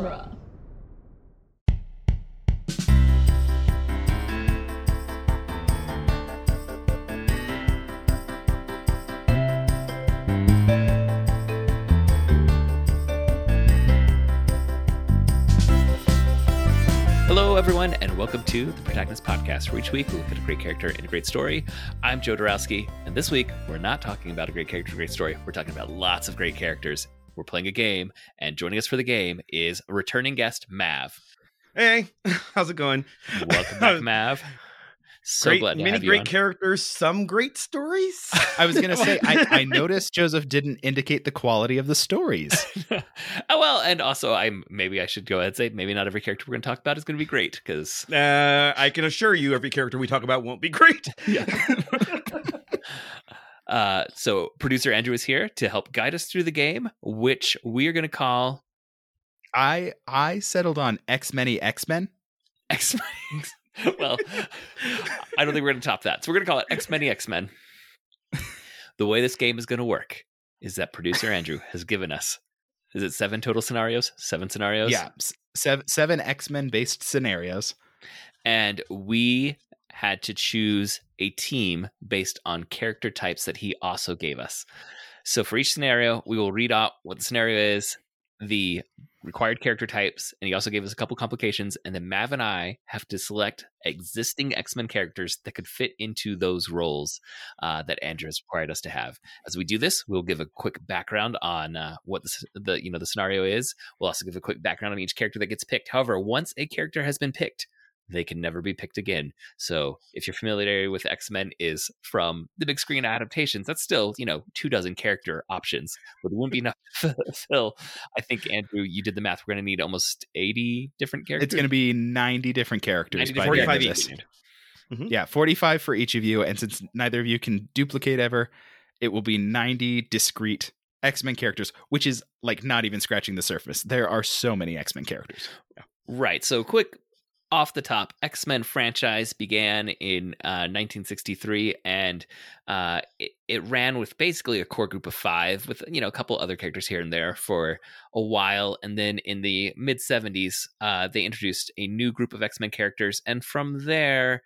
genre. Hello, everyone, and welcome to the Protagonist Podcast, where each week we look at a great character and a great story. I'm Joe Dorowski, and this week we're not talking about a great character, a great story. We're talking about lots of great characters. We're playing a game, and joining us for the game is returning guest, Mav. Hey, how's it going? Welcome back, Mav. So great, glad to many have you great on. characters, some great stories. I was gonna say I, I noticed Joseph didn't indicate the quality of the stories. oh well, and also I'm maybe I should go ahead and say maybe not every character we're going to talk about is going to be great because uh, I can assure you, every character we talk about won't be great. yeah. Uh, so producer Andrew is here to help guide us through the game, which we are going to call I I settled on X many X Men. X Men. well, I don't think we're going to top that. So we're going to call it X Men X Men. The way this game is going to work is that producer Andrew has given us is it seven total scenarios? Seven scenarios? Yeah, seven seven X Men based scenarios. and we had to choose a team based on character types that he also gave us. So for each scenario, we will read out what the scenario is, the required character types, and he also gave us a couple complications. And then Mav and I have to select existing X Men characters that could fit into those roles uh, that Andrew has required us to have. As we do this, we'll give a quick background on uh, what the, the you know the scenario is. We'll also give a quick background on each character that gets picked. However, once a character has been picked, they can never be picked again. So if your familiarity with X Men is from the big screen adaptations, that's still you know two dozen character options, but it wouldn't be enough to fill. I think Andrew, you did the math. We're going to need almost eighty different characters. It's going to be ninety different characters 90 by different the end of characters. this. Mhm. Yeah, forty five for each of you, and since neither of you can duplicate ever, it will be ninety discrete X Men characters, which is like not even scratching the surface. There are so many X Men characters. Right. So, quick off the top, X Men franchise began in uh, 1963, and uh, it, it ran with basically a core group of five, with you know a couple other characters here and there for a while, and then in the mid 70s, uh, they introduced a new group of X Men characters, and from there.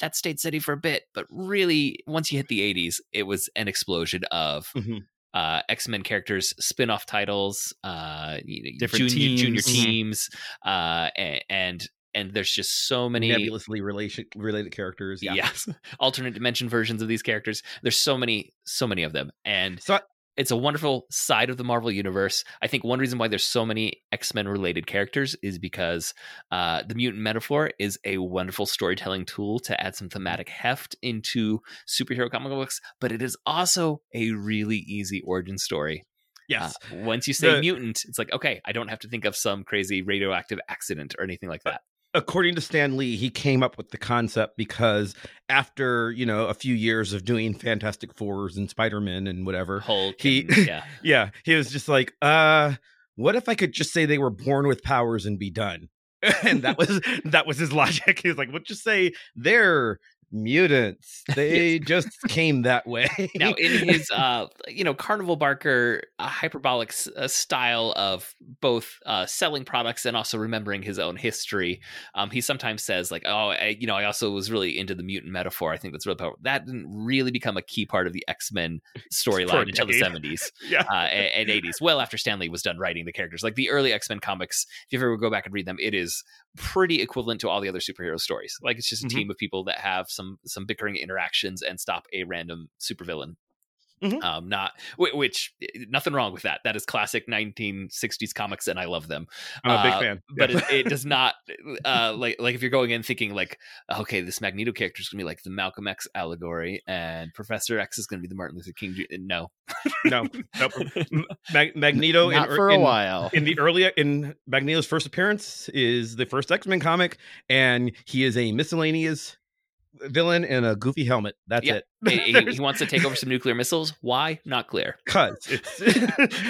That stayed steady for a bit, but really, once you hit the 80s, it was an explosion of Mhm. uh, X Men characters, spin off titles, uh, you know, Different junior, junior teams. teams, uh, a- and and there's just so many Nebulously relation, related characters. Yeah. yes alternate dimension versions of these characters. There's so many, so many of them, and So I- it's a wonderful side of the Marvel universe. I think one reason why there's so many X Men related characters is because uh, the mutant metaphor is a wonderful storytelling tool to add some thematic heft into superhero comic books, but it is also a really easy origin story. Yes. Uh, once you say The- mutant, it's like okay, I don't have to think of some crazy radioactive accident or anything like that. According to Stan Lee, he came up with the concept because after you know a few years of doing Fantastic Fours and Spider Man and whatever, Hulk, he- and- yeah, yeah, he was just like, uh, what if I could just say they were born with powers and be done? and that was that was his logic. He was like, "Well, just say they're mutants. They just came that way." now in his uh you know carnival barker uh, hyperbolic s- uh, style of both uh selling products and also remembering his own history um he sometimes says like oh I, you know i also was really into the mutant metaphor i think that's really powerful that didn't really become a key part of the x-men storyline until the 70s yeah, uh, and, and 80s, well after Stan Lee was done writing the characters. Like the early X Men comics, if you ever go back and read them, it is pretty equivalent to all the other superhero stories. Like it's just a Mhm. team of people that have some some bickering interactions and stop a random supervillain. Mhm. Um, not whi- which nothing wrong with that. That is classic 1960s comics, and I love them I'm a big uh, fan. but it, it does not uh like like if you're going in thinking like okay this magneto character is gonna be like the malcolm x allegory and professor x is gonna be the martin luther king no no, nope. Mag- Magneto Not in, for a in- while. in the early in Magneto's first appearance is the first X Men comic, and he is a miscellaneous villain in a goofy helmet. That's Yeah. it. he, he- wants to take over some nuclear missiles why not clear Cause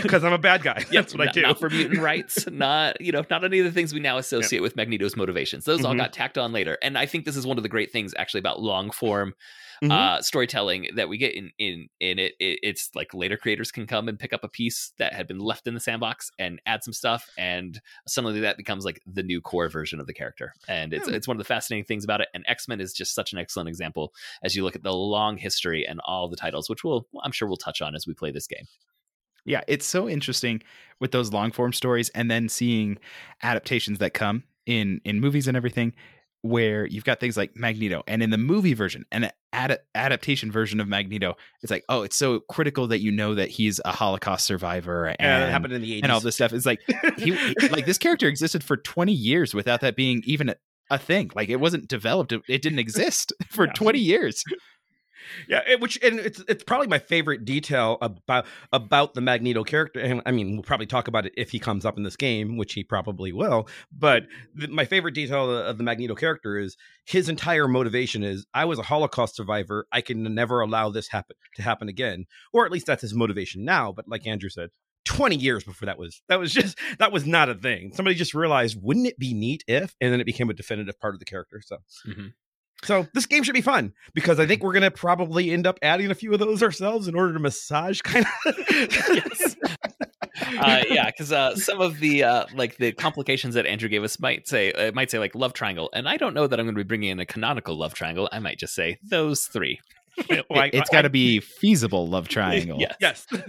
because I'm a bad guy. That's what I not, do. not for mutant rights not you know not any of the things we now associate with magneto's motivations those all Mhm. got tacked on later and i think this is one of the great things actually about long form Mhm. uh, storytelling that we get in in in it, it. It's like later creators can come and pick up a piece that had been left in the sandbox and add some stuff, and suddenly that becomes like the new core version of the character. And it's Yeah. it's one of the fascinating things about it. And X Men is just such an excellent example as you look at the long history and all the titles, which we'll I'm sure we'll touch on as we play this game. Yeah, it's so interesting with those long form stories and then seeing adaptations that come in in movies and everything where you've got things like Magneto and in the movie version an ad- adaptation version of Magneto it's like oh it's so critical that you know that he's a Holocaust survivor and Yeah, that happened in the 80s. and all this stuff it's like he, like this character existed for 20 years without that being even a, a thing like it wasn't developed it, it didn't exist for Yeah. 20 years Yeah, it, which and it's it's probably my favorite detail about about the Magneto character. And I mean, we'll probably talk about it if he comes up in this game, which he probably will. But the, my favorite detail of the Magneto character is his entire motivation is I was a Holocaust survivor. I can never allow this happen to happen again, or at least that's his motivation now. But like Andrew said. 20 years before that was that was just that was not a thing somebody just realized wouldn't it be neat if and then it became a definitive part of the character so Mhm. So this game should be fun because I think we're gonna probably end up adding a few of those ourselves in order to massage kind of. Yes. uh, yeah, because uh, some of the uh, like the complications that Andrew gave us might say it might say like love triangle, and I don't know that I'm going to be bringing in a canonical love triangle. I might just say those three. Well, I- It, has got to be feasible love triangle Yes. yes.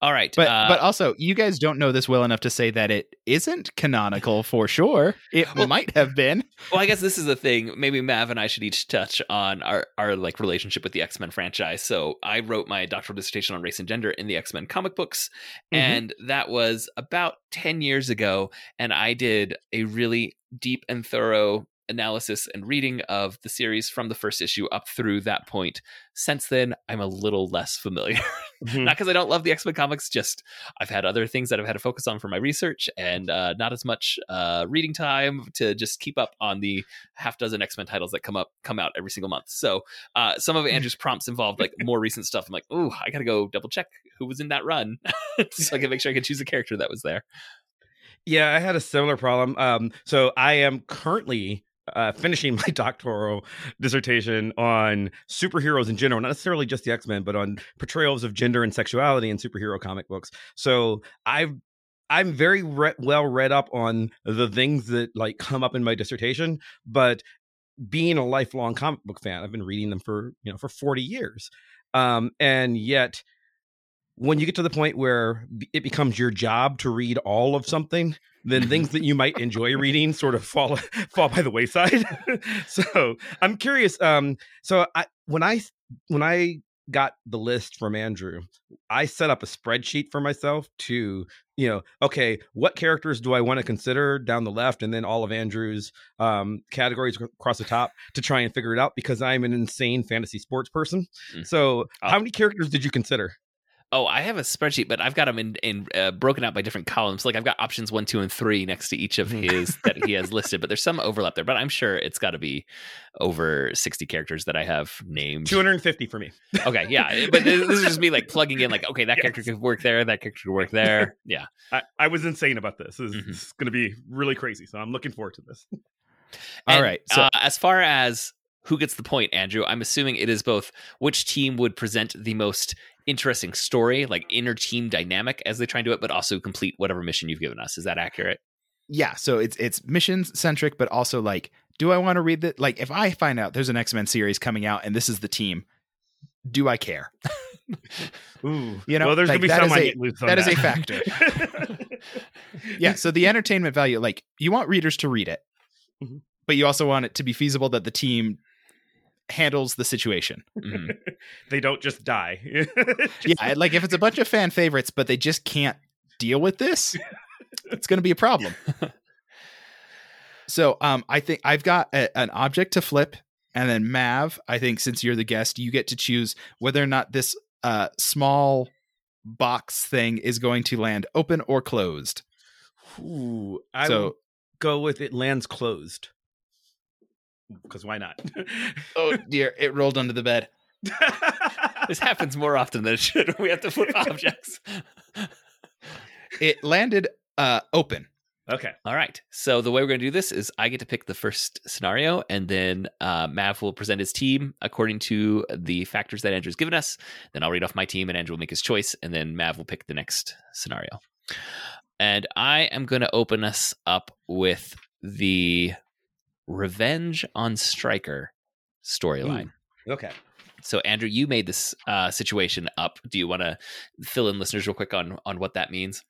All right, But uh, but also, you guys don't know this well enough to say that it isn't canonical for sure. It Well- might have been. well, I guess this is the thing. Maybe Mav and I should each touch on our our like relationship with the X Men franchise. So I wrote my doctoral dissertation on race and gender in the X Men comic books, Mhm. and that was about ten years ago. And I did a really deep and thorough analysis and reading of the series from the first issue up through that point. Since then, I'm a little less familiar. Mhm. not because I don't love the X Men comics, just I've had other things that I've had to focus on for my research, and uh, not as much uh, reading time to just keep up on the half dozen X Men titles that come up come out every single month. So uh, some of Andrew's prompts involved like more recent stuff. I'm like, oh, I got to go double check who was in that run, so I can make sure I can choose a character that was there. Yeah, I had a similar problem. Um, so I am currently uh, finishing my doctoral dissertation on superheroes in general, not necessarily just the X Men, but on portrayals of gender and sexuality in superhero comic books. So I've I'm very re- well read up on the things that like come up in my dissertation, but being a lifelong comic book fan, I've been reading them for you know for 40 years, um, and yet when you get to the point where it becomes your job to read all of something, then things that you might enjoy reading sort of fall fall by the wayside. so I'm curious. Um, so I when I when I got the list from Andrew, I set up a spreadsheet for myself to you know okay what characters do I want to consider down the left and then all of Andrew's um, categories across the top to try and figure it out because I'm an insane fantasy sports person. Mm. So Oh. how many characters did you consider? Oh, I have a spreadsheet, but I've got them in, in uh, broken out by different columns. Like I've got options one, two, and three next to each of Mhm. his that he has listed. But there's some overlap there. But I'm sure it's got to be over 60 characters that I have named. 250 for me. Okay, yeah, but this this is just me like plugging in, like, okay, that Yes. character could work there, that character could work there. Yeah, I, I was insane about this. This is, Mhm. this is going to be really crazy. So I'm looking forward to this. All And, right, so- uh, as far as who gets the point, Andrew, I'm assuming it is both which team would present the most interesting story, like inner team dynamic as they try and do it, but also complete whatever mission you've given us. Is that accurate? Yeah, so it's it's missions centric, but also like, do I want to read that? Like, if I find out there's an X Men series coming out and this is the team, do I care? Ooh, You know, well, there's like, going to be that some is I a- get loose that is a factor. Yeah, so the entertainment value, like, you want readers to read it, Mhm. but you also want it to be feasible that the team handles the situation. Mhm. they don't just die. Yeah, like if it's a bunch of fan favorites, but they just can't deal with this, it's going to be a problem. so, um, I think I've got a, an object to flip, and then Mav. I think since you're the guest, you get to choose whether or not this uh small box thing is going to land open or closed. Ooh, I so, go with it lands closed. Because why not? oh dear, it rolled under the bed. This happens more often than it should we have to flip objects. It landed uh open. Okay. All right. So the way we're going to do this is I get to pick the first scenario, and then uh, Mav will present his team according to the factors that Andrew's given us. Then I'll read off my team, and Andrew will make his choice, and then Mav will pick the next scenario. And I am going to open us up with the Revenge on Stryker storyline. Okay. So Andrew, you made this uh, situation up. Do you want to fill in listeners real quick on on what that means?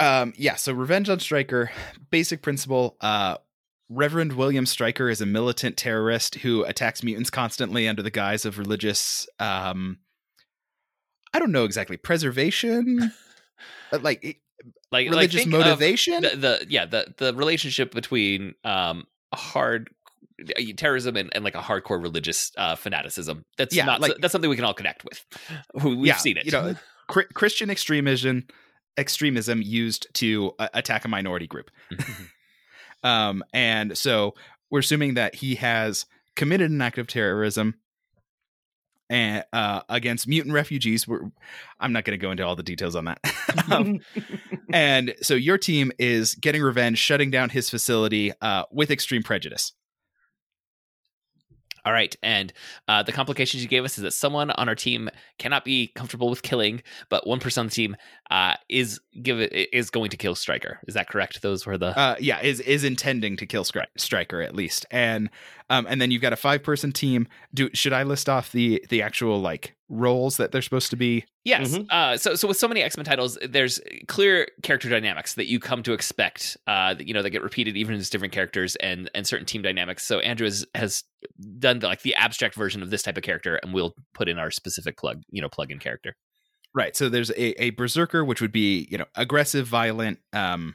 Um, yeah, so Revenge on Stryker, basic principle. Uh, Reverend William Stryker is a militant terrorist who attacks mutants constantly under the guise of religious. Um, I don't know exactly preservation, like Like religious like motivation. The, the yeah the the relationship between um hard uh, terrorism and, and like a hardcore religious uh, fanaticism. That's Yeah, not like- that's something we can all connect with. We've Yeah, seen it. you know, Christian extremism, extremism used to uh, attack a minority group. um, and so we're assuming that he has committed an act of terrorism and uh, against mutant refugees. We're, I'm not going to go into all the details on that. um, and so your team is getting revenge, shutting down his facility uh, with extreme prejudice. All right, and uh, the complications you gave us is that someone on our team cannot be comfortable with killing, but one person on the team uh, is give is going to kill Stryker. Is that correct? Those were the uh yeah is is intending to kill Stri- stryker at least and um and then you've got a five person team do should i list off the the actual like roles that they're supposed to be Yes. Mhm. Uh, so, so with so many X Men titles, there's clear character dynamics that you come to expect. Uh, that, you know, that get repeated even as different characters and and certain team dynamics. So Andrew has, has done the, like the abstract version of this type of character, and we'll put in our specific plug, you know, plug in character. right so there's a, a berserker which would be you know aggressive violent um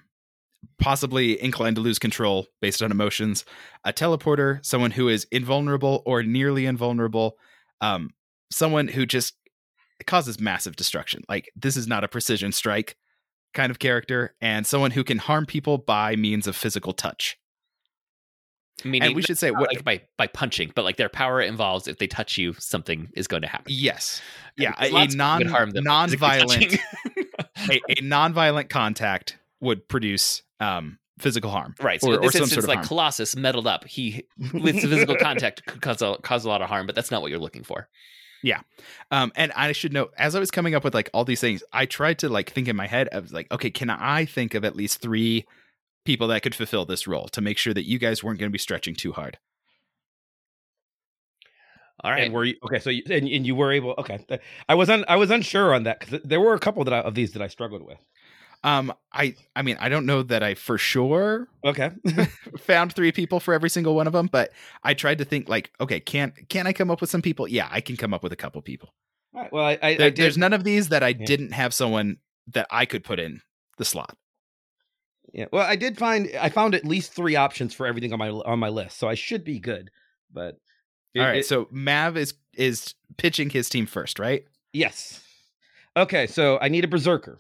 possibly inclined to lose control based on emotions. A teleporter someone who is invulnerable or nearly invulnerable um someone who just causes massive destruction. Like this is not a precision strike kind of character and someone who can harm people by means of physical touch. Meaning, and we should say what like by by punching, but like their power involves if they touch you, something is going to happen. yes. Yeah a, a non harm that non-violent a, a non-violent contact would produce um physical harm Right. So or, this or some instance, sort of like harm. Colossus meddled up. He with physical contact could cause a, cause a lot of harm, but that's not what you're looking for. Yeah. Um, and I should note, as I was coming up with like all these things, I tried to like think in my head of like, okay, can I think of at least three people that could fulfill this role to make sure that you guys weren't going to be stretching too hard? All right. And were you okay? So you, and, and you were able. Okay, I was un, I was unsure on that because there were a couple that I, of these that I struggled with. Um, I, I mean, I don't know that I for sure Okay, found three people for every single one of them, but I tried to think like, okay, can can I come up with some people? Yeah, I can come up with a couple people. All right, well, I, I, I There, did, there's none of these that I Yeah. didn't have someone that I could put in the slot. Yeah, well, I did find I found at least three options for everything on my on my list, so I should be good. But it- All right, it- so Mav is is pitching his team first, right? yes, okay. So I need a berserker,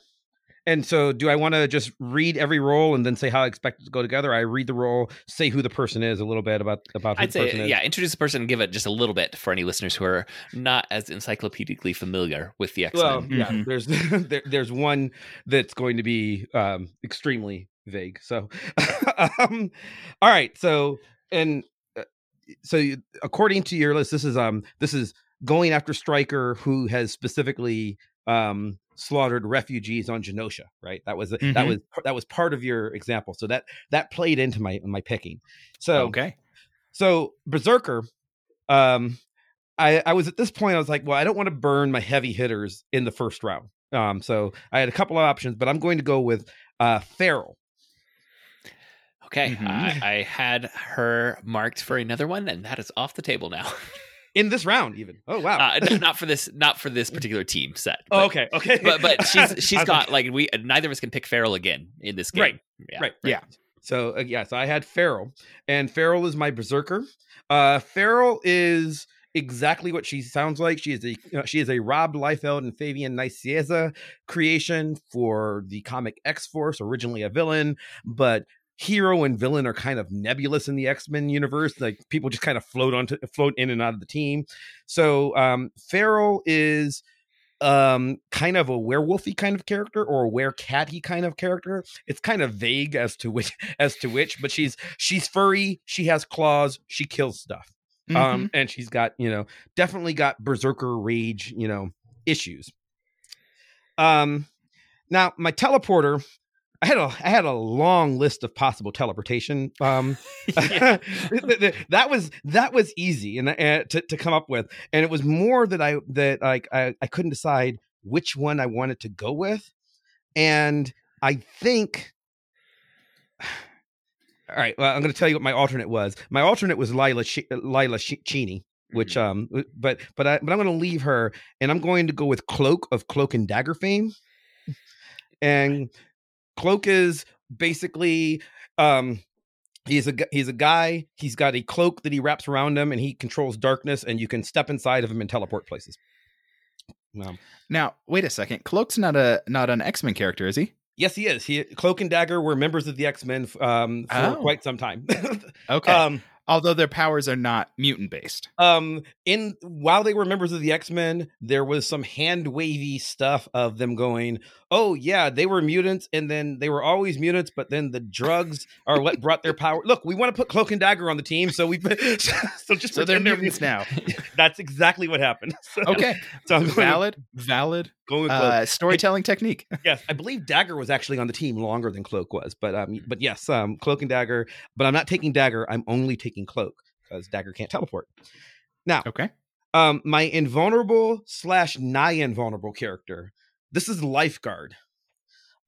and so do I want to just read every role and then say how I expect it to go together? I read the role, say who the person is, a little bit about about who I'd the person say, is. yeah, introduce the person and give it just a little bit for any listeners who are not as encyclopedically familiar with the X Men. Well, yeah, Mhm. there's there, there's one that's going to be um extremely vague. So um all right, so and uh, so you, according to your list this is um this is going after Stryker who has specifically um slaughtered refugees on Genosha, right? That was that Mhm. was that was part of your example. So that that played into my my picking. So okay. so Berserker, um, I I was at this point I was like, well, I don't want to burn my heavy hitters in the first round. Um, so I had a couple of options, but I'm going to go with uh Feral. Okay, Mhm. I, I had her marked for another one, and that is off the table now. In this round, even. Oh wow. Uh, not for this, not for this particular team set. oh, okay, okay. But but she's she's got like we neither of us can pick Feral again in this game. Right, Yeah. right, right. Yeah. So uh, yeah, so I had Feral, and Feral is my berserker. Uh, Feral is exactly what she sounds like. She is a uh, she is a Rob Liefeld and Fabian Nicieza creation for the comic X Force, originally a villain, but hero and villain are kind of nebulous in the X-Men universe. Like people just kind of float onto float in and out of the team. So um Feral is um kind of a werewolfy kind of character or a werecatty kind of character. It's kind of vague as to which as to which, but she's she's furry, she has claws, she kills stuff. Mhm. Um and she's got, you know, definitely got berserker rage, you know, issues. Um now my teleporter I had a I had a long list of possible teleportation um that was that was easy and uh, to, to come up with. And it was more that i that like I, I couldn't decide which one i wanted to go with. And i think all right well i'm going to tell you what my alternate was. My alternate was lila Sh- lila Sh- cheney which um but but i but i'm going to leave her and i'm going to go with cloak of cloak and dagger fame. And cloak is basically um he's a he's a guy he's got a cloak that he wraps around him and he controls darkness and you can step inside of him and teleport places um, Now, wait a second. Cloak's not a not an X Men character, is he? yes he is he cloak and dagger were members of the x-men um for Oh. quite some time Okay. um Although their powers are not mutant based. um in while they were members of the x-men there was some hand wavy stuff of them going oh yeah they were mutants and then they were always mutants but then the drugs are what brought their power look we want to put cloak and dagger on the team so we so just So they're mutants now. that's exactly what happened So- Okay. so valid, valid going uh, storytelling technique. yes i believe dagger was actually on the team longer than cloak was but um but yes um cloak and dagger but i'm not taking dagger i'm only taking cloak because dagger can't teleport Now, Okay. um my invulnerable slash nigh invulnerable character this is lifeguard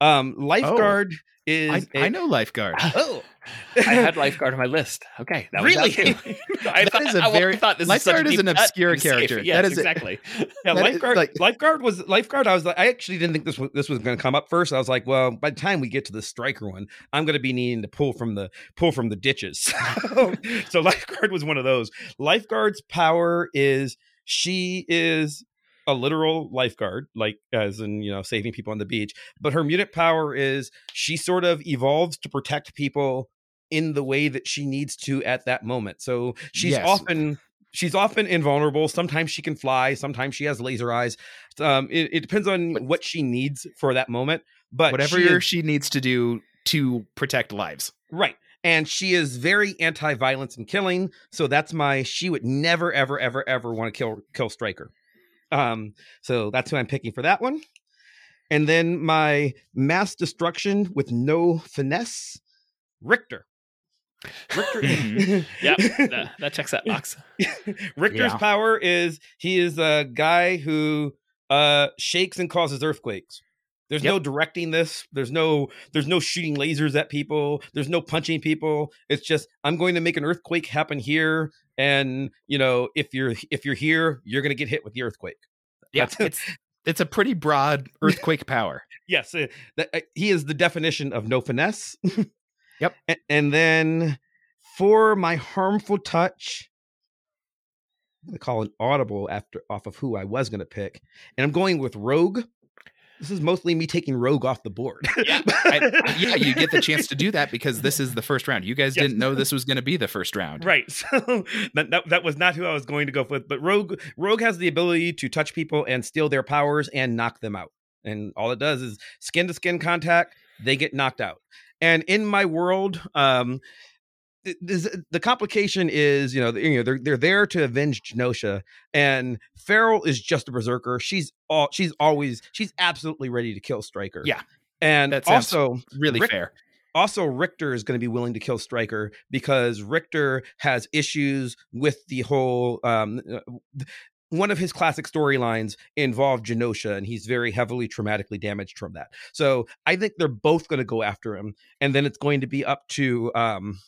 um lifeguard is I, a- I know lifeguard. oh I had lifeguard on my list. Okay, that was Really? that too. I That thought, is a I very- thought this is Lifeguard is deep an obscure and safe. character. Yes, That is exactly. yeah That is, lifeguard like- lifeguard was lifeguard i was like i actually didn't think this was this was going to come up first i was like well by the time we get to the stryker one i'm going to be needing to pull from the pull from the ditches so, so lifeguard was one of those lifeguard's power is she is a literal lifeguard like as in you know saving people on the beach but her mutant power is she sort of evolves to protect people in the way that she needs to at that moment so she's Yes. often she's often invulnerable sometimes she can fly sometimes she has laser eyes um it, it depends on But- what she needs for that moment but Whatever she is- she needs to do to protect lives. Right. And she is very anti-violence and killing, so that's my she would never ever ever ever want to kill kill Stryker. Um so that's who I'm picking for that one. And then my mass destruction with no finesse, Richter. Richter Mhm. Yep, that, that checks that box. Richter's Yeah. power is he is a guy who uh shakes and causes earthquakes. There's Yep. no directing this. There's no there's no shooting lasers at people. There's no punching people. It's just I'm going to make an earthquake happen here and you know if you're if you're here, you're going to get hit with the earthquake. Yeah, it's it's a pretty broad earthquake power. Yes, uh, that, uh, he is the definition of no finesse. Yep. A- And, then for my harmful touch, I'm gonna call an audible after off of who I was gonna pick, and I'm going with Rogue. This is mostly me taking Rogue off the board. Yeah, I- yeah, you get the chance to do that because this is the first round. You guys Yes. didn't know this was going to be the first round. Right. So that, that that was not who I was going to go with. But Rogue Rogue has the ability to touch people and steal their powers and knock them out. And all it does is skin to skin contact, they get knocked out. And in my world, um th- the complication is, you know, you know, they're they're there to avenge Genosha, and Feral is just a berserker. She's all she's always she's absolutely ready to kill Stryker. Yeah. and That also Really Rick- fair. also Richter is going to be willing to kill Stryker because Richter has issues with the whole um uh, one of his classic storylines involved Genosha and he's very heavily traumatically damaged from that. So I think they're both going to go after him and then it's going to be up to um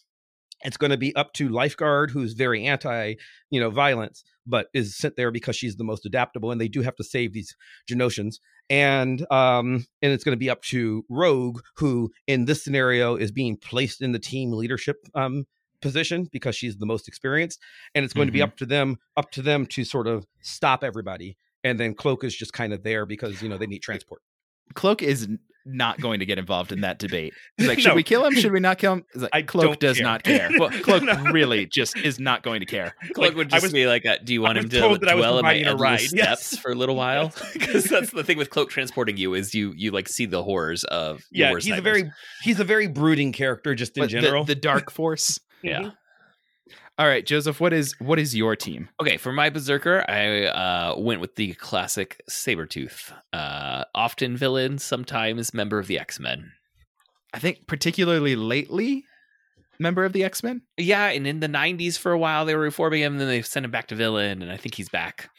it's going to be up to Lifeguard who's very anti, you know, violence but is sent there because she's the most adaptable and they do have to save these Genoshans and um and it's going to be up to rogue who in this scenario is being placed in the team leadership um position because she's the most experienced and it's going to be up to them up to them to sort of stop everybody and then cloak is just kind of there because you know they need transport. Cloak is not going to get involved in that debate. He's like, should No. we kill him? Should we not kill him? He's like, I Cloak does care. not care. Well, Cloak No. really just is not going to care. Cloak Like, would I just was- be like, uh, "Do you want I him to told that I dwell in my providing a endless ride, yes. for a little while?" Because that's the thing with Cloak transporting you is you you like see the horrors of your Yeah, worst he's a very he's a very brooding character just in But general. the, dark force. yeah. All right, Joseph, what is what is your team? Okay, for my berserker, I uh, went with the classic Sabretooth. Uh, often villain, sometimes member of the X Men. I think particularly lately, member of the X Men. Yeah, and in the '90s for a while they were reforming him, and then they sent him back to villain, and I think he's back.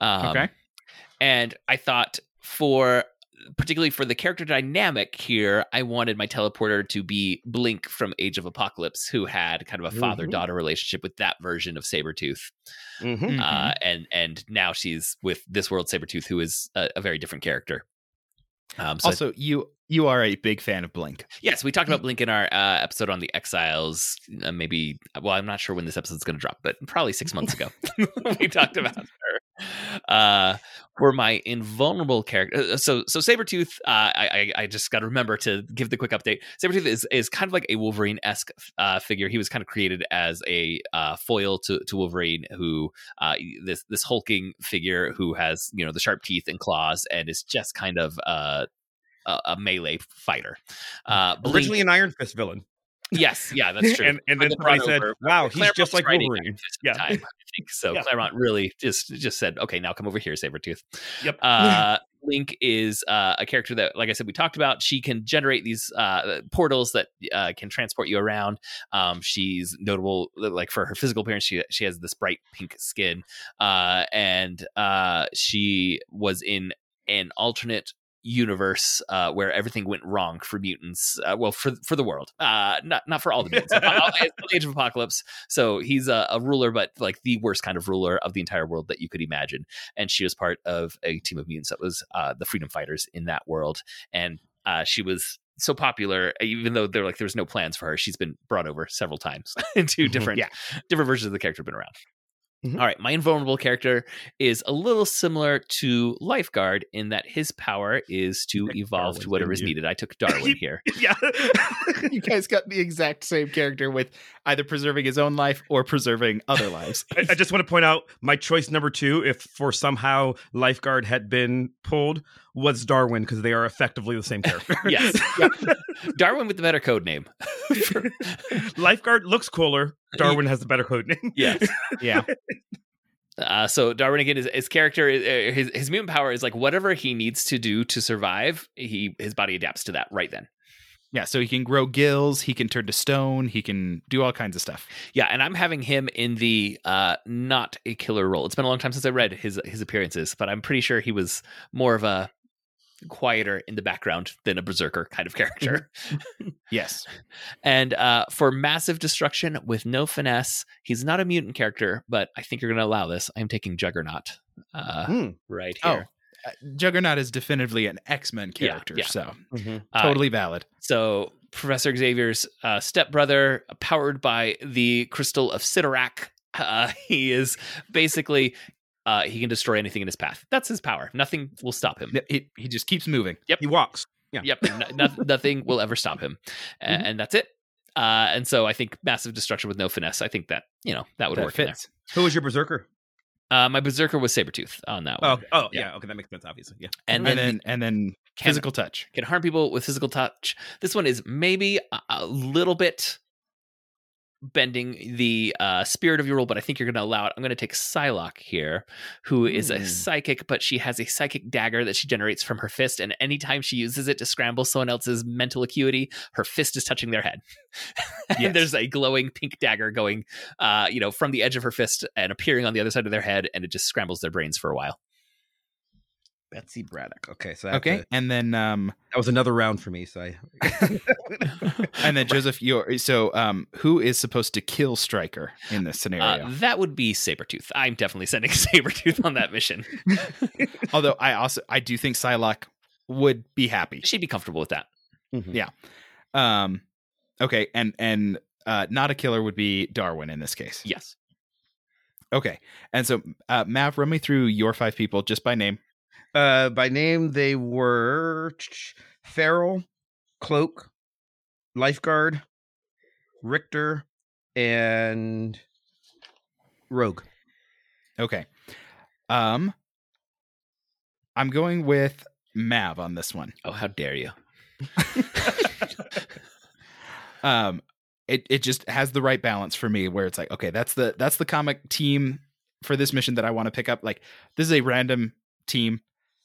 Um, Okay. And I thought for particularly for the character dynamic here, I wanted my teleporter to be Blink from Age of Apocalypse, who had kind of a father daughter relationship with that version of Sabretooth. Mhm. Uh, and and now she's with this world Sabretooth, who is a, a very different character. Um, so also, you you are a big fan of Blink. Yes, we talked about Blink in our uh, episode on the Exiles. Uh, maybe, well, I'm not sure when this episode's going to drop, but probably six months ago we talked about her. Uh, for my invulnerable character, uh, so so Sabretooth, uh, I I I just got to remember to give the quick update. Sabretooth is is kind of like a Wolverine esque uh, figure. He was kind of created as a uh, foil to to Wolverine, who uh, this this hulking figure who has you know the sharp teeth and claws and is just kind of uh, a, a melee fighter. Uh, Blink- Originally an Iron Fist villain. Yes, yeah, that's true. And, and then somebody said, over- "Wow, he's Claremont just like Wolverine." Iron Fist at the Yeah. time, I think so. Yeah. Claremont really just just said, "Okay, now come over here, Sabretooth." Yep. Uh, Link is uh, a character that, like I said, we talked about. She can generate these uh, portals that uh, can transport you around. Um, she's notable, like for her physical appearance. She she has this bright pink skin, uh, and uh, she was in an alternate universe uh, where everything went wrong for mutants. Uh, well, for for the world, uh, not not for all the mutants. It's the Age of Apocalypse, so he's a, a ruler, but like the worst kind of ruler of the entire world that you could imagine. And she was part of a team of mutants that was uh, the Freedom Fighters in that world, and uh, she was so popular, even though there like there was no plans for her. She's been brought over several times into Mhm. different Yeah. different versions of the character have been around. Mhm. All right, my invulnerable character is a little similar to Lifeguard in that his power is to Picked evolve Darwin, to whatever is needed. I took Darwin here. yeah. you guys got the exact same character with either preserving his own life or preserving other lives. I, I just want to point out my choice number two, if for somehow Lifeguard had been pulled, was Darwin because they are effectively the same character. Yes. Darwin with the better code name. Lifeguard looks cooler. Darwin has the better code name. yes. yeah. Uh, so Darwin again, his, his character, uh, his his mutant power is like whatever he needs to do to survive. He his body adapts to that right then. Yeah, so he can grow gills, he can turn to stone, he can do all kinds of stuff. Yeah, and I'm having him in the uh, not a killer role. It's been a long time since I read his his appearances, but I'm pretty sure he was more of a quieter in the background than a berserker kind of character. Yes. and uh, for massive destruction with no finesse, he's not a mutant character, but I think you're going to allow this. I'm taking Juggernaut uh, Hmm. right Oh, here. uh, Juggernaut is definitively an X Men character, yeah. so Uh, totally valid. So Professor Xavier's uh, stepbrother, powered by the crystal of Cyttorak, uh, he is basically uh, he can destroy anything in his path. That's his power. Nothing will stop him. He, he just keeps moving. Yep. He walks. Yeah. Yep, no, no- nothing will ever stop him, A- Mhm. and that's it. Uh, and so I think massive destruction with no finesse. I think that you know that would That work. fits. Who was your berserker? Uh, my berserker was Sabretooth on that Oh, one, oh, Yeah. yeah. Okay, that makes sense. Obviously, yeah. and And then, then and then can- physical touch. can harm people with physical touch. This one is maybe a, a little bit bending the uh, spirit of your role, but I think you're going to allow it. I'm going to take Psylocke here, who is a Hmm. psychic, but she has a psychic dagger that she generates from her fist, and anytime she uses it to scramble someone else's mental acuity, her fist is touching their head. Yes. and there's a glowing pink dagger going, uh, you know, from the edge of her fist and appearing on the other side of their head, and it just scrambles their brains for a while. Betsy Braddock. Okay, so I Okay. to- And then um that was another round for me. So I. and then Joseph, you're so um who is supposed to kill Stryker in this scenario? Uh, that would be Sabretooth. I'm definitely sending Sabretooth on that mission. Although I also I do think Psylocke would be happy. She'd be comfortable with that. Mhm. Um okay, and and uh not a killer would be Darwin in this case. Yes. Okay. And so uh Mav, run me through your five people just by name. Uh, by name, they were Feral, Cloak, Lifeguard, Richter, and Rogue. Okay. Um I'm going with Mav on this one. Oh, how dare you? um it it just has the right balance for me where it's like okay that's the that's the comic team for this mission that I want to pick up like this is a random team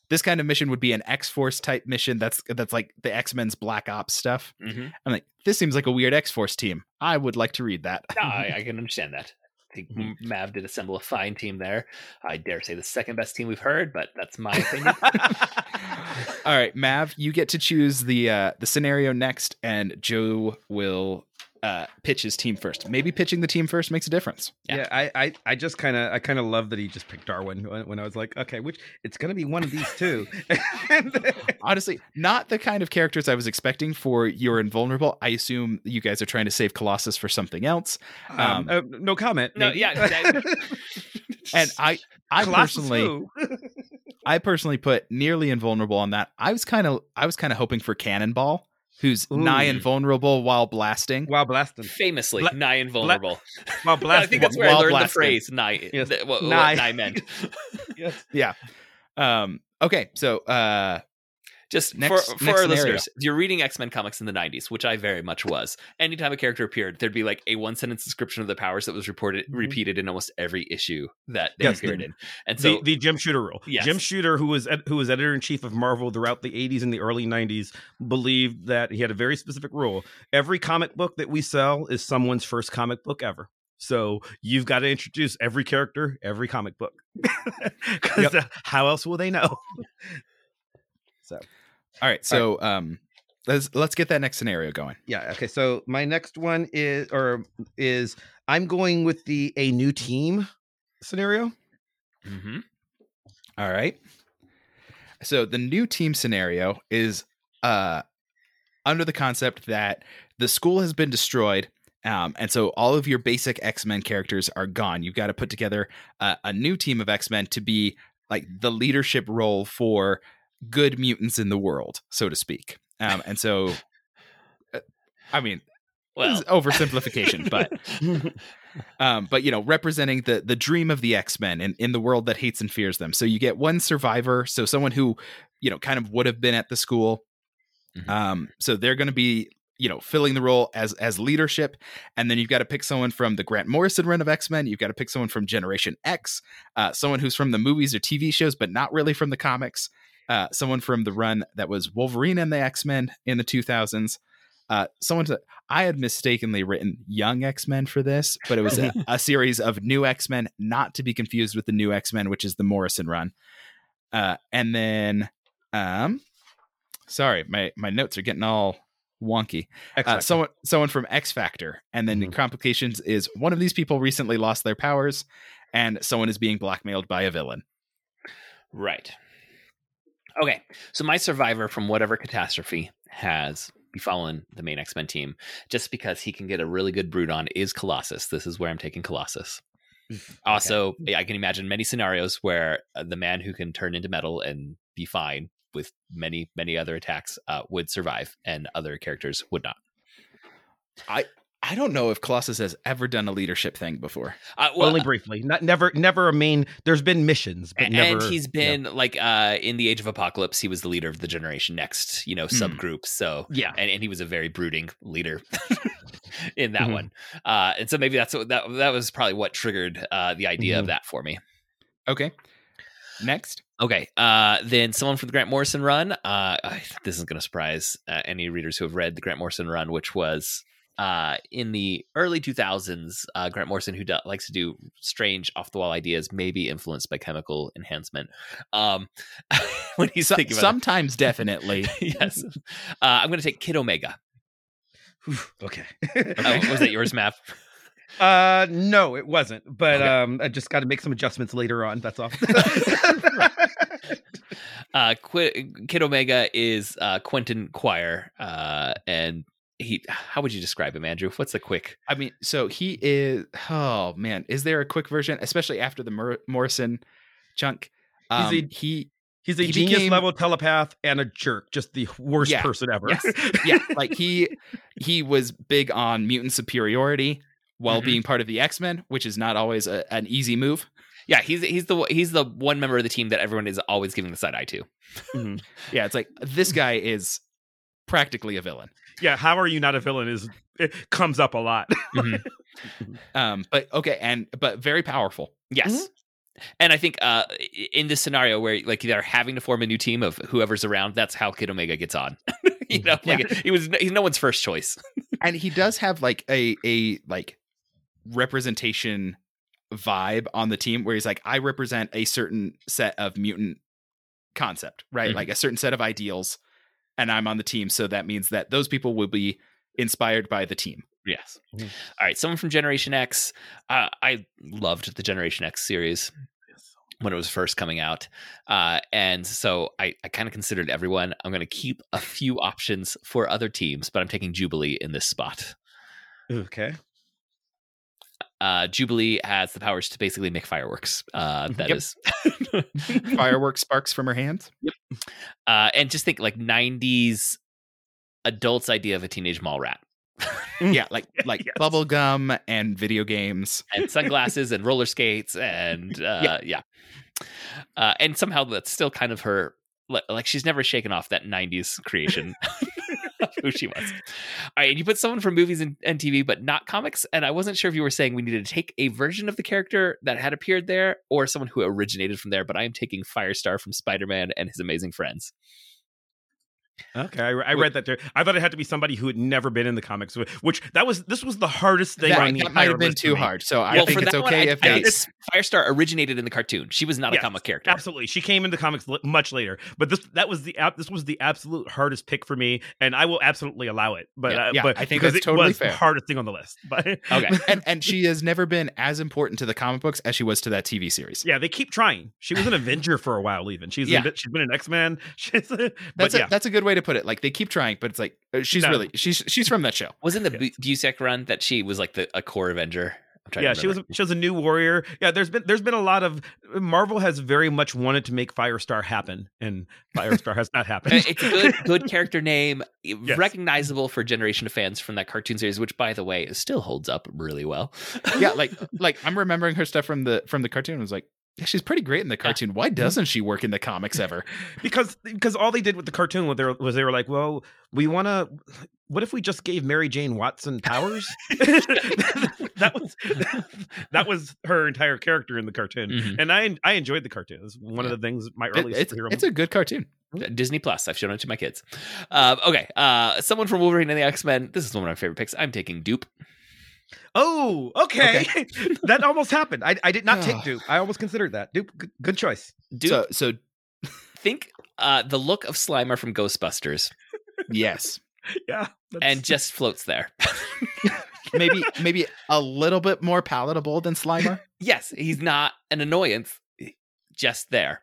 this kind of mission would be an X-Force type mission that's that's like the X-Men's Black Ops stuff Mm-hmm. I'm like this seems like a weird X-Force team I would like to read that No, I, I can understand that. I think Mhm. Mav did assemble a fine team there. I dare say the second best team we've heard, but that's my opinion. All right, Mav, you get to choose the uh, the scenario next, and Joe will uh, pitch his team first. Maybe pitching the team first makes a difference. Yeah. Yeah, I, I, I just kind of, I kind of love that he just picked Darwin when, when I was like, okay, which it's gonna be one of these two. And- Honestly, not the kind of characters I was expecting for your invulnerable. I assume you guys are trying to save Colossus for something else. um, uh, no comment. No, maybe. yeah, that- And I, I Colossus personally. I personally put nearly invulnerable on that. I was kind of, I was kind of hoping for Cannonball, who's nigh invulnerable while blasting. while blasting, famously Bla- nigh invulnerable. while blasting, I blasting. think that's where I learned blasting. the phrase nigh. Yes. th- what, what Nigh. nigh meant. Yes. Yeah. Um. Okay. So, uh, Just Next- for, for our scenario. listeners, if you're reading X Men comics in the 90s, which I very much was. Anytime a character appeared, there'd be like a one sentence description of the powers that was reported Mhm. repeated in almost every issue that they Yes, appeared the- in. And so the, the Jim Shooter rule. Yes. Jim Shooter, who was who was editor in chief of Marvel throughout the 80s and the early 90s, believed that he had a very specific rule. Every comic book that we sell is someone's first comic book ever. So you've got to introduce every character, every comic book. Because how else will they know? So all right. So, um, let's let's get that next scenario going. yeah, okay. So my next one is or is I'm going with the a new team scenario. Mhm. All right. So the new team scenario is uh under the concept that the school has been destroyed. Um, and so all of your basic X-Men characters are gone. You've got to put together a, a new team of X-Men to be like the leadership role for good mutants in the world, so to speak. Um, and so, uh, I mean, well, oversimplification, but um, but you know, representing the the dream of the X Men in in the world that hates and fears them. So you get one survivor, so someone who you know kind of would have been at the school. Mhm. Um, so they're going to be you know filling the role as as leadership, and then you've got to pick someone from the Grant Morrison run of X Men. You've got to pick someone from Generation X, uh, someone who's from the movies or TV shows, but not really from the comics. Uh, someone from the run that was Wolverine and the X Men in the 2000s. Uh, someone to I had mistakenly written Young X Men for this, but it was a, a series of New X Men, not to be confused with the New X Men, which is the Morrison run. Uh, and then, um, sorry, my my notes are getting all wonky. Uh, someone someone from X Factor, and then Mhm. complications is one of these people recently lost their powers, and someone is being blackmailed by a villain. Right. Okay. So my survivor from whatever catastrophe has befallen the main X Men team, just because he can get a really good brood on, is Colossus. This is where I'm taking Colossus. Also, I can imagine many scenarios where uh, the man who can turn into metal and be fine with many, many other attacks uh, would survive, and other characters would not. I don't know if Colossus has ever done a leadership thing before. Uh, well, Only briefly. Not never never a main there's been missions, but and never he's been like uh in the age of apocalypse he was the leader of the generation next you know Hmm. subgroup so Yeah. and, and he was a very brooding leader in that Mhm. one uh and so maybe that's what that that was probably what triggered uh the idea of Mhm. that for me Okay. Next. okay uh then someone from the grant morrison run uh this isn't going to surprise uh, any readers who have read the grant morrison run which was uh, in the early 2000s, uh, Grant Morrison, who do- likes to do strange off the wall ideas, may be influenced by chemical enhancement. Um, when he's So- thinking about sometimes, definitely. yes, uh, I'm going to take Kid Omega. Whew, okay. Oh, was that yours, Mav? Uh no, it wasn't. But Okay. um I just got to make some adjustments later on. That's all. Uh, Qu- Kid Omega is uh, Quentin Quire, uh, and he. How would you describe him, Andrew? What's the quick? I mean, so he is. Oh man, is there a quick version, especially after the Mor- Morrison chunk? He's Um, a- he He's a He genius became- level telepath and a jerk, just the worst Yeah. person ever. Yes. yeah, like he he was big on mutant superiority while Mhm. being part of the X Men, which is not always a, an easy move. Yeah, he's he's the he's the one member of the team that everyone is always giving the side eye to. Mhm. Yeah, it's like this guy is practically a villain. yeah, how are you not a villain? Is it comes up a lot. Um, but okay, and but very powerful. Yes. And I think uh, in this scenario where like they're having to form a new team of whoever's around, that's how Kid Omega gets on. you know, like he was he's no one's first choice. and he does have like a a like representation vibe on the team where he's like i represent a certain set of mutant concept right Mhm. like a certain set of ideals and i'm on the team so that means that those people will be inspired by the team Yes. Mhm. All right. Someone from Generation X. Uh, I loved the Generation X series when it was first coming out. Uh, and so I, I kind of considered everyone. I'm going to keep a few options for other teams, but I'm taking Jubilee in this spot. okay. Uh, Jubilee has the powers to basically make fireworks. Uh, that Yep. is, fireworks sparks from her hands uh, and just think like 90s adults' idea of a teenage mall rat. yeah like like Yes. bubble gum and video games and sunglasses and roller skates and uh, yeah, Uh, and somehow that's still kind of her. Like she's never shaken off that '90s creation of who she was. All right, and you put someone from movies and, and TV, but not comics. And I wasn't sure if you were saying we needed to take a version of the character that had appeared there, or someone who originated from there. But I am taking Firestar from Spider-Man and His Amazing Friends. Okay, I, I read that there. I thought it had to be somebody who had never been in the comics, which that was this was the hardest thing that, on the that might have been too me. hard so i well, think it's one, okay I- if I it's Firestar originated in the cartoon. She was not a comic character. Absolutely, she came into the comics much later, but this that was the this was the absolute hardest pick for me, and I will absolutely allow it. But Yeah, uh, yeah, but I think that's it totally was fair. the hardest thing on the list. But Okay. and and she has never been as important to the comic books as she was to that TV series. yeah, they keep trying. She was an Avenger for a while, even she's Yeah. yeah. she's been an X Man. That's yeah, a, that's a good way to put it. Like they keep trying, but it's like uh, she's No. really she's she's from that show. Wasn't the Yes. Busiek run that she was like the a core Avenger? Yeah, she was she was a new warrior. Yeah, there's been there's been a lot of Marvel has very much wanted to make Firestar happen, and Firestar has not happened. It's a good, good character name, recognizable for a generation of fans from that cartoon series, which, by the way, still holds up really well. Yeah, like like I'm remembering her stuff from the from the cartoon. I was like, yeah, she's pretty great in the cartoon. Why doesn't she work in the comics ever? because because all they did with the cartoon was they were, was they were like, well, we want to. What if we just gave Mary Jane Watson powers? that was that was her entire character in the cartoon, Mhm. and I I enjoyed the cartoon. It's one Yeah. of the things my It- early it's superhero. it's a good cartoon. Disney Plus. I've shown it to my kids. Uh, okay, uh, someone from Wolverine and the X Men. This is one of my favorite picks. I'm taking Doop. Oh, okay, that almost happened. I I did not take Doop. I almost considered that. Doop, good, good choice. Doop. So so think uh, the look of Slimer from Ghostbusters, yes, Yeah, and just floats there. maybe maybe a little bit more palatable than Slimer. yes, he's not an annoyance. Just there.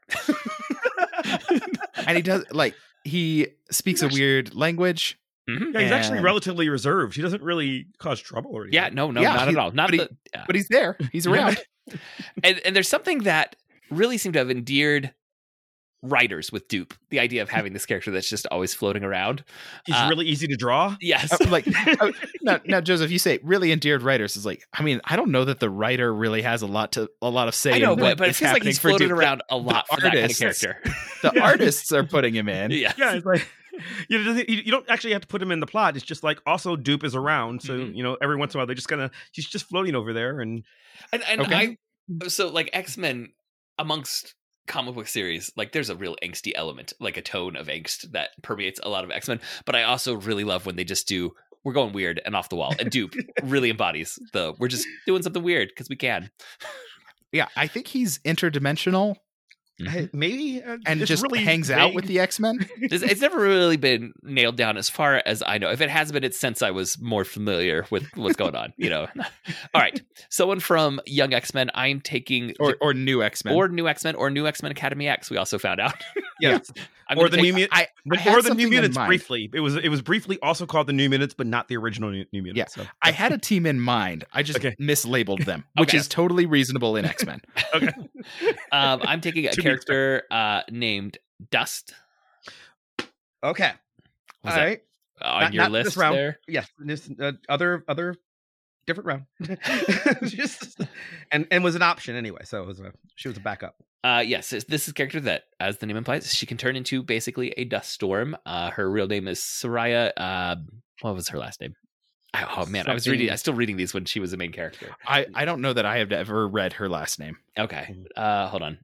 and he does like he speaks a weird language. Mhm. yeah, he's actually relatively reserved. He doesn't really cause trouble or anything. Yeah, no, no, Yeah, not he- at all. Not but he- the, yeah. But he's there. He's around. and, and there's something that really seemed to have endeared writers with Doop. The idea of having this character that's just always floating around. he's Uh, really easy to draw. Yes. Uh, like uh, now, now, Joseph, you say really endeared writers is like. I mean, I don't know that the writer really has a lot to a lot of say. I know, in but, what but it is feels like happening he's for floated Duke. around a lot for that kind of character. The Yeah. artists are putting him in. yeah. yeah, it's like you, don't- you don't actually have to put him in the plot. It's just like also Doop is around, so Mhm. you know every once in a while they just kind of he's just floating over there, and And, and Okay. I, so like X Men amongst comic book series, like there's a real angsty element, like a tone of angst that permeates a lot of X Men. But I also really love when they just do. We're going weird and off the wall, and Doop really embodies the. We're just doing something weird because we can. Yeah, I think he's interdimensional Hey, maybe uh, and just really hangs out with the X Men. It's, it's never really been nailed down as far as I know. If it has been, it's since I was more familiar with what's going on. You know. All right, someone from Young X Men. I'm taking or or new X Men. or New X Men or New X Men Academy X. We also found out. yeah, I'm or the take- New Mut- I, I or the New Mutants briefly. It was it was briefly also called the New Mutants, but not the original New, New Mutants. Yeah. so. I had a team in mind. I just Okay. mislabeled them, which Okay. is totally reasonable in X Men. okay. um, I'm taking a To be character uh, named Dust Okay. was All that right. on Not- your not this list round. there? Yes. This uh, other other different round. Just and and was an option anyway. So it was a she was a backup. Uh, yes, this this is a character that, as the name implies, she can turn into basically a dust storm. Uh, her real name is Sooraya. Uh, what was her last name? Oh man, I was reading. Something- I still reading these when she was a main character. I, I don't know that I have ever read her last name. Okay, uh, hold on.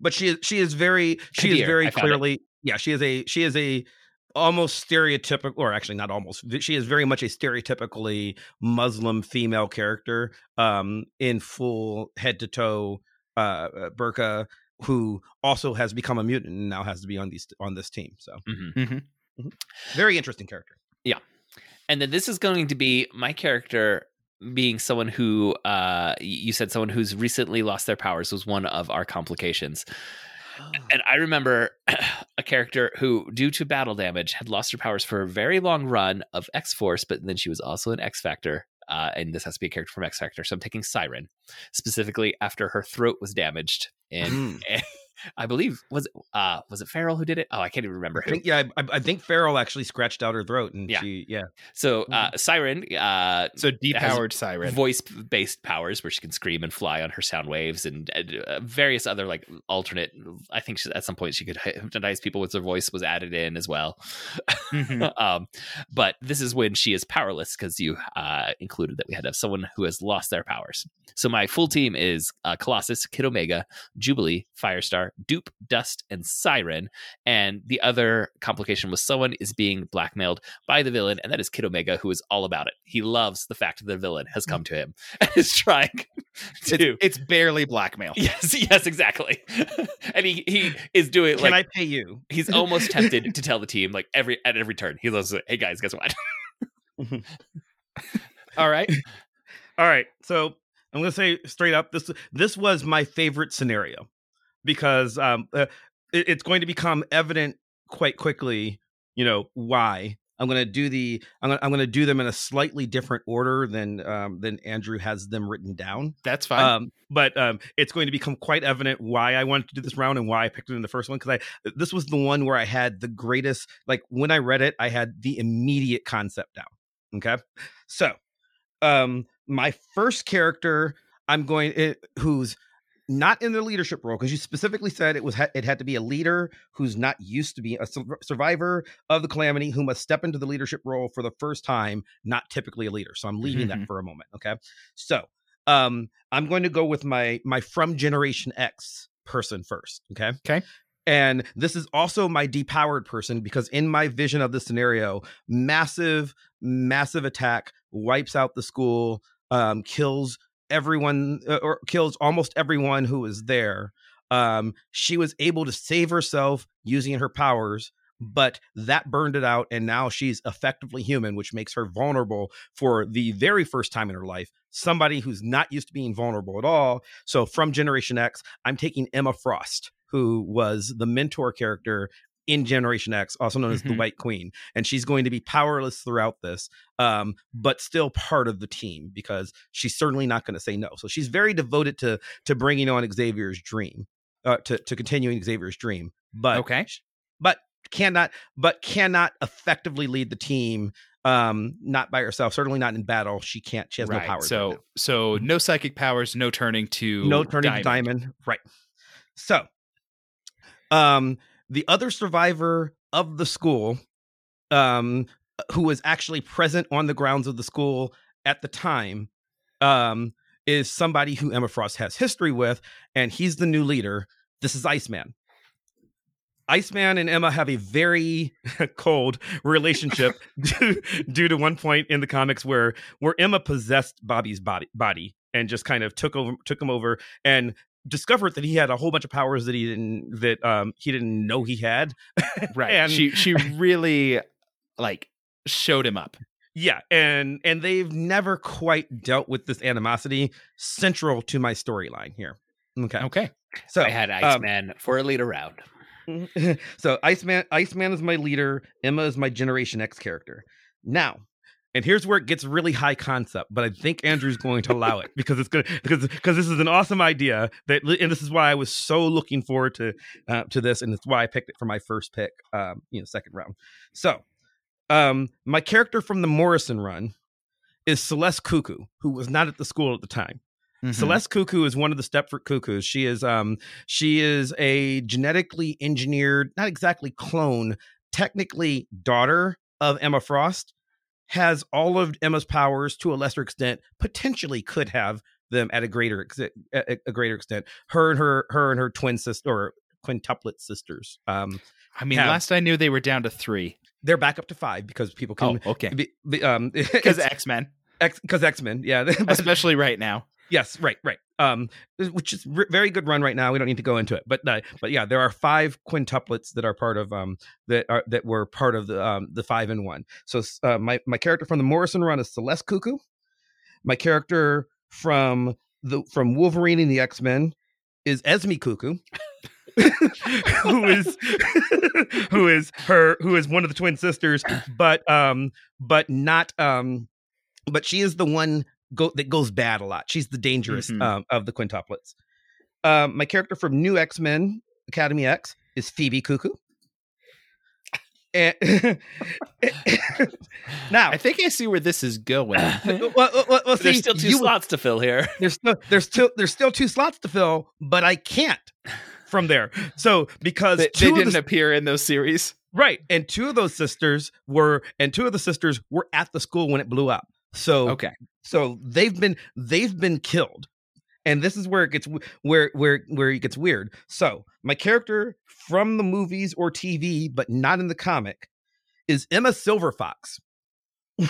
But she is she is very she is very I it. clearly yeah she is a she is a almost stereotypical or actually not almost she is very much a stereotypically muslim female character um in full head to toe uh uh, burqa who also has become a mutant and now has to be on these on this team so. Mhm. very interesting character. Yeah. And then this is going to be my character being someone who uh you said someone who's recently lost their powers was one of our complications. And I remember a character who, due to battle damage, had lost her powers for a very long run of X Force, but then she was also an X Factor. Uh, and this has to be a character from X Factor. So I'm taking Siren, specifically after her throat was damaged. And, Mm. I believe was it uh was it Feral who did it? Oh, I can't even remember I who. think yeah I, I think Feral actually scratched out her throat and Yeah. she yeah So uh Siren uh So depowered siren. voice based powers where she can scream and fly on her sound waves and uh, various other like alternate i think she, at some point she could hypnotize people with her voice was added in as well Mhm. um but this is when she is powerless because you uh included that we had to have someone who has lost their powers so my full team is uh, colossus kid omega jubilee firestar doop dust and siren and the other complication was someone is being blackmailed by the villain, and that is Kid Omega, who is all about it. He loves the fact that the villain has mm. come to him and is trying It's, to. it's barely blackmail. Yes, yes, exactly. and he he is doing can like i pay you he's almost tempted to tell the team like every at every turn. He loves it. Hey guys, guess what? Mm-hmm. All right. All right. So I'm going to say straight up this this was my favorite scenario because um uh, it- it's going to become evident quite quickly, you know, why. I'm going to do the I'm going I'm going to do them in a slightly different order than um than Andrew has them written down. That's fine. Um, but um, it's going to become quite evident why I wanted to do this round and why I picked it in the first one because I this was the one where I had the greatest like when I read it I had the immediate concept down. Okay, so um, my first character I'm going it, who's not in the leadership role because you specifically said it was it had to be a leader who's not used to be a survivor of the calamity who must step into the leadership role for the first time, not typically a leader. So I'm leaving that Mhm. for a moment. Okay, so um i'm going to go with my my from generation x person first okay Okay. and this is also my depowered person because in my vision of the scenario massive massive attack wipes out the school um kills everyone uh, or kills almost everyone who is there. Um she was able to save herself using her powers but that burned it out and now she's effectively human which makes her vulnerable for the very first time in her life. Somebody who's not used to being vulnerable at all. So from generation x i'm taking emma frost who was the mentor character in generation x also known as the Mhm. white queen and she's going to be powerless throughout this um, but still part of the team because she's certainly not going to say no so she's very devoted to to bringing on xavier's dream uh, to, to continuing xavier's dream but Okay. but cannot but cannot effectively lead the team um not by herself certainly not in battle she can't she has no right. powers right So so no psychic powers, no turning to no turning to diamond right so um the other survivor of the school um who was actually present on the grounds of the school at the time um is somebody who emma frost has history with and he's the new leader. This is iceman. Iceman and Emma have a very cold relationship due, due to one point in the comics where where Emma possessed Bobby's body body and just kind of took over took him over and discovered that he had a whole bunch of powers that he didn't that um he didn't know he had. Right. And- she she really like showed him up. Yeah, and and they've never quite dealt with this animosity central to my storyline here. Okay. Okay. So I had um, Iceman for a lead around. so Iceman Iceman is my leader, Emma is my Generation X character. Now, And here's where it gets really high concept, but I think Andrew's going to allow it because it's good because because this is an awesome idea that and this is why I was so looking forward to uh, to this and it's why I picked it for my first pick, um, you know, second round. So, um, my character from the Morrison run is Celeste Cuckoo, who was not at the school at the time. Mhm. Celeste Cuckoo is one of the Stepford Cuckoos. She is um she is a genetically engineered, not exactly clone, technically daughter of Emma Frost. Has all of Emma's powers to a lesser extent. Potentially could have them at a greater exi- a, greater extent. Her and her her and her twin sister or quintuplet sisters. Um, I mean, have- last I knew they were down to three. they're back up to five because people can. Oh, okay. be, be, um, Because X Men, X. because X Men, yeah, but- especially right now. Yes, right, right. Um, which is r- very good run right now. We don't need to go into it, but uh, but yeah, there are five quintuplets that are part of um that are that were part of the um the five in one. So uh, my my character from the Morrison run is Celeste Cuckoo. My character from the from Wolverine and the X Men is Esme Cuckoo. who is who is her who is one of the twin sisters but um but not um but she is the one go that goes bad a lot. She's the dangerous Mhm. um, of the quintuplets. Um, my character from New X Men Academy X is Phoebe Cuckoo. And now, I think I see where this is going. well, well, well, well, There's still two you- slots to fill here. There's still there's still there's still two slots to fill, but I can't from there. So because they, they didn't the, appear in those series. right, and two of those sisters were and two of the sisters were at the school when it blew up. So Okay. so they've been they've been killed and this is where it gets where where where it gets weird so my character from the movies or tv but not in the comic is emma silverfox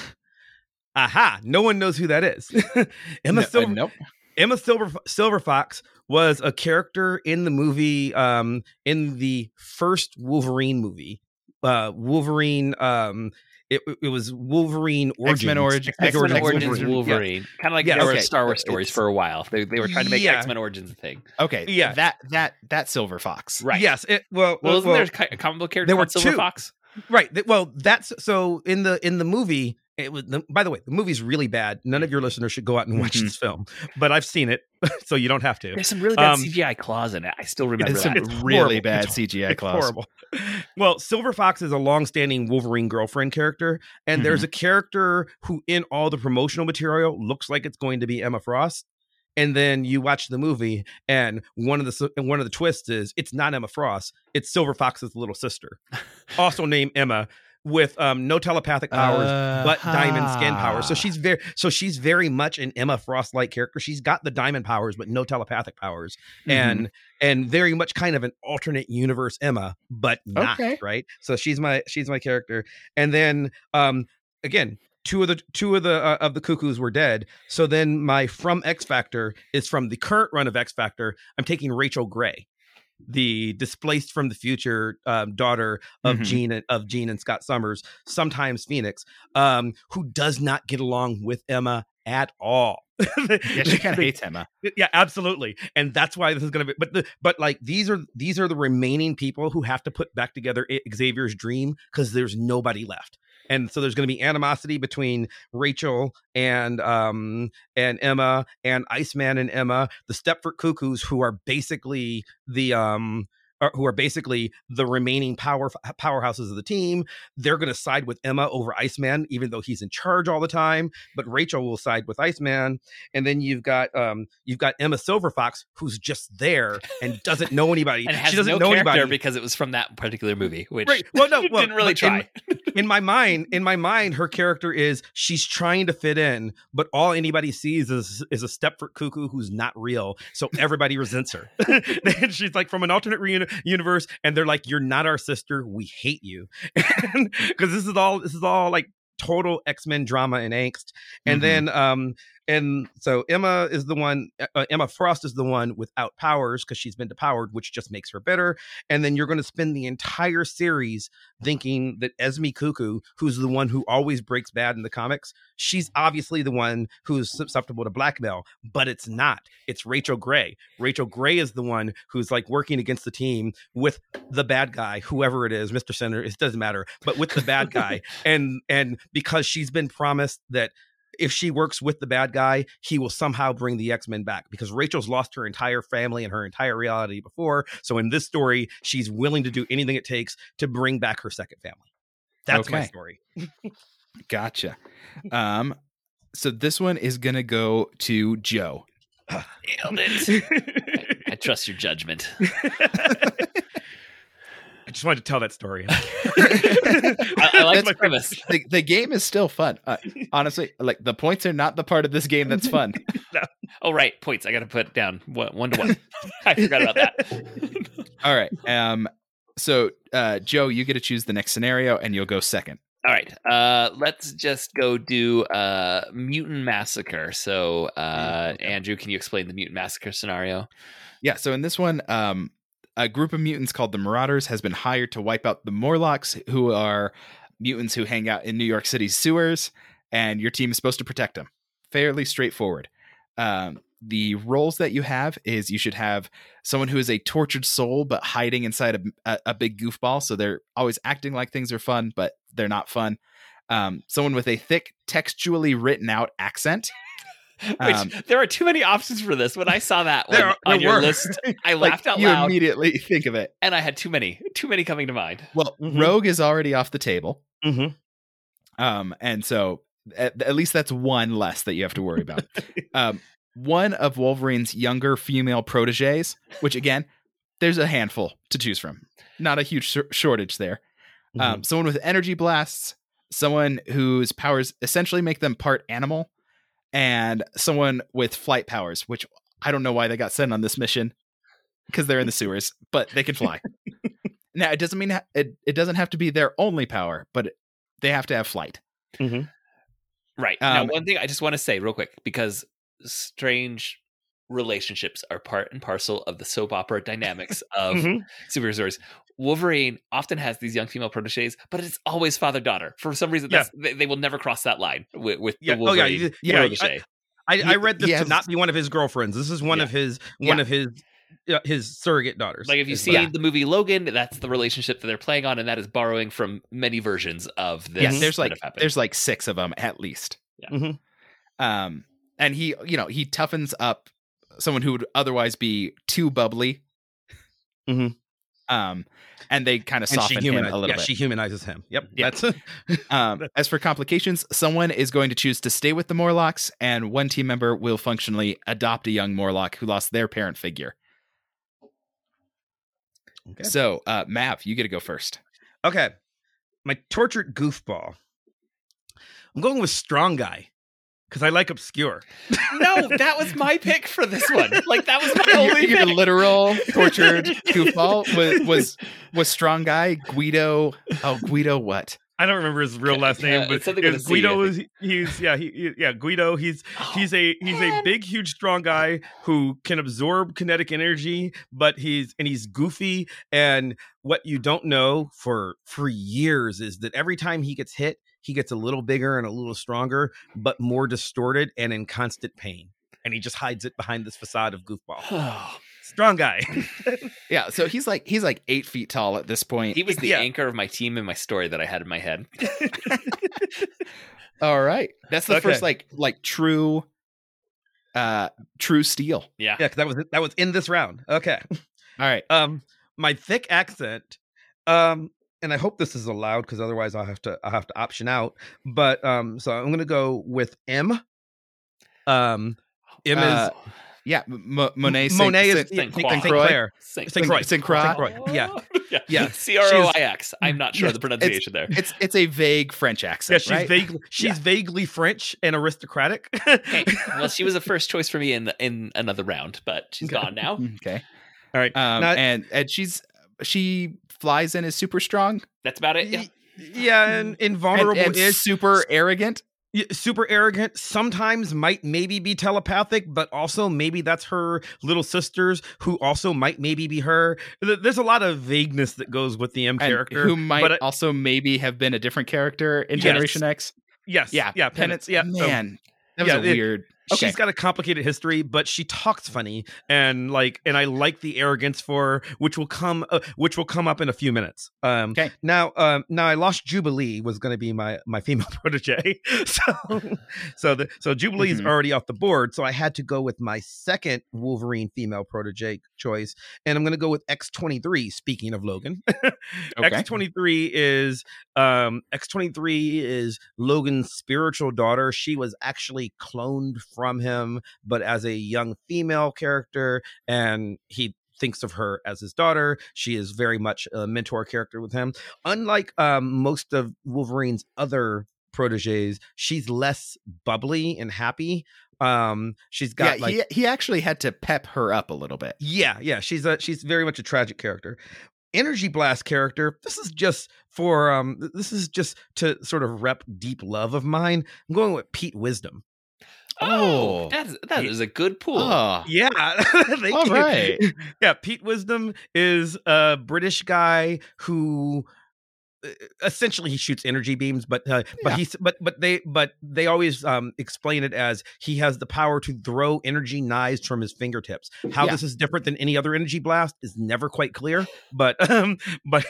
aha no one knows who that is emma No- uh, silver nope. Emma Silver Silverfox was a character in the movie um in the first Wolverine movie. Uh Wolverine um it, it was Wolverine Origins. X-Men Origin- X-Men X-Men Origins Origins Wolverine. Wolverine. Kind of like Yeah, there were. Star Wars stories It's- for a while. They, they were trying to make Yeah. X-Men Origins a thing. Okay. Yeah. That that that Silver Fox. Right. Yes. It, well, Well, isn't well, there a comic book character there were Silver two. Fox? right. Well, that's so in the in the movie. It was. The, by the way, the movie's really bad. None of your listeners should go out and watch Mhm. this film, but I've seen it, so you don't have to. There's some really bad Um, CGI claws in it. I still remember It's that. some It's really bad It's- CGI It's claws. horrible. Well, Silver Fox is a long-standing Wolverine girlfriend character, and there's a character who, in all the promotional material, looks like it's going to be Emma Frost. And then you watch the movie, and one of the and one of the twists is it's not Emma Frost; it's Silver Fox's little sister, also named Emma, with um, no telepathic powers but diamond skin powers. So Uh-huh. she's very so she's very much an Emma Frost like character. She's got the diamond powers but no telepathic powers. Mm-hmm. And and very much kind of an alternate universe Emma, but not, Okay. right? So she's my she's my character. And then um again, two of the two of the uh, of the cuckoos were dead. So then my from X Factor is from the current run of X Factor. I'm taking Rachel Grey. The displaced from the future um, daughter of Mhm. Jean and- of Jean and Scott Summers, sometimes Phoenix, um, who does not get along with Emma at all. Yeah, she kind of hates Emma. yeah, absolutely, and that's why this is going to be. But the but like these are these are the remaining people who have to put back together Xavier's dream because there's nobody left, and so there's going to be animosity between Rachel and um and Emma and Iceman and Emma, the Stepford Cuckoos, who are basically the um. Are- Who are basically the remaining power powerhouses of the team? They're going to side with Emma over Iceman, even though he's in charge all the time. But Rachel will side with Iceman, and then you've got um you've got Emma Silverfox who's just there and doesn't know anybody. she doesn't no know anybody. because it was from that particular movie, which Right. Well, no, well, didn't really but in- try. in my mind, in my mind, her character is she's trying to fit in, but all anybody sees is is a Stepford cuckoo who's not real. So everybody resents her. and she's like from an alternate reuni- universe, and they're like, "You're not our sister. We hate you," because this is all this is all like total X Men drama and angst. And Mhm. then um and so Emma is the one. Uh, Emma Frost is the one without powers because she's been depowered, which just makes her bitter. And then you're going to spend the entire series thinking that Esme Cuckoo, who's the one who always breaks bad in the comics, she's obviously the one who's susceptible to blackmail, but it's not. It's Rachel Grey. Rachel Grey is the one who's like working against the team with the bad guy, whoever it is, Mr. Senator. It doesn't matter, but with the bad guy, and and because she's been promised that if she works with the bad guy, he will somehow bring the X Men back because Rachel's lost her entire family and her entire reality before. So in this story, she's willing to do anything it takes to bring back her second family. That's my story. Gotcha. Um, so this one is gonna go to Joe. Nailed it. I trust your judgment. I just wanted to tell that story. I, I like That's my premise. The, the game is still fun. Uh, honestly, like the points are not the part of this game that's fun. Oh, right. Points. I got to put down one, one to one. I forgot about that. All right. Um. So, uh, Joe, you get to choose the next scenario, and you'll go second. All right. Uh, let's just go do uh, Mutant Massacre. So, uh, Andrew, can you explain the Mutant Massacre scenario? Yeah. So in this one, um, a group of mutants called the Marauders has been hired to wipe out the Morlocks, who are mutants who hang out in New York City's sewers, and your team is supposed to protect them. Fairly straightforward. Um, the roles that you have is you should have someone who is a tortured soul but hiding inside a, a, a big goofball, so they're always acting like things are fun, but they're not fun. Um, someone with a thick, textually written out accent. Which, Um, there are too many options for this. When I saw that There one on your were. list, I Like, laughed out you loud, You immediately think of it. and I had too many, too many coming to mind. Well, Mhm. Rogue is already off the table. Mhm. Um, and so at, at least that's one less that you have to worry about. um, one of Wolverine's younger female proteges, which again, there's a handful to choose from. Not a huge shor- shortage there. Um, someone with energy blasts, someone whose powers essentially make them part animal, and someone with flight powers, which I don't know why they got sent on this mission because they're in the sewers, but they can fly. now it doesn't mean ha- it, it doesn't have to be their only power, but they have to have flight. Mhm. Right. now, Um, one thing I just want to say real quick because strange relationships are part and parcel of the soap opera dynamics of Mhm. superhero stories. Wolverine often has these young female proteges, but it's always father daughter. For some reason, Yeah. they, they will never cross that line with, with Yeah. the Oh yeah. Wolverine Yeah. I, protege. I, He- I read this he to not be one of his girlfriends. This is one of his one of his uh, his surrogate daughters. like if you see the movie Logan, that's the relationship that they're playing on, and that is borrowing from many versions of this. Yes, there's like there's like six of them at least. Yeah. Mhm. Um, and he, you know, he toughens up someone who would otherwise be too bubbly. Mhm. Um, and they kind of soften him a little Yeah, bit. she humanizes him. Yep. Yeah. That's Um, as for complications, someone is going to choose to stay with the Morlocks, and one team member will functionally adopt a young Morlock who lost their parent figure. okay. So, uh, Mav, you get to go first. Okay. My tortured goofball. I'm going with strong guy because I like obscure. no, that was my pick for this one. Like that was my only your pick. literal tortured goofball was was was strong guy Guido. Oh, Guido, what? I don't remember his real last name, it's but something with it's a C, I Guido is he's yeah he, he- yeah Guido he's Oh, he's a he's a big huge strong guy who can absorb kinetic energy but he's and he's goofy and what you don't know for for years is that every time he gets hit he gets a little bigger and a little stronger but more distorted and in constant pain and he just hides it behind this facade of goofball strong guy Yeah, so he's like he's like eight feet tall at this point. he was the Yeah. anchor of my team and my story that I had in my head. All right, that's the Okay. first like like true, uh, true steel. Yeah. yeah 'cause that was that was in this round okay All right, um my thick accent um and i hope this is allowed because otherwise i'll have to i'll have to option out but um so i'm gonna go with m um m Uh, is yeah, M- Monet. Saint- monet is Saint- Saint Saint Croix. Saint, Saint Croix. Saint Croix. Yeah. yeah. Yeah. C R O I X. I'm not sure Yeah, the pronunciation there. It's it's a vague French yeah accent. she's right? vaguely she's Yeah. vaguely french and aristocratic Okay. Well, she was a first choice for me in in another round, but she's Okay. gone now. Okay, all right um, Now- and and she's she flies in is super strong That's about it. Yeah. yeah and and, invulnerable and is super arrogant. Super arrogant sometimes might maybe be telepathic but also maybe that's her little sisters who also might maybe be her there's a lot of vagueness that goes with the m And character who might but, uh, also maybe have been a different character in Yes. Generation X. yes Yeah, yeah penance yeah so Man, that was yeah, a it- weird. Okay. she's got a complicated history but she talks funny and like and i like the arrogance for her which will come uh, which will come up in a few minutes um Okay. now um now i lost jubilee was going to be my my female protege so so the so jubilee's Mhm. already off the board so i had to go with my second wolverine female protege choice and i'm going to go with x23 speaking of logan Okay. X23 is um X23 is Logan's spiritual daughter. She was actually cloned from him, but as a young female character, and he thinks of her as his daughter. She is very much a mentor character with him. Unlike um most of Wolverine's other proteges, she's less bubbly and happy. Um she's got yeah, like he he actually had to pep her up a little bit. yeah, yeah, she's a she's very much a tragic character. Energy Blast character. This is just for um this is just to sort of rep deep love of mine. I'm going with Pete Wisdom. Oh, Oh. that's that is a good pool. Oh, Yeah. thank all you. right. Yeah, Pete Wisdom is a British guy who essentially he shoots energy beams but uh, but Yeah. he's but but they but they always um explain it as he has the power to throw energy knives from his fingertips how Yeah. this is different than any other energy blast is never quite clear but um but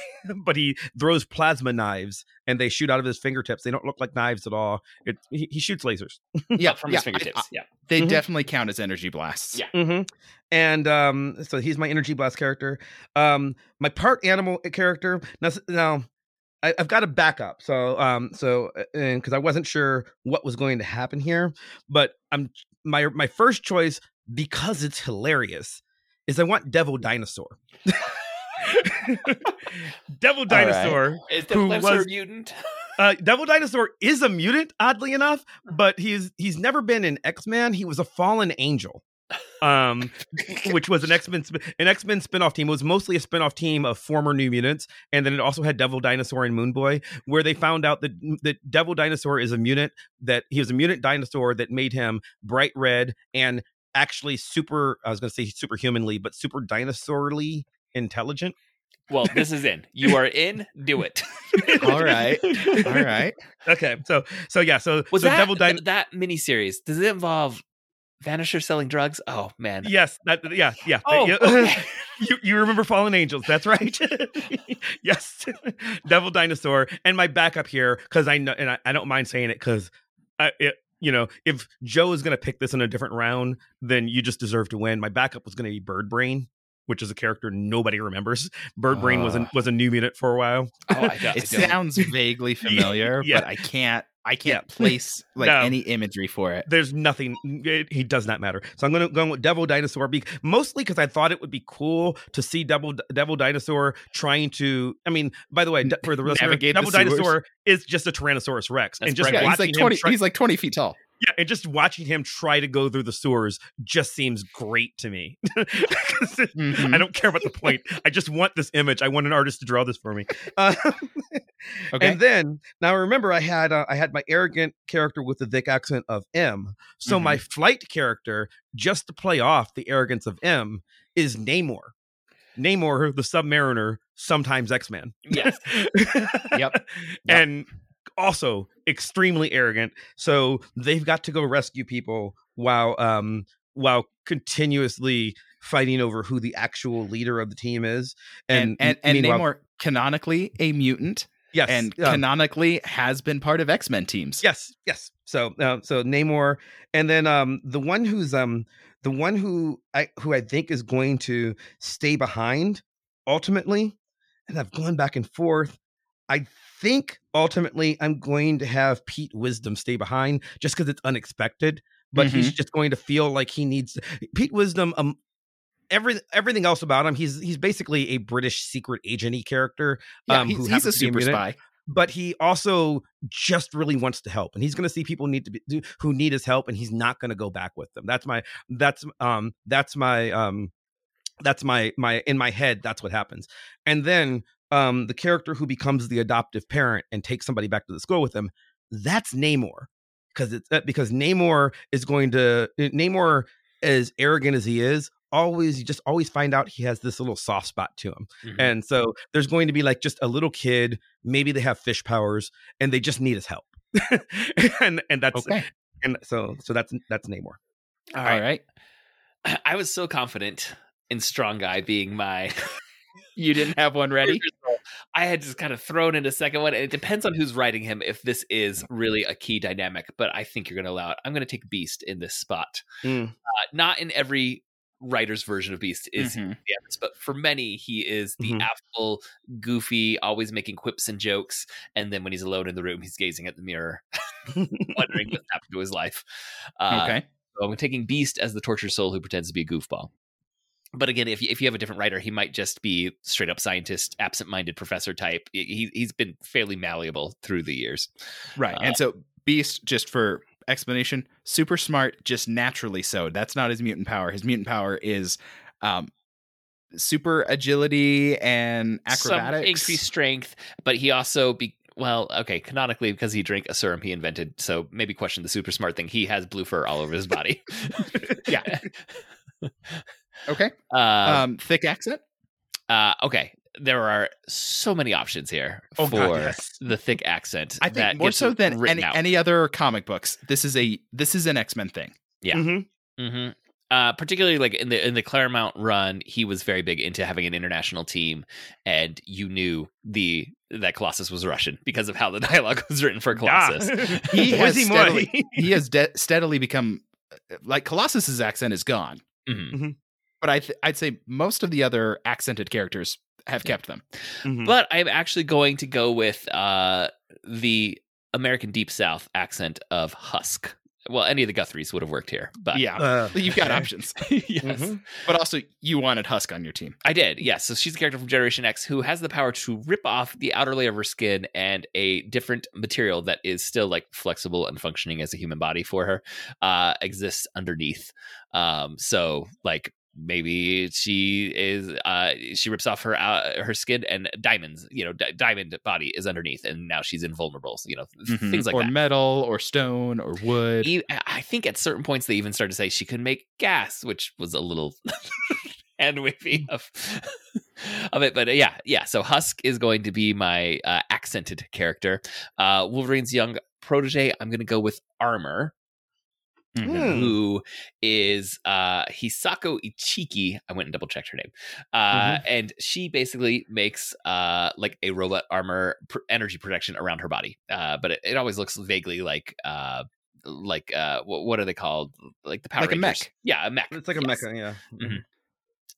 but he throws plasma knives and they shoot out of his fingertips they don't look like knives at all it he, he shoots lasers Yeah, from yeah, his fingertips. I- I- yeah. they Mhm. definitely count as energy blasts. Yeah. Mm-hmm. And um, so he's my energy blast character. Um, my part animal character. Now, now I, I've got a backup. So um, so and because I wasn't sure what was going to happen here, but I'm my my first choice because it's hilarious is I want Devil Dinosaur. Devil All right. Dinosaur. Is Who the Lefser was- mutant? Uh, Devil Dinosaur is a mutant, oddly enough, but he's he's never been an X Man. He was a fallen angel, um, which was an X Men an X Men spinoff team. It was mostly a spinoff team of former New Mutants, and then it also had Devil Dinosaur and Moon Boy, where they found out that that Devil Dinosaur is a mutant that he was a mutant dinosaur that made him bright red and actually super. I was going to say superhumanly, but super dinosaurly intelligent. Well, this is in. You are in. Do it. All right. All right. Okay, so so yeah, so Was so that Devil Dino. th- that miniseries? Does it involve Vanisher selling drugs? Oh man. Yes, that yeah, yeah. Oh, yeah. okay. you you remember Fallen Angels? That's right. yes, Devil Dinosaur, and my backup here because I know, and I, I don't mind saying it because I. It, you know, if Joe is going to pick this in a different round, then you just deserve to win. My backup was going to be Bird Brain, which is a character nobody remembers. Bird Brain was a, Ah. was a new unit for a while. Oh, I don't, I It don't. sounds vaguely familiar, Yeah. but I can't. I can't Yeah. place like No. any imagery for it. There's nothing. It, he does not matter. So I'm going to go with Devil Dinosaur, be, mostly because I thought it would be cool to see Devil Devil Dinosaur trying to. I mean, by the way, for the rest Navigate the Devil sewers. Dinosaur is just a Tyrannosaurus Rex, That's and just right. Yeah, he's watching like him twenty. try- he's like twenty feet tall. Yeah, and just watching him try to go through the sewers just seems great to me. Mhm. I don't care about the point. I just want this image. I want an artist to draw this for me. Uh, Okay. And then now remember, I had uh, I had my arrogant character with the thick accent of M. So my flight character, just to play off the arrogance of M, is Namor. Namor, the Submariner, sometimes X Man. Yes. Yep. And also extremely arrogant. So they've got to go rescue people while um while continuously fighting over who the actual leader of the team is. and and, and meanwhile- Namor canonically a mutant yes, and um, canonically has been part of X Men teams. Yes, yes. So, uh, so Namor, and then um, the one who's um, the one who I who I think is going to stay behind ultimately, and I've gone back and forth. I think ultimately I'm going to have Pete Wisdom stay behind just because it's unexpected, but he's just going to feel like he needs Pete Wisdom. Um, every everything else about him, he's he's basically a British secret agenty character Yeah, um, who he's, he's a to be a super spy. but he also just really wants to help and he's going to see people need to be do- who need his help and he's not going to go back with them that's my that's um that's my um that's my my in my head that's what happens and then um the character who becomes the adoptive parent and takes somebody back to the school with him that's namor because it's uh, because Namor is going to uh, Namor, as arrogant as he is, always you just always find out he has this little soft spot to him, Mhm. and so there's going to be like just a little kid. Maybe they have fish powers, and they just need his help, and and that's Okay. and so so that's that's Namor. All All right. right. I was so confident in Strong Guy being my. You didn't have one ready? I had just kind of thrown in a second one. And it depends on who's writing him if this is really a key dynamic, but I think you're going to allow it. I'm going to take Beast in this spot. Mm. Uh, not in every writer's version of Beast is Mhm. the Evans, but for many, he is the Mhm. affable, goofy, always making quips and jokes. And then when he's alone in the room, he's gazing at the mirror, wondering what's happened to his life. Uh, okay. so I'm taking Beast as the tortured soul who pretends to be a goofball. But again, if you, if you have a different writer, he might just be straight up scientist, absent minded professor type. He, he's been fairly malleable through the years. Right. Uh, and so Beast, just for explanation, super smart, just naturally so. That's not his mutant power. His mutant power is um super agility and acrobatics. Some increased strength, but he also be well, okay, canonically because he drank a serum he invented. So maybe question the super smart thing. He has blue fur all over his body. Yeah. Okay. Uh, Um thick accent? uh, okay. There are so many options here Oh, for God, yes. the thick accent. I think that more so than any, out. any other comic books. This is a this is an X-Men thing. Yeah. Mhm. hmm Uh, particularly like in the in the Claremont run, he was very big into having an international team, and you knew the that Colossus was Russian because of how the dialogue was written for Colossus. Yeah. He has Voici moi. steadily, he has de- steadily become like Colossus's accent is gone. Mhm. But I th- I'd say most of the other accented characters have kept them. Mhm. But I'm actually going to go with uh, the American Deep South accent of Husk. Well, any of the Guthries would have worked here, but yeah. Uh, You've got options. yes, Mhm. But also you wanted Husk on your team. I did. Yes, so she's a character from Generation X who has the power to rip off the outer layer of her skin and a different material that is still like flexible and functioning as a human body for her uh, exists underneath. Um, so like maybe she is uh she rips off her uh, her skin and diamonds you know di- diamond body is underneath and now she's invulnerable you know th- things like or that metal or stone or wood. I think at certain points they even started to say she could make gas, which was a little hand wavy of of it. But uh, yeah, yeah. So Husk is going to be my uh, accented character. Uh, Wolverine's young protege. I'm going to go with Armor, Hmm. who is uh, Hisako Ichiki. I went and double checked her name, uh, and she basically makes uh, like a robot armor pr- energy protection around her body. Uh, but it, it always looks vaguely like. Uh, like uh what, what are they called like the power Like a mech. yeah a mech It's like a Yes. mecha, yeah. Mhm.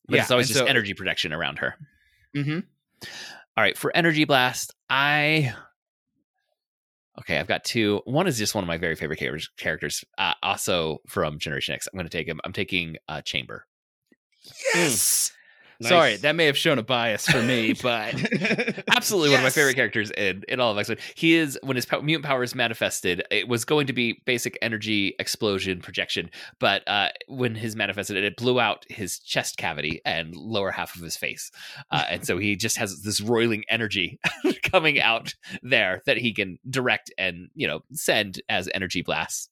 but Yeah, it's always just so- energy protection around her Mhm. all right for energy blast i okay i've got two. One is just one of my very favorite char- characters uh, also from generation x. I'm going to take him. I'm taking uh chamber. Yes. Nice. Sorry, that may have shown a bias for me, but absolutely one of my favorite characters in, in all of X-Men. He is when his pow- mutant powers manifested, it was going to be basic energy explosion projection, but uh, when his manifested, it blew out his chest cavity and lower half of his face, uh, and so he just has this roiling energy coming out there that he can direct and you know send as energy blasts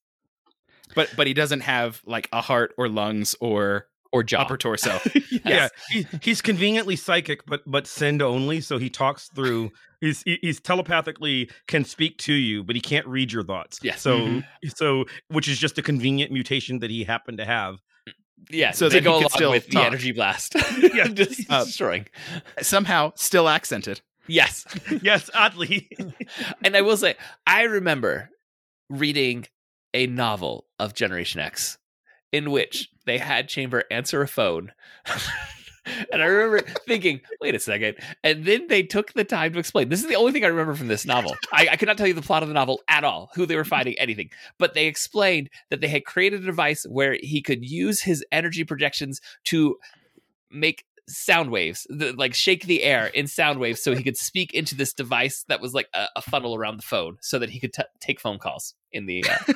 but but he doesn't have like a heart or lungs or or jaw. upper torso. Yes. Yeah, he, he's conveniently psychic, but but send only. So he talks through. He's he's telepathically can speak to you, but he can't read your thoughts. Yeah. So Mhm. so which is just a convenient mutation that he happened to have. Yeah, So to that go along still with the energy blast. Yeah. Just Uh, destroying. Somehow still accented. Yes. yes, oddly. and I will say, I remember reading a novel of Generation X in which they had Chamber answer a phone. and I remember thinking, wait a second. And then they took the time to explain. This is the only thing I remember from this novel. I, I could not tell you the plot of the novel at all, who they were fighting, anything. But they explained that they had created a device where he could use his energy projections to make sound waves th- like shake the air in sound waves so he could speak into this device that was like a, a funnel around the phone so that he could t- take phone calls in the uh,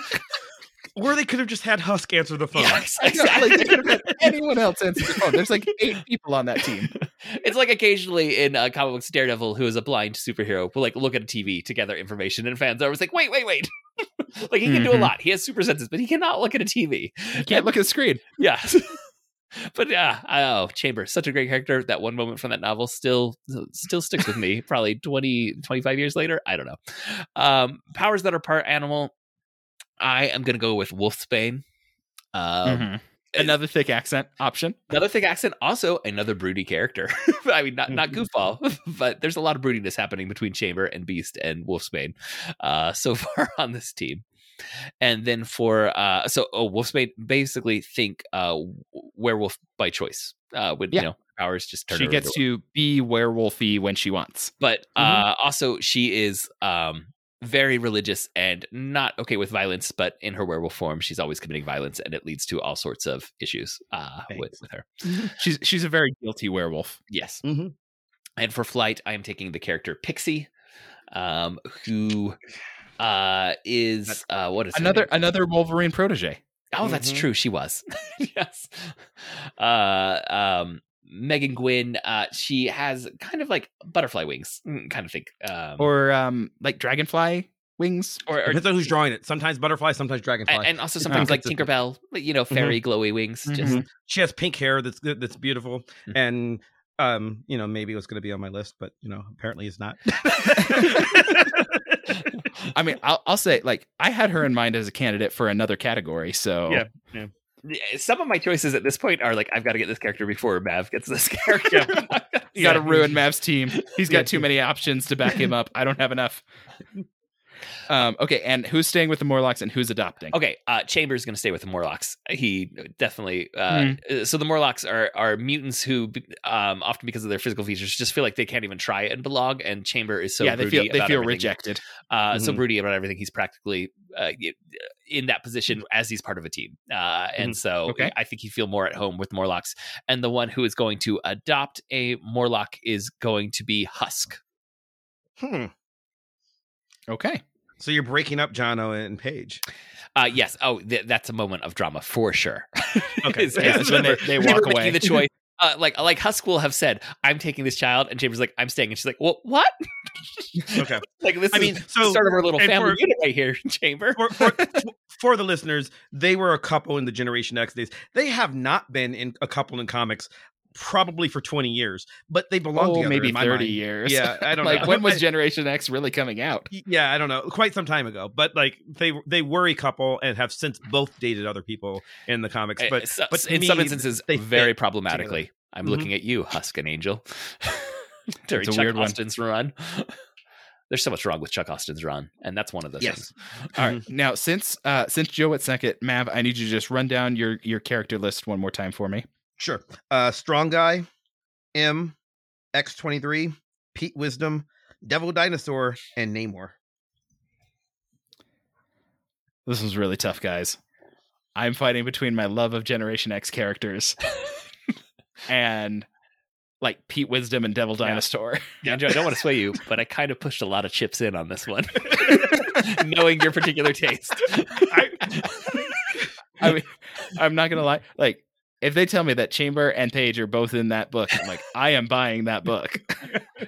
Or they could have just had Husk answer the phone. Yes, I know, like, they could have had anyone else answer the phone. There's like eight people on that team. it's like occasionally in uh, comic books, Daredevil, who is a blind superhero, will like look at a TV to gather information, and fans are always like, "Wait, wait, wait!" like he can do a Mhm. lot. He has super senses, but he cannot look at a TV. You can't look at the screen. Yeah. but yeah, oh, Chamber, such a great character. That one moment from that novel still still sticks with me. Probably 20, 25 years later. I don't know. Um, powers that are part animal. I am gonna go with Wolfsbane. Um, Mhm. Another thick accent option. Another thick accent, also another broody character. I mean, not not goofball, but there's a lot of broodiness happening between Chamber and Beast and Wolfsbane uh, so far on this team. And then for uh, so oh, Wolfsbane basically think uh, werewolf by choice. Uh, with Yeah. you know powers just turn She gets to be werewolfy when she wants. but uh, also she is um very religious and not okay with violence. But in her werewolf form, she's always committing violence, and it leads to all sorts of issues uh, with with her. She's she's a very guilty werewolf. Yes. Mhm. And for flight, I am taking the character Pixie, um, who uh, is uh, what is Another another Wolverine protege. Oh, that's Mhm. true. She was. yes. Uh, um, Megan Gwynn. Uh, she has kind of like butterfly wings, mm, kind of think. Um, Or um like dragonfly wings. or, or Depends on who's drawing it. Sometimes butterfly, sometimes dragonfly. and, and also sometimes like. Tinkerbell, like, you know, fairy glowy wings. Just Mhm. she has pink hair that's good- that's beautiful, Mhm. and um, you know, maybe it was going to be on my list, but you know, apparently it's not. I mean, I'll I'll say like I had her in mind as a candidate for another category. So Yeah. Yeah, Eh, some of my choices at this point are like I've got to get this character before Mav gets this character. you got to ruin Mav's team. He's got too many options to back him up. I don't have enough. Um, okay, and who's staying with the Morlocks and who's adopting? Okay, uh, Chambers going to stay with the Morlocks. He definitely. Uh, uh, So the Morlocks are are mutants who, um, often because of their physical features, just feel like they can't even try and belong. And Chamber is so yeah, they feel they feel everything. rejected. Uh, So Mhm. broody about everything. He's practically uh, in that position as he's part of a team. Uh, and so Okay. I think he'd feel more at home with Morlocks. And the one who is going to adopt a Morlock is going to be Husk. Hmm. Okay, So you're breaking up Jono and Paige. Uh, yes. Oh, th- that's a moment of drama for sure. Okay. Yeah, is when they- they walk away. The choice. Uh, like like Husk will have said, "I'm taking this child," and Chamber's like, "I'm staying," and she's like, "Well, what?" Okay. like this I is mean, the so start of our little family for- unit right here, Chamber. for, for, for the listeners, they were a couple in the Generation X days. They have not been in a couple in comics probably for 20 years, but they belong oh together. maybe in my thirty mind. years. Yeah, I don't like know. when was Generation X really coming out? yeah, I don't know. Quite some time ago, but like they they were a couple and have since both dated other people in the comics. Uh, But but in some instances, they very problematically. I'm Mhm. looking at you, Husk and Angel. During It's a Chuck weird one. Austin's run. There's so much wrong with Chuck Austin's run, and that's one of those Yes. things. All right, now since uh since Joe at second, Mav, I need you to just run down your your character list one more time for me. Sure. Uh, Strong Guy, M, X23, Pete Wisdom, Devil Dinosaur, and Namor. This is really tough, guys. I'm fighting between my love of Generation X characters and like Pete Wisdom and Devil Yeah. Dinosaur. Andrew, I don't want to sway you, but I kind of pushed a lot of chips in on this one, knowing your particular taste. I mean, I'm not gonna lie. Like, if they tell me that Chamber and Paige are both in that book, I'm like, I am buying that book.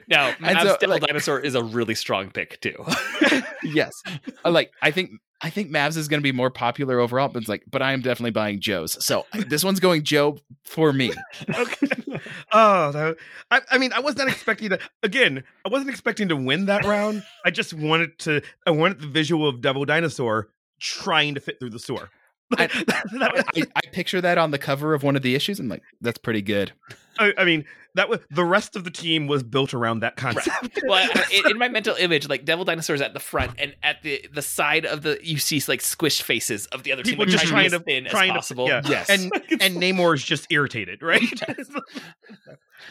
Now, And Mav's so, Devil like- Dinosaur is a really strong pick too. yes, I like. I think I think Mavs is gonna be more popular overall, but it's like, but I am definitely buying Joe's. So this one's going Joe for me. okay. Oh, that, I, I mean, I was not expecting to. Again, I wasn't expecting to win that round. I just wanted to. I wanted the visual of Devil Dinosaur trying to fit through the sewer. I- That was- I, I picture that on the cover of one of the issues. I'm like, that's pretty good. I, I mean, that was the rest of the team was built around that concept. well, I- in, in my mental image, like Devil Dinosaur is at the front, and at the the side of the you see like squished faces of the other People team, just trying, trying to to- be as thin trying as to- possible. yeah. Yes. and and Namor is just irritated, right?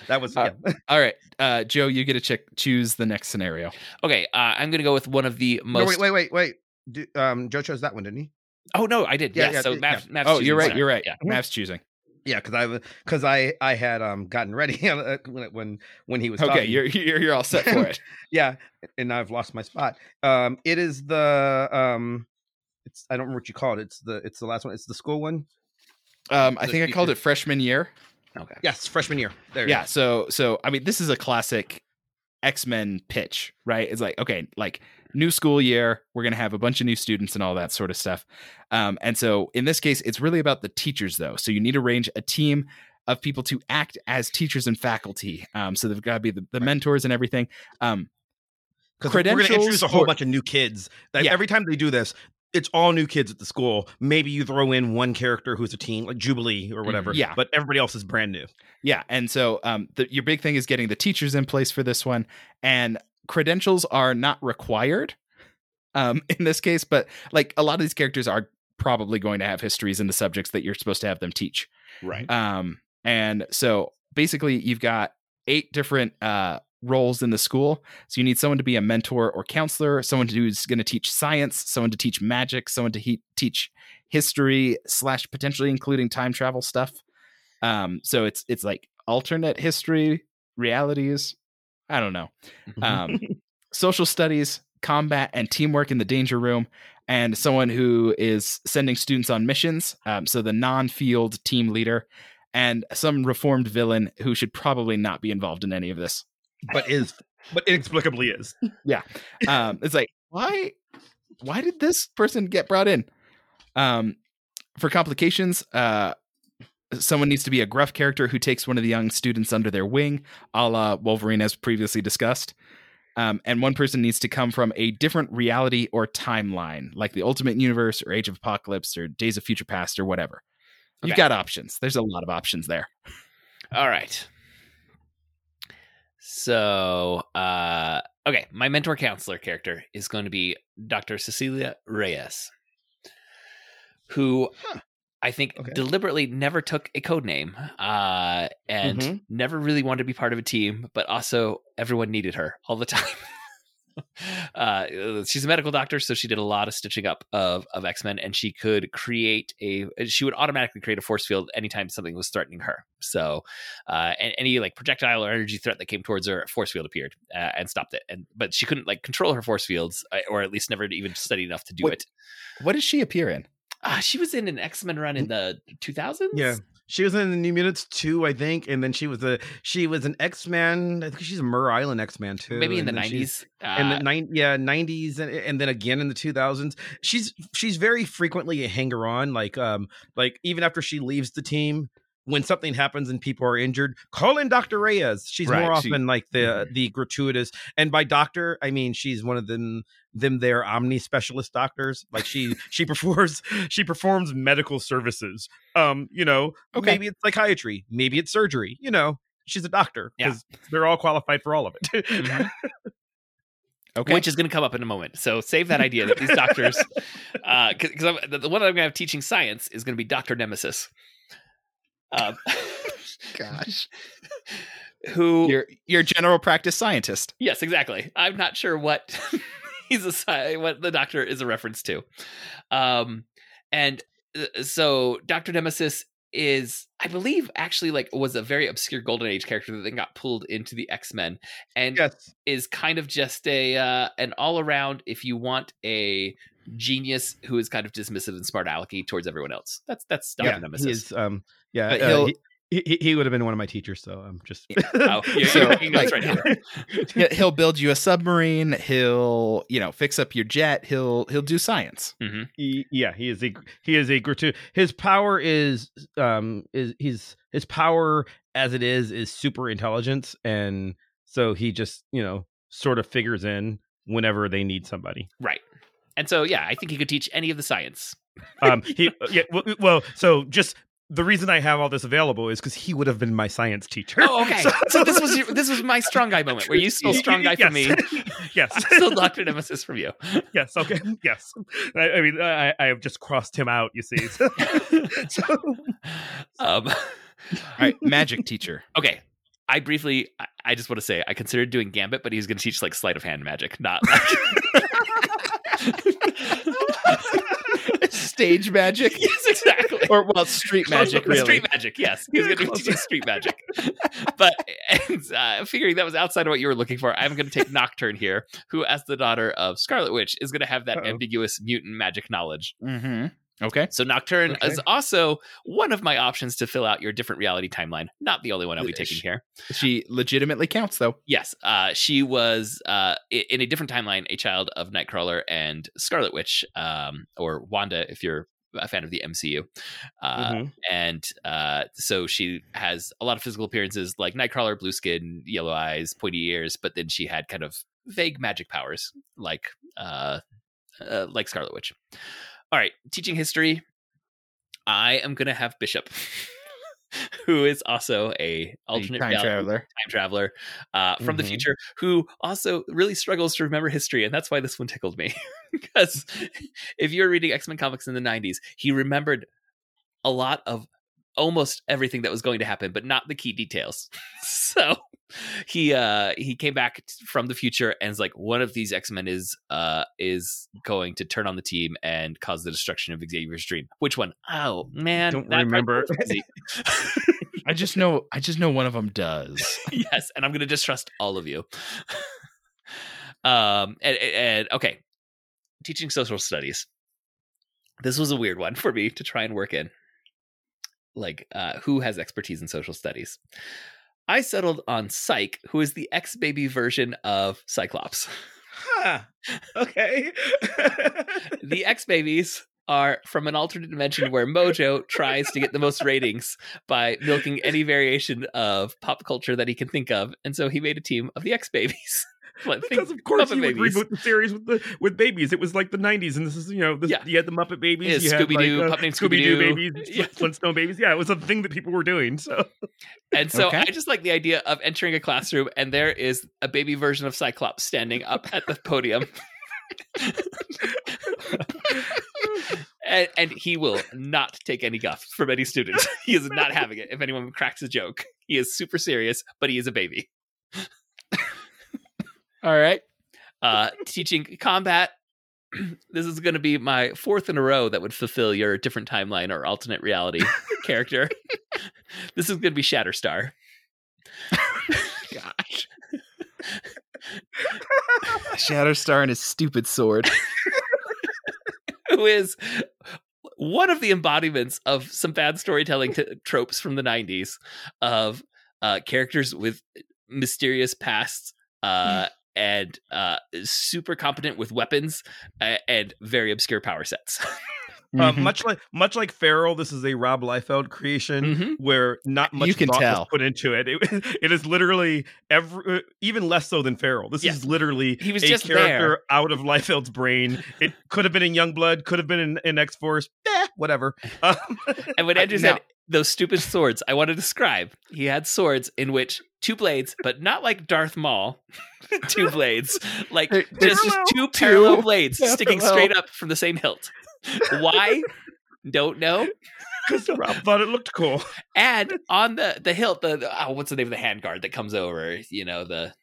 that was Uh, yeah. All right, uh, Joe, you get to check choose the next scenario. Okay, uh, I'm gonna go with one of the No, most. wait, wait, wait, wait. Do, um, Joe chose that one, didn't he? Oh no, I did. Yeah, Yeah, yeah, so yeah, Mav, Mav's Oh, choosing you're right. one. You're right. Yeah. Mav's choosing. Yeah, because I because I I had um gotten ready uh, when when when he was Okay, talking. you're you're you're all set for it. yeah, and I've lost my spot. Um, it is the um it's I don't remember what you call it. It's the it's the last one. It's the school one. Um, I The think I called teacher- it freshman year. Okay. Yes, freshman year. There. yeah so so i mean this is a classic x-men pitch right it's like okay like new school year we're going to have a bunch of new students and all that sort of stuff um, and so in this case it's really about the teachers though so you need to arrange a team of people to act as teachers and faculty um, so they've got to be the, the mentors and everything um, because we're going to introduce a whole or- bunch of new kids. That Yeah. Every time they do this, it's all new kids at the school. Maybe you throw in one character who's a teen, like Jubilee or whatever. Mm, yeah. but everybody else is brand new. Yeah, and so um, the, your big thing is getting the teachers in place for this one, and credentials are not required um, in this case, but like a lot of these characters are probably going to have histories in the subjects that you're supposed to have them teach. Right. Um, and so basically, you've got eight different uh, roles in the school. So you need someone to be a mentor or counselor, someone who's going to teach science, someone to teach magic, someone to he- teach history slash potentially including time travel stuff. Um, so it's it's like alternate history realities. I don't know. Um, social studies, combat, and teamwork in the danger room, and someone who is sending students on missions. Um, so the non-field team leader, and some reformed villain who should probably not be involved in any of this. but is but inexplicably is. Yeah. Um, it's like why why did this person get brought in? Um, for complications, uh, someone needs to be a gruff character who takes one of the young students under their wing, a la Wolverine, as previously discussed. Um, and one person needs to come from a different reality or timeline, like the Ultimate Universe or Age of Apocalypse or Days of Future Past or whatever. You've got options. There's a lot of options there. All right. So, uh, okay, my mentor counselor character is going to be Dr. Cecilia Reyes, who Huh. I think Okay. deliberately never took a code name uh, and Mhm. never really wanted to be part of a team, but also everyone needed her all the time. uh, she's a medical doctor, so she did a lot of stitching up of, of X Men, and she could create a. She would automatically create a force field anytime something was threatening her. So, uh, and any like projectile or energy threat that came towards her, a force field appeared uh, and stopped it. And but she couldn't like control her force fields, uh, or at least never even studied enough to do What- it. What does she appear in? Uh, she was in an X Men run in the 2000s. Yeah. She was in the New Mutants too, I think, and then she was a she was an X Man. I think she's a Muir Island X Man too. maybe in the and then 90s. in Uh, the nine yeah 90s and, and then again in the 2000s she's she's very frequently a hanger on like um like even after she leaves the team when something happens and people are injured call in dr reyes she's Right, more she- often like the the gratuitous and by doctor i mean she's one of them them their omni specialist doctors like she she performs she performs medical services um you know Okay. maybe it's psychiatry maybe it's surgery you know she's a doctor Yeah. because they're all qualified for all of it Mhm. Okay. which is going to come up in a moment. So save that idea that these doctors, because the, the one I'm going to have teaching science is going to be Doctor Nemesis, um, gosh. who Your your general practice scientist. yes, exactly. I'm not sure what he's a what the doctor is a reference to, um, and uh, so Doctor Nemesis is I believe actually like was a very obscure Golden Age character that then got pulled into the X Men and yes is kind of just a uh, an all around. If you want a genius who is kind of dismissive and smart alecky towards everyone else, that's that's Doctor yeah, Nemesis. He is, um, yeah, But uh, he'll- he, he, he would have been one of my teachers, so I'm just. Oh, you're, So, you're like- right now. He- He'll build you a submarine. He'll, you know, fix up your jet. He'll he'll do science. He- yeah, he is a he is a gratu His power is um is he's his power as it is is super intelligence, and so he just you know sort of figures in whenever they need somebody. Right. And so, yeah, I think he could teach any of the science. Um, he yeah well, well so just. The reason I have all this available is because he would have been my science teacher. Oh, okay. So this was your, this was my strong guy moment where you stole strong guy from me. yes. I stole Doctor Nemesis from you. yes okay yes i, I mean I, I have just crossed him out you see so, so- Um, All right, magic teacher. okay. I briefly, I, I just want to say, I considered doing Gambit, but he's going to teach like sleight of hand magic, not like. Stage magic, yes, exactly. or well, street magic. Really, Street magic, yes. He was going to be teaching street magic. But and uh, figuring that was outside of what you were looking for, I'm going to take Nocturne here, who, as the daughter of Scarlet Witch, is going to have that Uh-oh. ambiguous mutant magic knowledge. Mm-hmm. Okay. So Nocturne Okay. is also one of my options to fill out your different reality timeline. Not the only one I'll be taking here. She legitimately counts though. Yes, uh, she was uh, in a different timeline, a child of Nightcrawler and Scarlet Witch, um, or Wanda, if you're a fan of the MCU. Uh, Mhm. And uh, so she has a lot of physical appearances like Nightcrawler, blue skin, yellow eyes, pointy ears, but then she had kind of vague magic powers like uh, uh, like Scarlet Witch. All right, teaching history. I am gonna have Bishop, who is also a alternate time reality traveler. time traveler uh, from the Mhm. future who also really struggles to remember history, and that's why this one tickled me. because if you were reading X Men comics in the '90s, he remembered a lot of almost everything that was going to happen, but not the key details. so he uh he came back from the future and is like one of these x-men is uh is going to turn on the team and cause the destruction of xavier's dream which one? Oh man Don't remember. I just know. I just know one of them does. yes, and I'm going to distrust all of you. um, and, and- and okay, teaching social studies. This was a weird one for me to try and work in. Like, uh, who has expertise in social studies? I settled on Psyche, who is the ex baby version of Cyclops. Huh. Okay. the X babies are from an alternate dimension where Mojo tries to get the most ratings by milking any variation of pop culture that he can think of, and so he made a team of the X babies. like, because of course Muppet you would Babies. reboot the series with the with babies. It was like the '90s, and this is you know this, Yeah. you had the Muppet Babies, Yeah, you had Scooby-Doo, like, uh, Pup Named Scooby-Doo Scooby-Doo. babies, Yeah. Flintstone babies. Yeah, it was a thing that people were doing. So And so Okay. I just like the idea of entering a classroom and there is a baby version of Cyclops standing up at the podium. and, and he will not take any guff from any student. He is not having it if anyone cracks a joke. He is super serious, but he is a baby. All right. Uh, teaching combat. This is going to be my fourth in a row that would fulfill your different timeline or alternate reality character. this is going to be Shatterstar. Gosh. Shatterstar and his stupid sword. who is one of the embodiments of some bad storytelling t- tropes from the 90s of uh, characters with mysterious pasts uh, and uh, super competent with weapons uh, and very obscure power sets. Uh, Mhm. much like much like Feral, this is a Rob Liefeld creation Mhm. where not much You can thought tell. was put into it. It, it is literally every uh, even less so than Feral. This Yes. is literally He was a just character there. out of Liefeld's brain. It could have been in Youngblood, could have been in, in X Force. Eh, whatever. Um, And when I- Andrew now- said those stupid swords, I want to describe. He had swords in which two blades, but not like Darth Maul, two blades, like They're- they're just, just two parallel two blades sticking straight up from the same hilt. Why? Don't know. because Rob thought it looked cool. And on the the hilt, the, the- oh, what's the name of the handguard that comes over? You know the.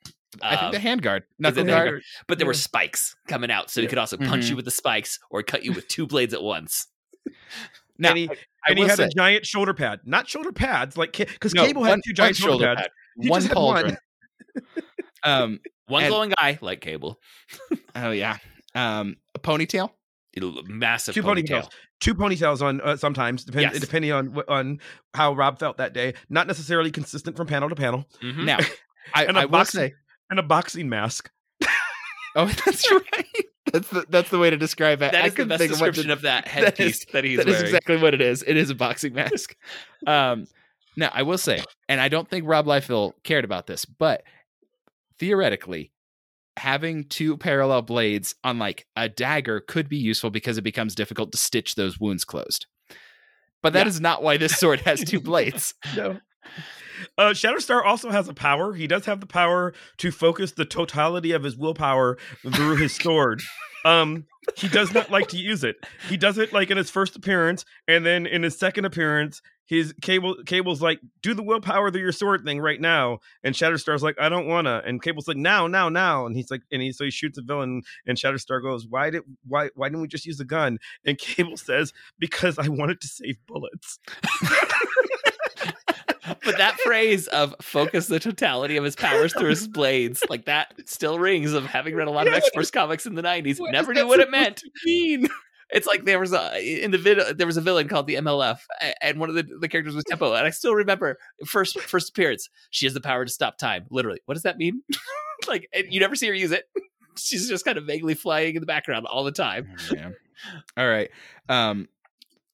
I think um, the handguard. Knuckle the guard. but there were spikes coming out, so he could also punch Mhm. you with the spikes or cut you with two blades at once. Now, and he, I and he had say, a giant shoulder pad, not shoulder pads, like because no, Cable had one- two giant one shoulder pads. pad, He one just had one. pauldron. um. One And- glowing eye, like Cable, Oh yeah. Um. A ponytail. It'll- massive Two ponytail. ponytails. Two ponytails on uh, sometimes, depend, Yes. depending on on how Rob felt that day. Not necessarily consistent from panel to panel. Mhm. Now, I, And a I will say. And a boxing mask. Oh, that's right. That's the that's the way to describe it. that I is the best think of what to- description of that that headpiece is- that he's That wearing. That is exactly what it is. It is a boxing mask. um, now I will say, and I don't think Rob Liefeld cared about this, but theoretically, having two parallel blades on like a dagger could be useful because it becomes difficult to stitch those wounds closed. But that Yeah. is not why this sword has two blades. No. Uh, Shatterstar also has a power. He does have the power to focus the totality of his willpower through his sword. Um, he does not like to use it. He does it like in his first appearance, and then in his second appearance, his cable cable's like, "Do the willpower through your sword thing right now." And Shatterstar's like, "I don't wanna." And Cable's like, "Now, now, now." And he's like, and he so he shoots a villain, and Shatterstar goes, "Why did why why didn't we just use the gun?" And Cable says, "Because I wanted to save bullets." but that phrase of focus the totality of his powers through his blades, like that still rings of having read a lot of X Force comics in the 90s. What Never knew what it meant. mean? It's like there was a in the vid there was a villain called the MLF, and one of the, the characters was Tempo, and I still remember first first appearance. She has the power to stop time. Literally, what does that mean? like you never see her use it. She's just kind of vaguely flying in the background all the time. Oh. All right. Um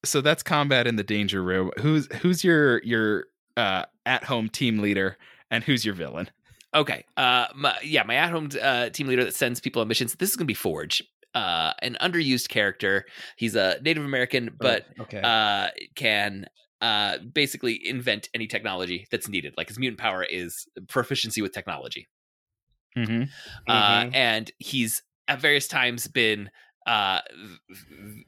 so that's combat in the danger room. Who's who's your your uh at home team leader and who's your villain? Okay, uh, my, yeah, my at-home uh, team leader that sends people on missions. This is gonna be Forge, uh, an underused character. He's a Native American, but okay. uh, can uh, basically invent any technology that's needed. Like his mutant power is proficiency with technology. Mm-hmm. uh, Mhm. and he's at various times been uh,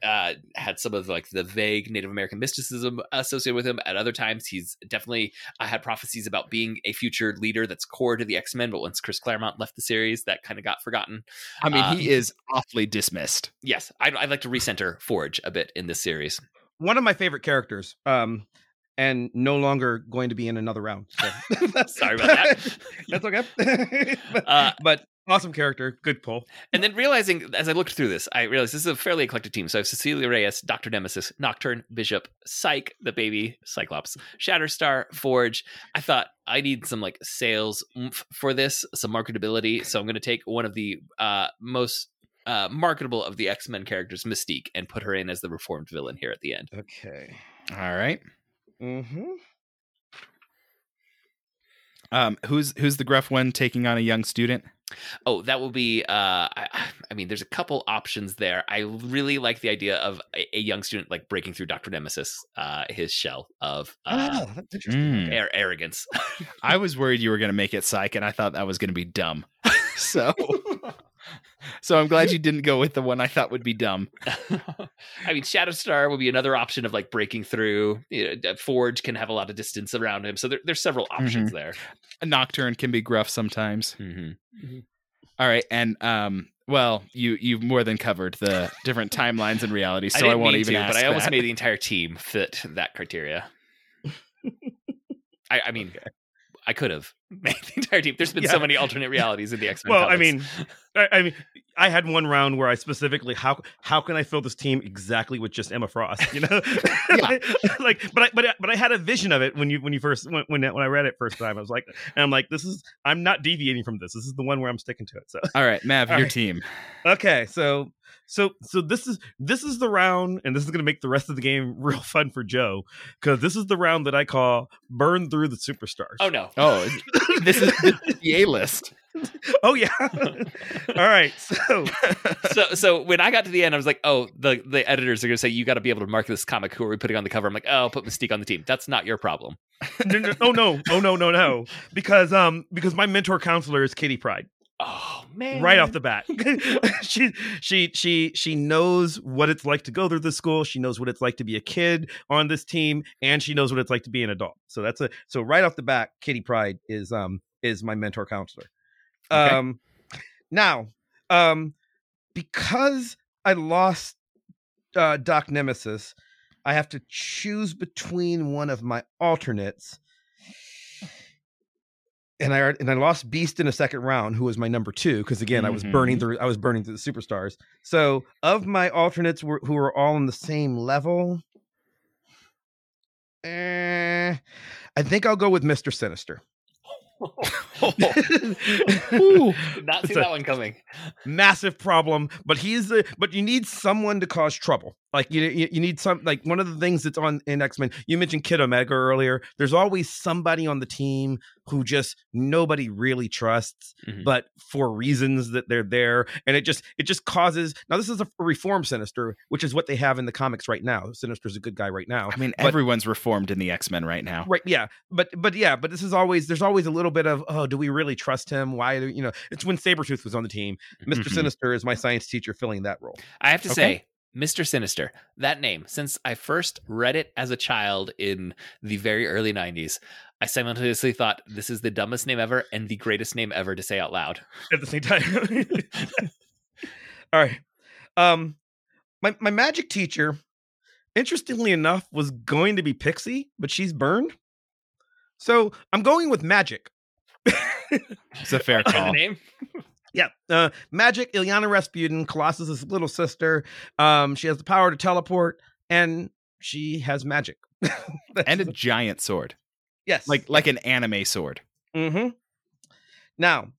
uh, had some of like the vague Native American mysticism associated with him. At other times, he's definitely uh, had prophecies about being a future leader that's core to the X Men. But once Chris Claremont left the series, that kind of got forgotten. I mean, Uh, he is awfully dismissed. Yes, I'd, I'd like to recenter Forge a bit in this series. One of my favorite characters. Um, and no longer going to be in another round. So. Sorry about that. That's okay. but, Uh, but awesome character, good pull. And then realizing, as I looked through this, I realized this is a fairly eclectic team. So I have Cecilia Reyes, Doctor Nemesis, Nocturne, Bishop, Psyche, the baby Cyclops, Shatterstar, Forge. I thought I need some like sales oomph for this, some marketability. So I'm going to take one of the uh, most uh, marketable of the X Men characters, Mystique, and put her in as the reformed villain here at the end. Okay. All right. Mm-hmm. Um, who's who's the gruff one taking on a young student? Oh, that will be. Uh, I, I mean, there's a couple options there. I really like the idea of a, a young student like breaking through Doctor Nemesis, uh, his shell of uh, oh, that's interesting. Mm. ar- arrogance. I was worried you were going to make it psych, and I thought that was going to be dumb. so, so I'm glad you didn't go with the one I thought would be dumb. I mean, Shatterstar would be another option of like breaking through. You know, Forge can have a lot of distance around him, so there, there's several options there. A nocturne can be gruff sometimes. Mm-hmm. All right, and um, well, you you've more than covered the different timelines and realities, so I, I, didn't won't mean even to, ask. but I almost that. made the entire team fit that criteria. I, I mean, I could have made the entire team. There's been so many alternate realities in the X Men. Well, I mean, I, I mean, I had one round where I specifically how how can I fill this team exactly with just Emma Frost, you know? like, but I but I, but I had a vision of it when you when you first when when, when I read it first time. I was like, and I'm like, this is I'm not deviating from this. This is the one where I'm sticking to it. So All right, Mav, All your right. team. okay, so so so this is this is the round, and this is going to make the rest of the game real fun for Joe because this is the round that I call burn through the superstars. oh no, Oh, this is, this is the A list. Oh yeah. All right, so so so when I got to the end, I was like, oh, the the editors are gonna say you got to be able to mark this comic. Who are we putting on the cover? I'm like, oh, put Mystique on the team. That's not your problem. no, no, oh no, oh no, no, no, because um because my mentor counselor is Kitty Pryde. Oh man, right off the bat. she she she she knows what it's like to go through the school. She knows what it's like to be a kid on this team, and she knows what it's like to be an adult. So that's a so right off the bat, Kitty Pryde is um is my mentor counselor. Okay. Um now, um because I lost uh Doc Nemesis, I have to choose between one of my alternates and I and I lost Beast in a second round, who was my number two, because again I was burning Mhm. through I was burning through the superstars. So of my alternates were, who were all on the same level, eh, I think I'll go with Mister Sinister. Ooh. Not see that one coming. Massive problem, but he's the but you need someone to cause trouble. Like you, you, you need some like one of the things that's on in X Men. You mentioned Kid Omega earlier. There's always somebody on the team who just nobody really trusts. Mhm. but for reasons that they're there and it just it just causes now this is a reform sinister which is what they have in the comics right now sinister's a good guy right now I mean, But- everyone's reformed in the X Men right now. right yeah but but yeah but this is always there's always a little bit of oh do we really trust him why do you know it's when sabretooth was on the team mister Mhm. sinister is my science teacher filling that role I have to Okay. say, Mr. Sinister, that name, since I first read it as a child in the very early 90s, I simultaneously thought this is the dumbest name ever and the greatest name ever to say out loud. at the same time all right um my my magic teacher interestingly enough was going to be pixie but she's burned So I'm going with Magik. It's a fair call. name. Yeah, uh, Magik. Illyana Rasputin, Colossus's little sister. Um, she has the power to teleport, and she has magic. And a giant sword. yes, Like like an anime sword. Mm-hmm. Now,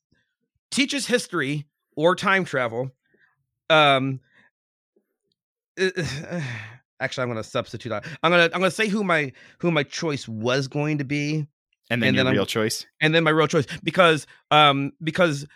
teaches history or time travel. Um. Actually, I'm going to substitute. that. I'm going to I'm going to say who my who my choice was going to be, And then And then I'm- real choice. and then my real choice because um because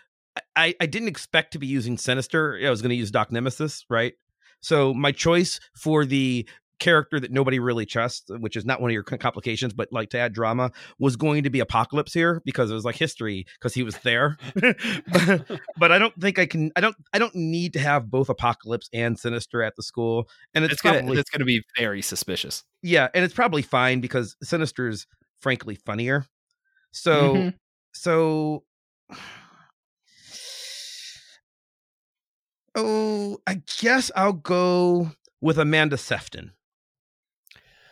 I I didn't expect to be using Sinister. I was going to use Doc Nemesis, right? So my choice for the character that nobody really trusts, which is not one of your complications, but like to add drama, was going to be Apocalypse here because it was like history because he was there. but, but I don't think I can. I don't. I don't need to have both Apocalypse and Sinister at the school, and it's, It's gonna probably it's gonna be very suspicious. yeah, and it's probably fine because Sinister's frankly funnier. So Mhm. so Oh, I guess I'll go with Amanda Sefton.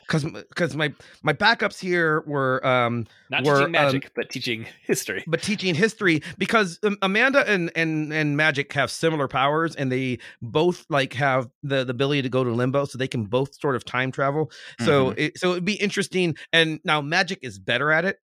Cuz cuz my my backups here were um Not Were, teaching um, magic, but teaching history. but teaching history because um, Amanda and and and Magik have similar powers and they both like have the, the ability to go to limbo so they can both sort of time travel. So it so it'd be interesting and now Magik is better at it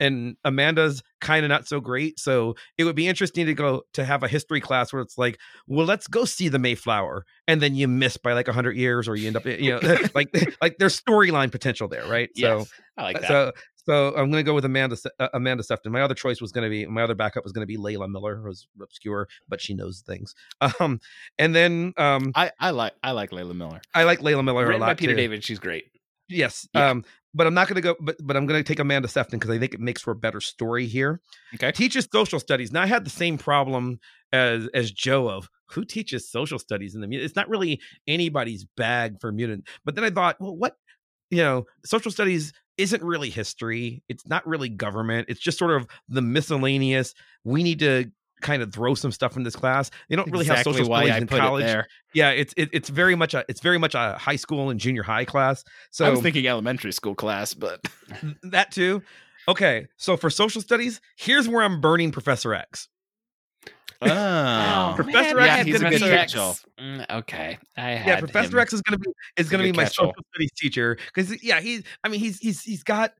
and Amanda's kind of not so great. So it would be interesting to go to have a history class where it's like, well, let's go see the Mayflower, and then you miss by like hundred years, or you end up, you know, like like there's storyline potential there, right? So I like that. so so I'm gonna go with Amanda uh, Amanda Sefton. My other choice was gonna be my other backup was gonna be Layla Miller, who's obscure, but she knows things. Um, and then um, I, I like I like Layla Miller. I like Layla Miller a lot by Peter too. David, she's great. Yes. Yeah. Um, but I'm not gonna go. But but I'm gonna take Amanda Sefton because I think it makes for a better story here. Okay. Teaches social studies. Now I had the same problem as as Joe of who teaches social studies in the mutant. It's not really anybody's bag for mutant. But then I thought, well, what you know, social studies isn't really history. It's not really government. It's just sort of the miscellaneous. We need to kind of throw some stuff in this class. They don't really exactly have social why studies I in put college. it there. Yeah, it's it, it's very much a it's very much a high school and junior high class. So I was thinking elementary school class, but that too. Okay, so for social studies, here's where I'm burning Professor X. oh, Professor man, X yeah, is a gonna good be catch-all. Mm, okay, I Yeah, Professor him. X is gonna be is gonna be my catch-all. social studies teacher because yeah, he's I mean he's he's he's got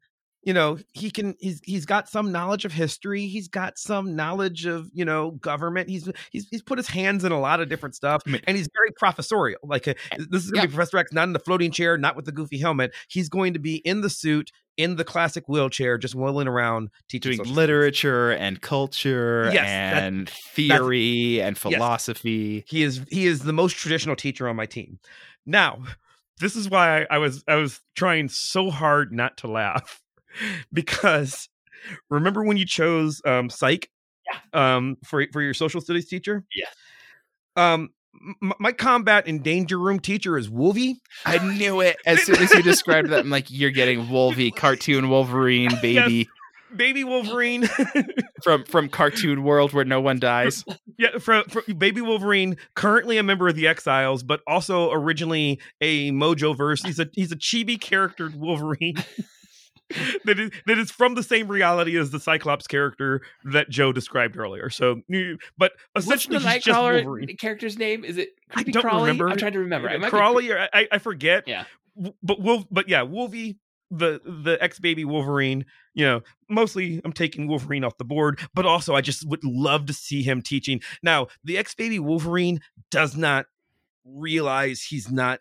you know he can he's he's got some knowledge of history he's got some knowledge of you know government he's he's he's put his hands in a lot of different stuff and he's very professorial like uh, this is gonna be professor x not in the floating chair not with the goofy helmet he's going to be in the suit in the classic wheelchair just whirling around teaching literature and culture Yes, that- and theory and philosophy. He is he is the most traditional teacher on my team. Now, this is why I, I was I was trying so hard not to laugh because remember when you chose um psych um for for your social studies teacher? Yes. Um m- my combat and danger room teacher is Wolvie. I knew it as soon as you described that. I'm like, you're getting Wolvie, cartoon Wolverine, baby Baby Wolverine. from from cartoon world where no one dies. Yeah, from, from Baby Wolverine, currently a member of the Exiles, but also originally a Mojo verse. He's a he's a chibi charactered Wolverine. that is that is from the same reality as the Cyclops character that Joe described earlier. So, but What's essentially, the he's just Nightcrawler Wolverine. character's name? Is it I Creepy don't Crawly? remember. I'm trying to remember. It might be or I, I forget. Yeah. But Wolf, but yeah, Wolvie, the the ex baby Wolverine. You know, mostly I'm taking Wolverine off the board, but also I just would love to see him teaching. Now, the ex baby Wolverine does not realize he's not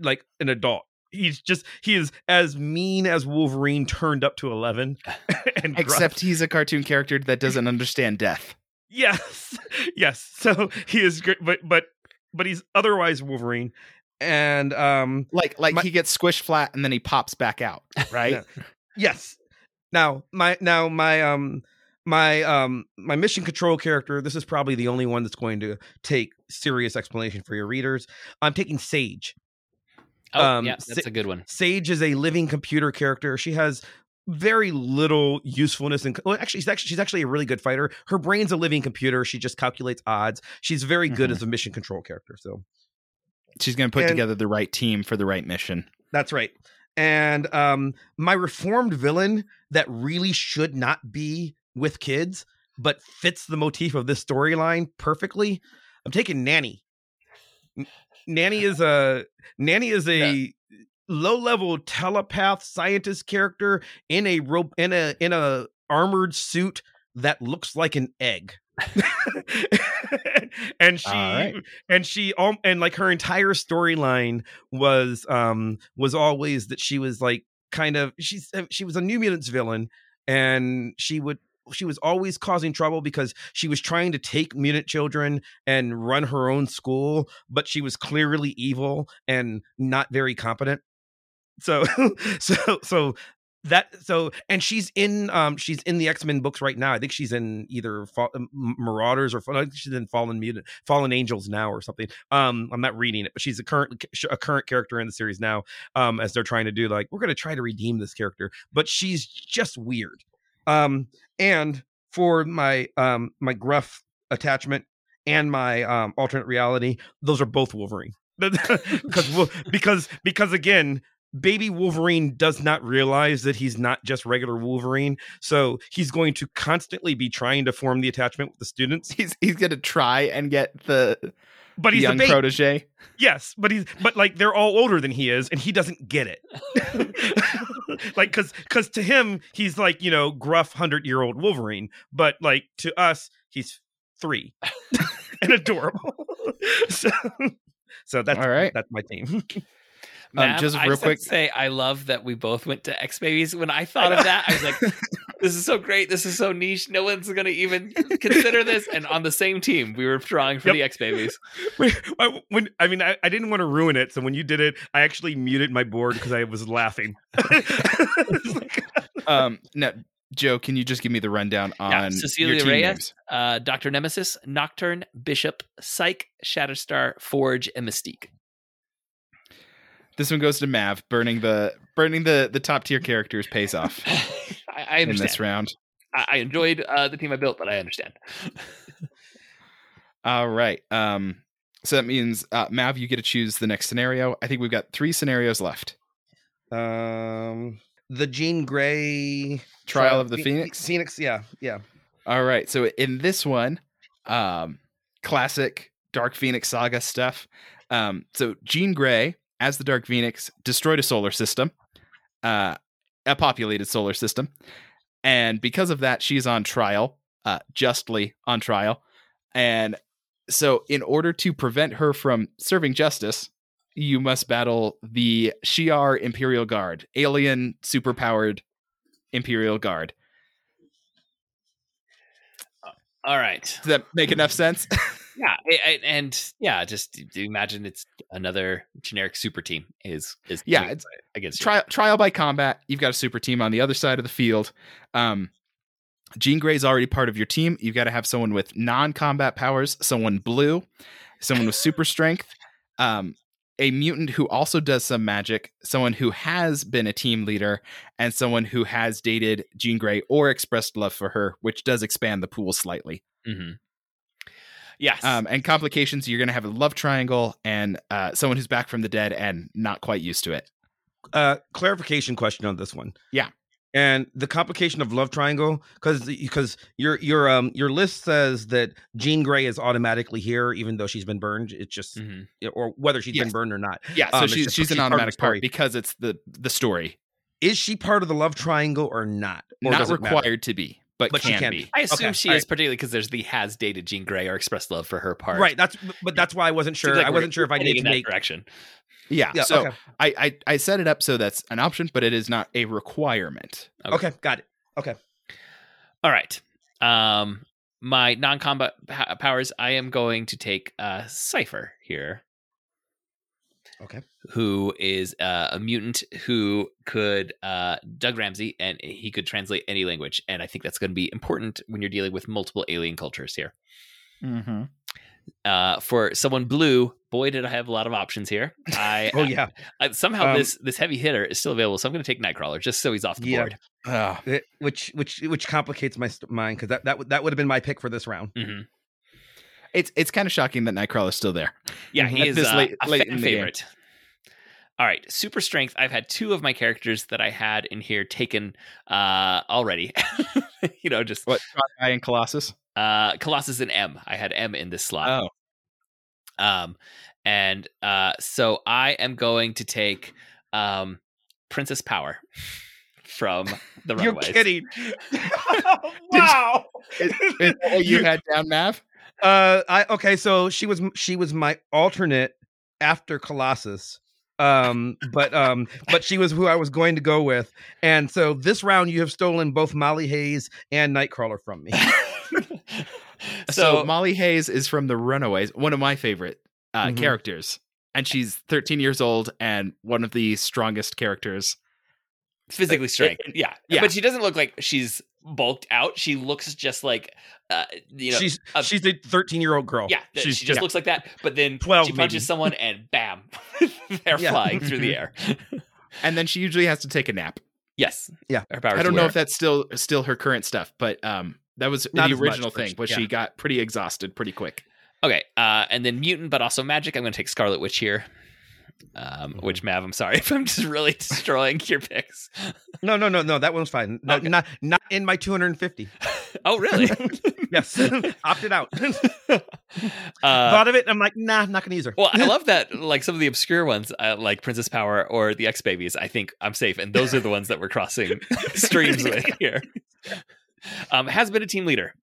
like an adult. He's just he is as mean as Wolverine turned up to eleven, and gruff. Except he's a cartoon character that doesn't understand death. Yes, yes. So he is great, but but but he's otherwise Wolverine, and um Like like My- he gets squished flat and then he pops back out, right? Yeah. yes. Now my now my um my um my mission control character. This is probably the only one that's going to take serious explanation for your readers. I'm taking Sage. Oh, Um, yeah, that's a good one. Sage is a living computer character. She has very little usefulness and well, actually she's actually she's actually a really good fighter. Her brain's a living computer. She just calculates odds. She's very good Mhm. as a mission control character. So She's gonna put And- together the right team for the right mission. That's right. and um, my reformed villain that really should not be with kids, but fits the motif of this storyline perfectly. I'm taking Nanny. Nanny is a Nanny is a low level telepath scientist character in a rope in a in a armored suit that looks like an egg. and she Alright. and she um, and like her entire storyline was um was always that she was like kind of she's uh, she was a new mutants villain and she would she was always causing trouble because she was trying to take mutant children and run her own school but she was clearly evil and not very competent. So so so that so and she's in um she's in the x-men books right now. I think she's in either marauders or she's in fallen mutant fallen angels now or something. Um i'm not reading it but she's a current a current character in the series now um as they're trying to do like we're going to try to redeem this character but she's just weird um and for my um my gruff attachment and my um alternate reality those are both wolverine. Because because because again baby wolverine does not realize that he's not just regular wolverine so he's going to constantly be trying to form the attachment with the students. He's he's gonna try and get the but he's a young baby protege. yes but he's but like they're all older than he is and he doesn't get it like because because to him he's like you know gruff 100 year old wolverine but like to us he's three and adorable so, so that's All right. that's my team Mav, just I real have quick- say, I love that we both went to X Babies. When I thought of that, I was like, "This is so great. This is so niche. No one's going to even consider this." And on the same team, we were drawing for Yep. the X Babies. When- I, when I mean, I, I didn't want to ruin it, so when you did it, I actually muted my board because I was laughing. Um, now, Joe, can you just give me the rundown on Yeah, your Cecilia team Reyes, uh, Doctor Nemesis, Nocturne, Bishop, Psych, Shatterstar, Forge, and Mystique. This one goes to Mav. Burning the burning the the top tier characters pays off I, I in understand. this round. I, I enjoyed uh, the team I built, but I understand. All right. Um, so that means uh, Mav, you get to choose the next scenario. I think we've got three scenarios left. um, the Jean Grey Trial of the Phe- Phoenix. Phoenix, yeah, yeah. All right. So in this one, um, classic Dark Phoenix saga stuff. Um, so Jean Grey, as the Dark Phoenix, destroyed a solar system, uh, a populated solar system, and because of that, she's on trial, uh, justly on trial, and so in order to prevent her from serving justice. You must battle the Shi'ar Imperial Guard, alien superpowered Imperial Guard. All right. Does that make enough sense? Yeah, I- and yeah, just imagine it's another generic super team is is Yeah, it's- against you. trial trial by combat. You've got a super team on the other side of the field. Um, Jean Grey's already part of your team. You've got to have someone with non-combat powers, someone blue, someone with super strength, um, a mutant who also does some magic, someone who has been a team leader, and someone who has dated Jean Grey or expressed love for her, which does expand the pool slightly. hmm Yes. Um, and complications, you're going to have a love triangle and uh, someone who's back from the dead and not quite used to it. Uh, clarification question on this one. Yeah. And the complication of love triangle, because because your your um your list says that Jean Grey is automatically here, even though she's been burned. It's just Mhm. or whether she's Yes. been burned or not. Yeah, so Um, it's she's just- she's she's an part of the automatic story. part because it's the the story. Is she part of the love triangle or not? Or Not does matter? required to be, but, But she can, can be. be. I assume Okay, she all is right. particularly because there's the has dated Jean Grey or expressed love for her part. Right. That's but that's why I wasn't sure. like I wasn't sure if I heading need to make. direction. Yeah. Yeah. so okay. I, I I set it up so that's an option, but it is not a requirement. Okay. Got it. Okay. All right. Um, my non-combat p- powers. I am going to take uh Cipher here. Okay. Who is uh, a mutant who could uh Doug Ramsey and he could translate any language, and I think that's going to be important when you're dealing with multiple alien cultures here. Mm-hmm. Uh, for someone blue, boy, did I have a lot of options here. I Oh yeah. I, somehow Um, this this heavy hitter is still available, so I'm going to take Nightcrawler just so he's off the Yeah. board. Oh, It- which which which complicates my mind because that that would that would have been my pick for this round. hmm it's it's kind of shocking that Nightcrawler is still there. Yeah, Mhm. he is this uh, late- a late fan in the game. favorite. All right, super strength. I've had two of my characters that I had in here taken uh already. you know, just What Guy and Colossus? uh Colossus and M. I had M in this slot. Oh, Um, and uh, so I am going to take um, Princess Power from the Runaways. You're Runaways. kidding. wow. is that what you had down, Mav? Uh, I okay. So she was she was my alternate after Colossus. Um, but um, but she was who I was going to go with, and so this round you have stolen both Molly Hayes and Nightcrawler from me. So, so Molly Hayes is from the Runaways, one of my favorite uh, Mhm. characters, and she's 13 years old and one of the strongest characters. physically strong yeah. yeah. but she doesn't look like she's bulked out. She looks just like uh, you know, she's a- she's a thirteen year old girl. yeah. she's she just yeah. looks like that. But then 12 she punches maybe. someone and bam, they're Yeah. flying through the air. And then she usually has to take a nap. yes, Yeah. I don't know if that's still still her current stuff, but um, that was Not the original thing. But yeah. she got pretty exhausted pretty quick? Okay, uh, and then mutant, but also magic. I'm going to take Scarlet Witch here. Um, Mm-hmm. Which Mav, I'm sorry if I'm just really destroying your picks. No, no, no, no. That one's fine. Not Okay. not, not in my two hundred and fifty. Oh, really? Yes, opted out. uh, Thought of it. I'm like, nah, not gonna use her. well, I love that. Like some of the obscure ones, uh, like Princess Power or the X Babies. I think I'm safe, and those are the ones that we're crossing streams with here. Um, has been a team leader.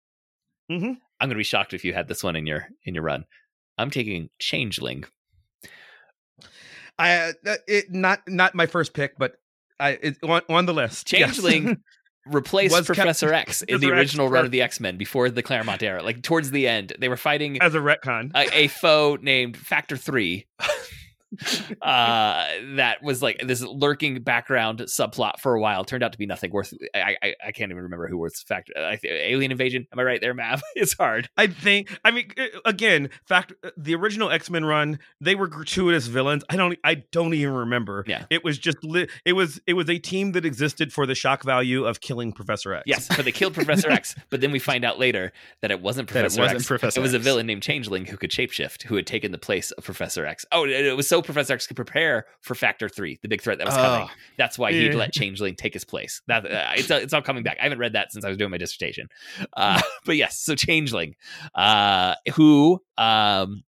Mhm. I'm going to be shocked if you had this one in your in your run. I'm taking Changeling. I uh, it not not my first pick, but I it's on, on the list. Yes. Changeling replaced Was Cap- Professor X in the original run of the X Men before the Claremont era. Like towards the end, they were fighting as a retcon. a, a foe named Factor Three. uh that was like this lurking background subplot for a while turned out to be nothing worth i i, I can't even remember who was fact. I, th- alien invasion am i right there mav it's hard I think. I mean, uh, again, fact. The original X Men run, they were gratuitous villains. I don't. I don't even remember. Yeah. It was just. Li- it was. It was a team that existed for the shock value of killing Professor X. yes but they killed professor x but then we find out later that it wasn't That it professor wasn't x Professor it was a X. villain named changeling who could shapeshift who had taken the place of professor x oh it it was so professor x could prepare for factor 3 the big threat that was coming Oh, That's why he'd Yeah. let Changeling take his place. That uh, it's it's all coming back. I haven't read that since I was doing my dissertation. Uh, but yes, so Changeling, uh, who um,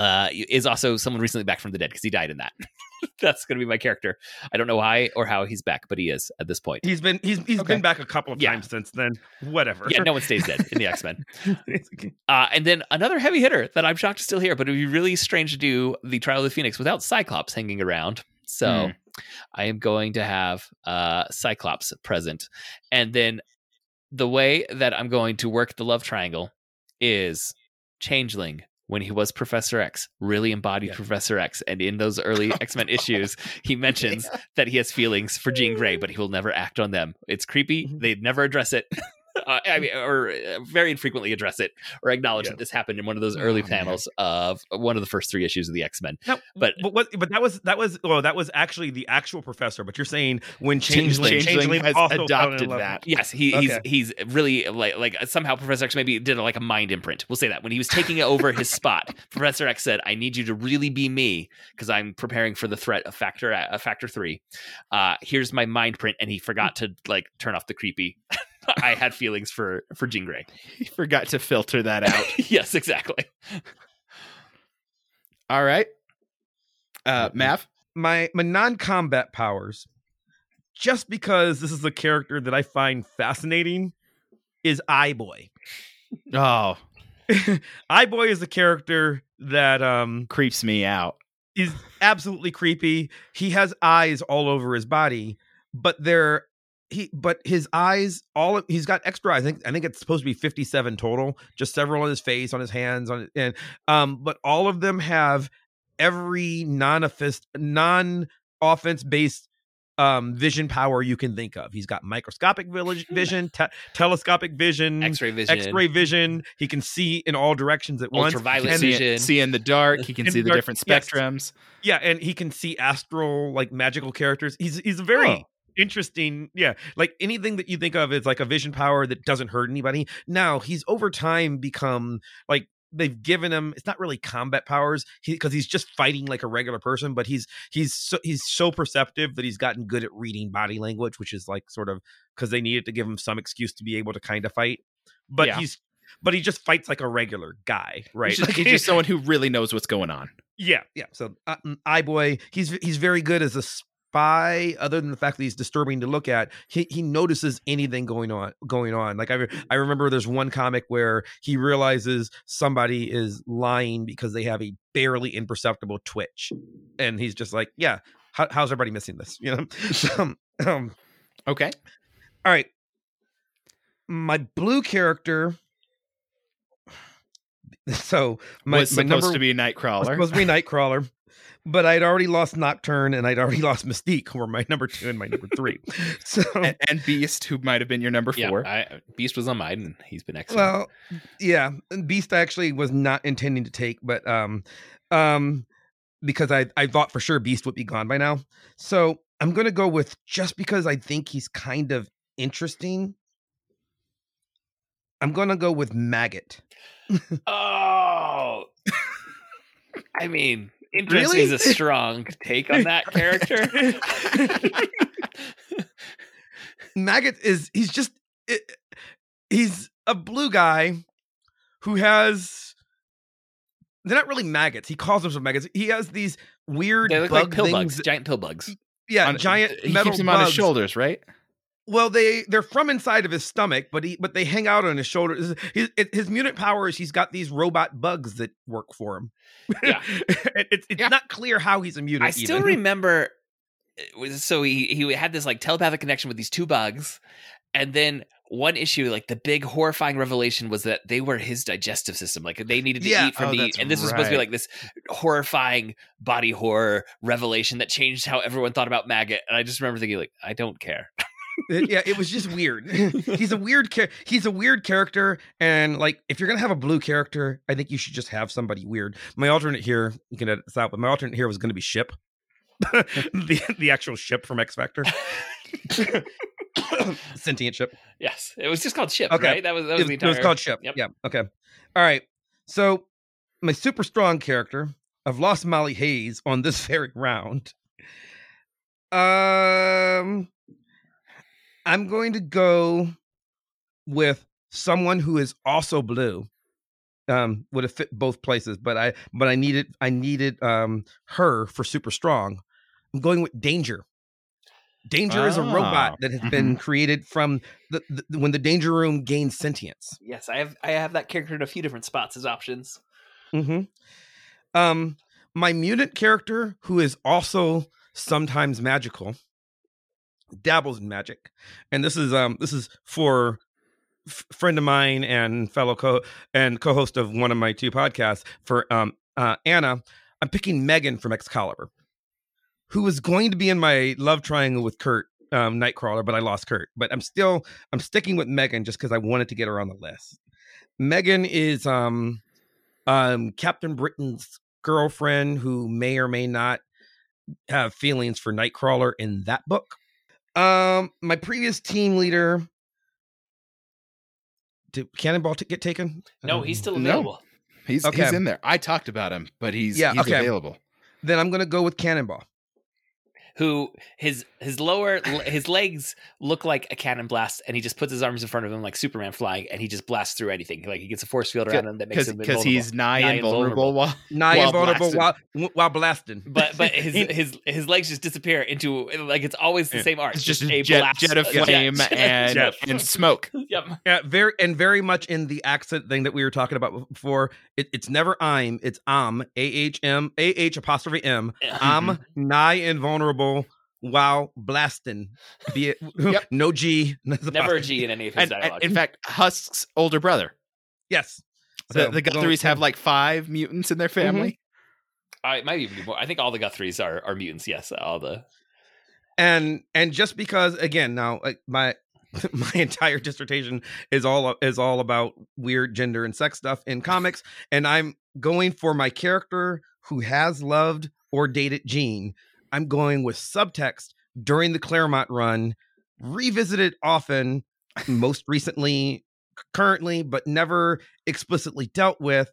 uh, is also someone recently back from the dead because he died in that. That's going to be my character. I don't know why or how he's back, but he is at this point. He's been. He's he's Okay. been back a couple of Yeah. times since then. Whatever. Yeah, no one stays dead in the X Men. Uh, and then another heavy hitter that I'm shocked is still here, but it would be really strange to do the Trial of the Phoenix without Cyclops hanging around. So Hmm. I am going to have uh, Cyclops present. And then the way that I'm going to work the love triangle is Changeling. When he was Professor X, really embodied Yeah. Professor X. And in those early X Men issues, he mentions that he has feelings for Jean Grey, but he will never act on them. It's creepy. Mhm. They'd never address it. Uh, I mean, or uh, very infrequently address it or acknowledge Yeah. that this happened in one of those early Oh, man. panels of one of the first three issues of the X Men. But- but what? But that was that was well, that was actually the actual professor. But you're saying when Changeling- changeling, Changeling has also adopted that. Yes, he, Okay. he's he's really like like somehow Professor X maybe did like a mind imprint. We'll say that when he was taking over his spot, Professor X said, "I need you to really be me because I'm preparing for the threat of Factor uh, Factor Three. Uh, here's my mind print," and he forgot to like turn off the creepy. I had feelings for for Jean Grey. he forgot to filter that out. yes, exactly. All right, uh, Mav. my my non-combat powers just because this is a character that i find fascinating is eye boy Oh, eye boy is a character that um creeps me out. is absolutely creepy he has eyes all over his body but they're he but his eyes all he's got extra eyes. I think I think it's supposed to be 57 total, just several on his face, on his hands, on and um but all of them have every non-offense non-offense based um vision power you can think of. He's got microscopic village vision, te- telescopic vision, X-ray vision, X-ray vision. He can see in all directions at once. ultraviolet And- see, vision. see in the dark. He can In see the the dark, different yes. spectrums. Yeah, and he can see astral like magical characters. He's he's a very Oh. Interesting. Yeah, like anything that you think of as like a vision power that doesn't hurt anybody. Now he's over time become like they've given him it's not really combat powers because he's just fighting like a regular person but he's he's so he's so perceptive that he's gotten good at reading body language which is like sort of because they needed to give him some excuse to be able to kind of fight but Yeah. he's but he just fights like a regular guy right He's just, he's just someone who really knows what's going on. yeah yeah so uh, eye boy he's he's very good as a spy other than the fact that he's disturbing to look at he he notices anything going on going on. Like i re- i remember there's one comic where he realizes somebody is lying because they have a barely imperceptible twitch. And he's just like yeah how, how's everybody missing this? You know? Um, um, Okay. all right. My blue character so my, was my supposed number to be Nightcrawler. supposed to be Nightcrawler, but I'd already lost Nocturne and I'd already lost Mystique, who were my number two and my number three. So, and, and Beast, who might have been your number Yeah, four. I, Beast was on mine, and he's been excellent. well, yeah, Beast actually was not intending to take, but um, um, because I I thought for sure Beast would be gone by now. So I'm gonna go with just because I think he's kind of interesting. I'm gonna go with Maggot. oh, I mean, interesting Really? is a strong take on that character. Maggot is he's just it, he's a blue guy who has they're not really maggots. He calls them some maggots. He has these weird they look bug like pill things. bugs, giant pill bugs. Yeah, On- giant he metal keeps him bugs. on his shoulders, right? Well, they they're from inside of his stomach, but he but they hang out on his shoulders. His his mutant power is he's got these robot bugs that work for him. Yeah. It's it's Yeah. not clear how he's a mutant. I still even. remember. was- So he he had this like telepathic connection with these two bugs, and then one issue, like the big horrifying revelation, was that they were his digestive system. Like they needed to Yeah. eat from Oh, the, and this was supposed to be like this horrifying body horror revelation that changed how everyone thought about maggot. And I just remember thinking, like, I don't care. Yeah, it was just weird. he's a weird char- he's a weird character and like if you're going to have a blue character, I think you should just have somebody weird. My alternate here, you can edit this out, but my alternate here was going to be Ship. the the actual ship from X Factor. Sentient ship. Yes, it was just called Ship, Okay. right? That was that was It, the it was called Ship. Yep. Yeah. Okay. All right. So my super strong character, I've lost Molly Hayes on this very round. Um, I'm going to go with someone who is also blue. Um, would have fit both places, but I but I needed I needed um her for super strong. I'm going with Danger. Danger is a Ah, robot that has been created from the, the when the Danger Room gains sentience. Yes, I have I have that character in a few different spots as options. Mm-hmm. Um, my mutant character, who is also sometimes magical, dabbles in magic, and this is um this is for f- friend of mine and fellow co and co-host of one of my two podcasts for um uh Anna. I'm picking Meggan from Excalibur, who was going to be in my love triangle with Kurt. Um, Nightcrawler, but I lost Kurt. But I'm still I'm sticking with Meggan just because I wanted to get her on the list. Meggan is um um Captain Britain's girlfriend who may or may not have feelings for Nightcrawler in that book. Um my previous team leader did Cannonball t- get taken? No, he's still No. available. He's Okay. he's in there. I talked about him, but he's Yeah, he's okay. available. Then I'm going to go with Cannonball. Who his his lower his legs look like a cannon blast, and he just puts his arms in front of him like Superman flying, and he just blasts through anything. Like he gets a force field around him that makes Because him because he's nigh, Nigh invulnerable. invulnerable. While Nigh While invulnerable blasting. while, while blasting. But but his his his legs just disappear into like it's always the Yeah. same arc. it's just a a jet, blast jet of flame jet- and jet. and smoke. yep. Yeah, very and very much in the accent thing that we were talking about before. It, it's never I'm, it's am, A H M, A H apostrophe M. I'm mm-hmm. nigh invulnerable while blasting. Be it Yep. no G. Never a G in any of his And, and dialogue. in fact, Husk's older brother. Yes. The, So, the going- Guthries have like five mutants in their family. Uh, it might even be more. I think all the Guthries are are mutants. Yes, all the and and just because again now my my entire dissertation is all is all about weird gender and sex stuff in comics and i'm going for my character who has loved or dated jean i'm going with subtext during the claremont run revisited often most recently currently but never explicitly dealt with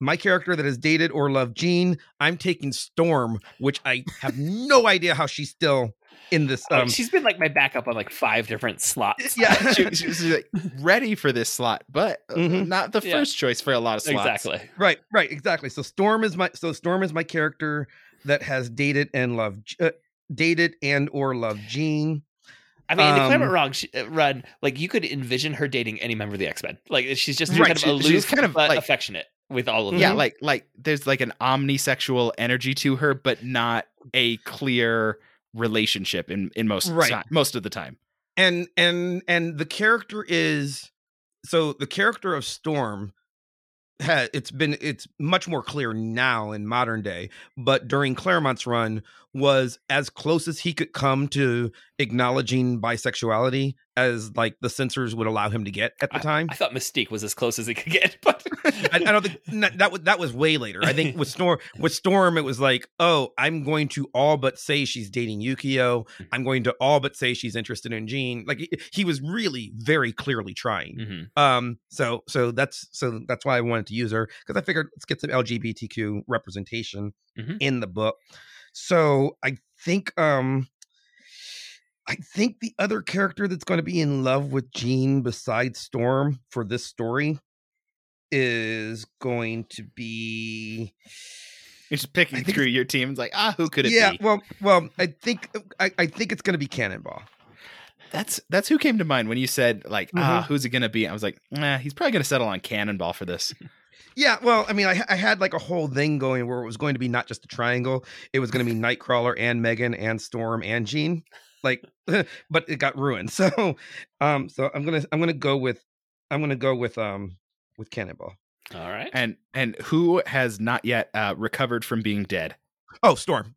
my character that has dated or loved Jean. I'm taking Storm, which I have no idea how she's still in this. Oh, Um, she's been like my backup on like five different slots. yeah, she, she was like ready for this slot, but uh, Mhm. not the Yeah. first choice for a lot of slots. exactly. right, right, exactly. So Storm is my so Storm is my character that has dated and loved uh, dated and or loved Jean. I mean, in the Um, Claremont she, uh, run, like you could envision her dating any member of the X Men. Like she's just Right, kind of she- aloof, she's kind of, but like- affectionate with all of them. Yeah, like like there's like an omnisexual energy to her, but not a clear relationship in in most Right. most of the time. and and and the character is so the character of storm it's been it's much more clear now in modern day but during claremont's run was as close as he could come to acknowledging bisexuality as like the censors would allow him to get at the time I thought Mystique was as close as he could get, but I, I don't think that was that was way later. I think with Storm, with Storm, it was like, oh, I'm going to all but say she's dating Yukio. I'm going to all but say she's interested in Jean. Like he, he was really very clearly trying. Mhm. Um, so so that's so that's why I wanted to use her because I figured let's get some LGBTQ representation Mhm. in the book. So I think um I think the other character that's going to be in love with Jean besides Storm for this story is going to be You're just picking through your team. It's like, ah, who could it yeah be? well well i think i, I think it's going to be cannonball That's that's who came to mind when you said like, ah, Mhm. who's it gonna be? I was like, nah, he's probably gonna settle on Cannonball for this. yeah well i mean I, I had like a whole thing going where it was going to be not just a triangle it was going to be nightcrawler and meggan and storm and jean like but it got ruined so um so i'm gonna i'm gonna go with i'm gonna go with um with cannonball all right. And and who has not yet uh, recovered from being dead? oh storm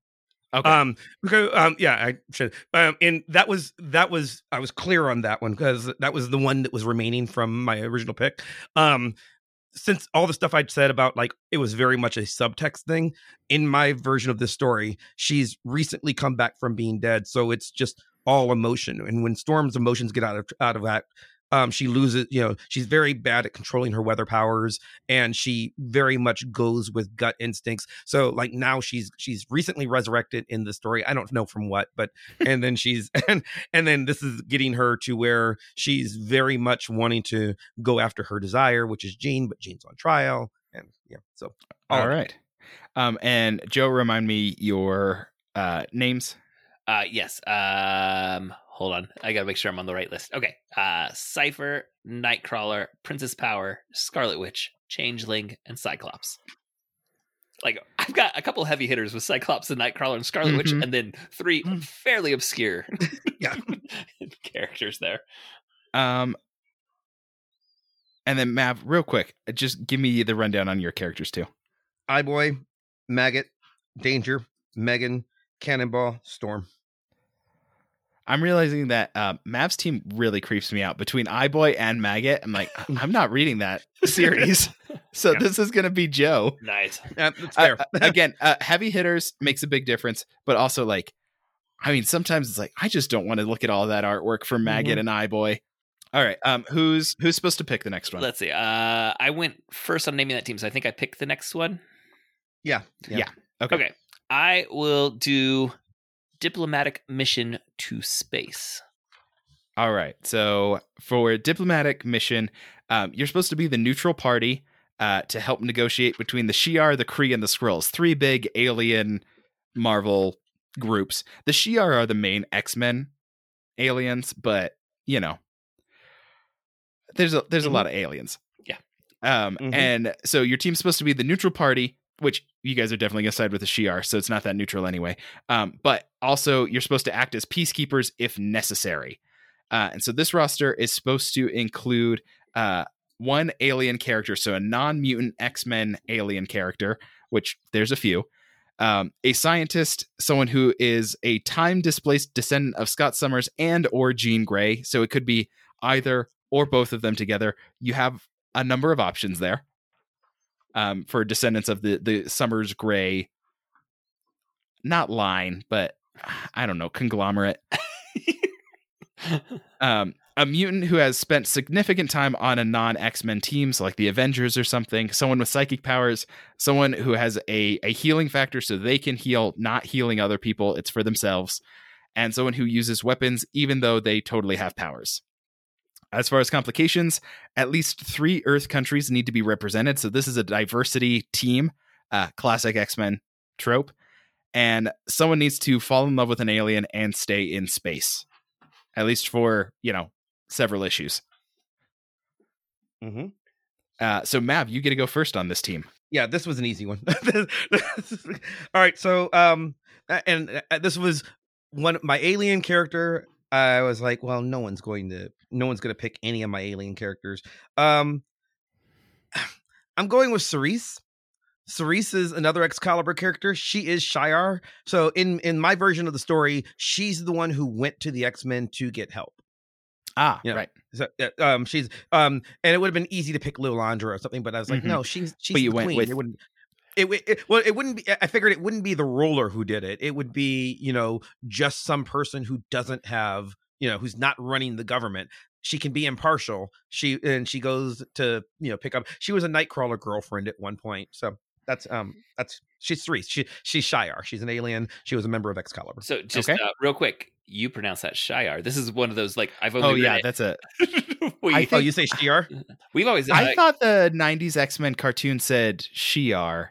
Okay, Um, because, um, yeah, I should. Um, and that was that was I was clear on that one because that was the one that was remaining from my original pick. Um, since all the stuff I'd said about like it was very much a subtext thing in my version of this story, she's recently come back from being dead, so it's just all emotion. And when Storm's emotions get out of out of that. Um, she loses, you know, she's very bad at controlling her weather powers, and she very much goes with gut instincts. So, like now, she's she's recently resurrected in the story. I don't know from what, but and then she's and and then this is getting her to where she's very much wanting to go after her desire, which is Jean, but Jean's on trial, and yeah. So, all it. right. Um, and Joe, remind me your uh names. Uh, yes. Um, hold on. I gotta make sure I'm on the right list. Okay. Uh, Cipher, Nightcrawler, Princess Power, Scarlet Witch, Changeling, and Cyclops. Like I've got a couple heavy hitters with Cyclops and Nightcrawler and Scarlet Witch, Mhm. and then three Mm. fairly obscure Yeah. characters there. Um, and then Mav, real quick, uh, just give me the rundown on your characters too. Boy, Maggot, Danger, Meggan, Cannonball, Storm. I'm realizing that uh, Mav's team really creeps me out between Eye-Boy and Maggot. I'm like, "I- I'm not reading that series, so Yeah. this is gonna be Joe. Nice. Uh, Uh, again, uh, heavy hitters makes a big difference, but also like, I mean, sometimes it's like I just don't want to look at all that artwork for Maggot and Eye-Boy. All right, um, who's who's supposed to pick the next one? Let's see. Uh, I went first on naming that team, so I think I picked the next one. yeah, Yeah. Okay. Okay. I will do diplomatic mission to space. All right. So for diplomatic mission, um, you're supposed to be the neutral party uh, to help negotiate between the Shi'ar, the Kree, and the Skrulls. Three big alien Marvel groups. The Shi'ar are the main X Men aliens, but you know, there's a there's Mhm. a lot of aliens. Yeah. Um, Mhm. and so your team's supposed to be the neutral party, which you guys are definitely gonna side with the Shi'ar, so it's not that neutral anyway. Um, but also you're supposed to act as peacekeepers if necessary. Uh, and so this roster is supposed to include uh, one alien character, so a non-mutant X-Men alien character, which there's a few. Um, a scientist, someone who is a time-displaced descendant of Scott Summers and or Jean Grey. So it could be either or both of them together. You have a number of options there um, for descendants of the the Summers Grey, not line, but I don't know, conglomerate. Um, a mutant who has spent significant time on a non X Men team, so like the Avengers or something, someone with psychic powers, someone who has a, a healing factor so they can heal, not healing other people, it's for themselves, and someone who uses weapons even though they totally have powers. As far as complications, at least three Earth countries need to be represented, so this is a diversity team, uh, classic X Men trope, and someone needs to fall in love with an alien and stay in space, at least for, you know, several issues. Mm-hmm. Uh, so Mav, you get to go first on this team. Yeah, this was an easy one. All right, so um, and uh, this was one my alien character. I was like, well, no one's going to, no one's going to pick any of my alien characters. Um, I'm going with Cerise. Cerise is another Excalibur character. She is Shiar. So in in my version of the story, she's the one who went to the X Men to get help. Ah, Yeah. right. So, um, she's um, and it would have been easy to pick Lilandra or something, but I was like, Mhm. no, she's she's But you the went queen. with- it wouldn't. It, it well, it wouldn't be. I figured it wouldn't be the roller who did it. It would be you know just some person who doesn't have you know who's not running the government. She can be impartial. She and she goes to you know pick up. She was a Nightcrawler girlfriend at one point, so that's um that's she's three. She she's Shiar. She's an alien. She was a member of Excalibur. So just Okay. uh, real quick, you pronounce that Shiar. This is one of those like I've Oh yeah, read that's it. we, I Oh, you say Shiar? we've always uh, I thought the '90s X Men cartoon said Shiar.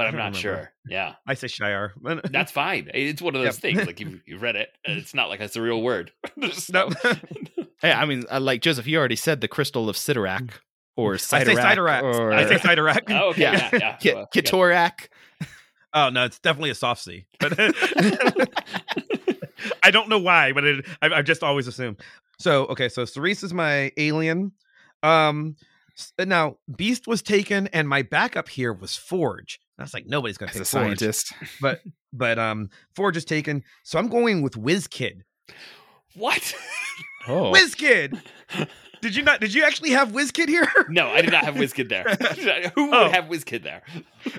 But I I'm don't remember. sure. Yeah, I say Shiar. that's fine. It's one of those Yep. things. Like you you read it, it's not like it's a real word. So- no. Hey, I mean, uh, like Joseph, you already said the crystal of Sidorak or I say Sidorak Sidorak. or I say Sidorak. oh, okay, Yeah. yeah, yeah. Ki- well. Kitorak. Oh no, it's definitely a soft C. But I don't know why, but it, I, I've just always assumed. So okay, so Cerise is my alien. Um, now Beast was taken, and my backup here was Forge. I was like, nobody's gonna As pick a Forge, scientist, but um, Forge is taken. So I'm going with Wiz Kid. What? oh, Wiz Kid. Did you not? Did you actually have Wiz Kid here? no, I did not have WizKid there. Who would Oh. have WizKid there?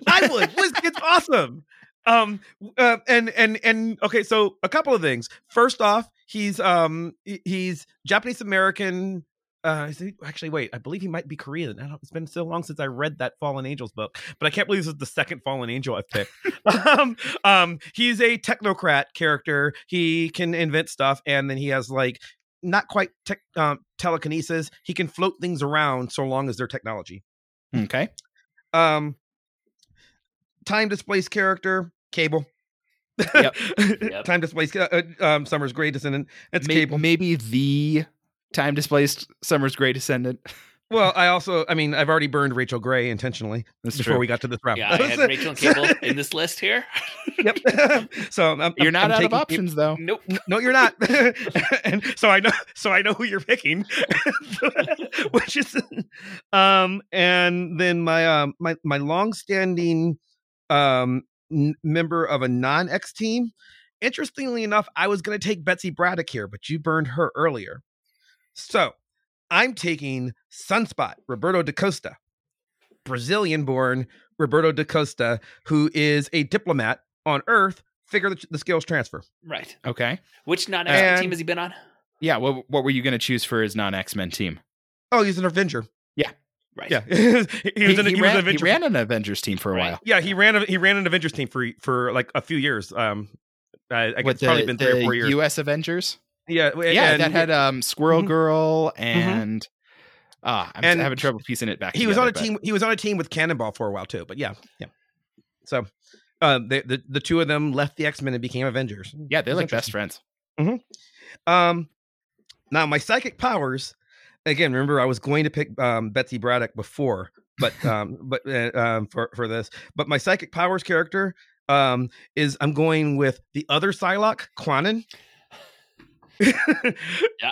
I would. Wiz Kid's awesome. Um uh, and and and okay, so a couple of things. First off, he's um he's Japanese American. Uh, is he, actually, wait, I believe he might be Korean. I don't, it's been so long since I read that Fallen Angels book, but I can't believe this is the second Fallen Angel I've picked. um, um, he's a technocrat character. He can invent stuff, and then he has like not quite tech, um, telekinesis. He can float things around so long as they're technology okay. um time displaced character cable Yep. Yep. time displaced uh, uh, um summer's great descendant it's May- cable Maybe the time displaced Summer's Great Descendant. well i also i mean i've already burned rachel grey intentionally That's before true. we got to this round Yeah, I had Rachel and Cable in this list here. yep so I'm, You're not I'm out taking- of options though. Nope. no you're not and so i know so i know who you're picking which is um and then my um my my long-standing um n- member of a non-x team interestingly enough i was going to take betsy braddock here but you burned her earlier so i'm taking sunspot roberto da costa brazilian born roberto da costa who is a diplomat on earth figure the, the skills transfer Right. Okay. Which non And- team has he been on? Yeah. What What were you going to choose for his non X Men team? oh he's an avenger Yeah. Right. yeah he was an, he, he was an ran, he ran an Avengers team for a Right. while. yeah he ran a, he ran an avengers team for for like a few years um I, I guess With it's probably been three or four years. U.S. Avengers. Yeah, yeah, that had um Squirrel Mhm. Girl and ah, I'm And having trouble piecing it back. he was on a together, team. He was on a team with Cannonball for a while too. But yeah, yeah. So, uh, the the, the two of them left the X Men and became Avengers. Yeah, they're like best friends. Um, now my psychic powers. Again, remember I was going to pick um, Betsy Braddock before, but um, but uh, um, for for this, but my psychic powers character um is I'm going with the other Psylocke, Kwannon.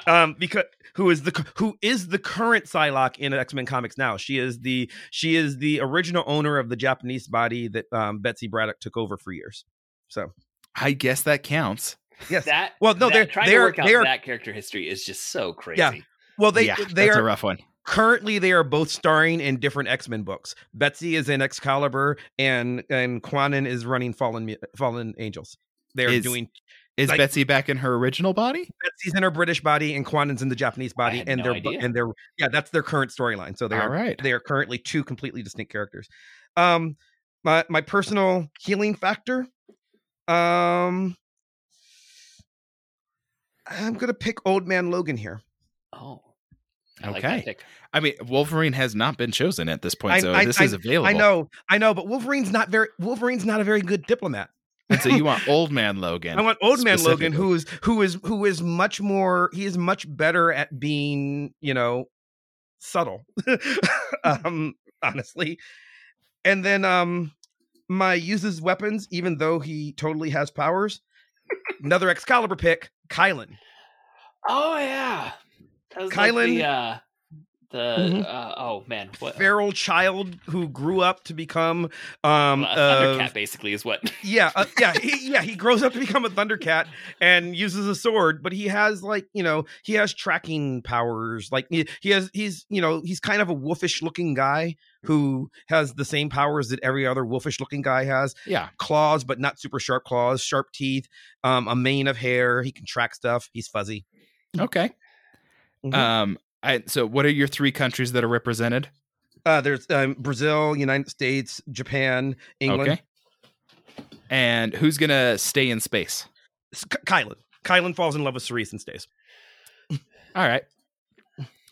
Um, because who is the who is the current Psylocke in X Men comics now? She is the she is the original owner of the Japanese body that um, Betsy Braddock took over for years. So I guess that counts. yes, That Well, no, that- they're- trying they're- to work out they're- that character history is just so crazy. Yeah. well they yeah, they that's are a rough one. currently they are both starring in different X-Men books. Betsy is in Excalibur and and Kwannon is running Fallen Fallen Angels. They're doing Is Like- Betsy back in her original body? Betsy's in her British body and Kwannon's in the Japanese body, had and no they're idea. and they're yeah, that's their current storyline. So they All are right. they are currently two completely distinct characters. Um, my my personal healing factor. Um, I'm gonna pick Old Man Logan here. Oh. I Okay. pick. I mean, Wolverine has not been chosen at this point, I- so I- this I- is available. I know, I know, but Wolverine's not very Wolverine's not a very good diplomat. And so you want Old Man Logan? I want Old Man Logan, who is who is who is much more. He is much better at being, you know, subtle. um, honestly, and then um, my uses weapons, even though he totally has powers. Another Excalibur pick, Kylun. Oh yeah. That was Kylun- like the uh the Mhm. uh, oh man, what feral child who grew up to become um a uh, Thundercat basically is what yeah uh, yeah he, yeah he grows up to become a thundercat and uses a sword but he has like you know he has tracking powers like he, he has he's you know he's kind of a wolfish looking guy who has the same powers that every other wolfish looking guy has Yeah. claws but not super sharp claws sharp teeth um a mane of hair he can track stuff he's fuzzy Okay. Mhm. Um. I, so, what are your three countries that are represented? uh there's um brazil united states japan england Okay. And who's gonna stay in space? Ky- Kylun. Kylun falls in love with Cerise and stays. All right.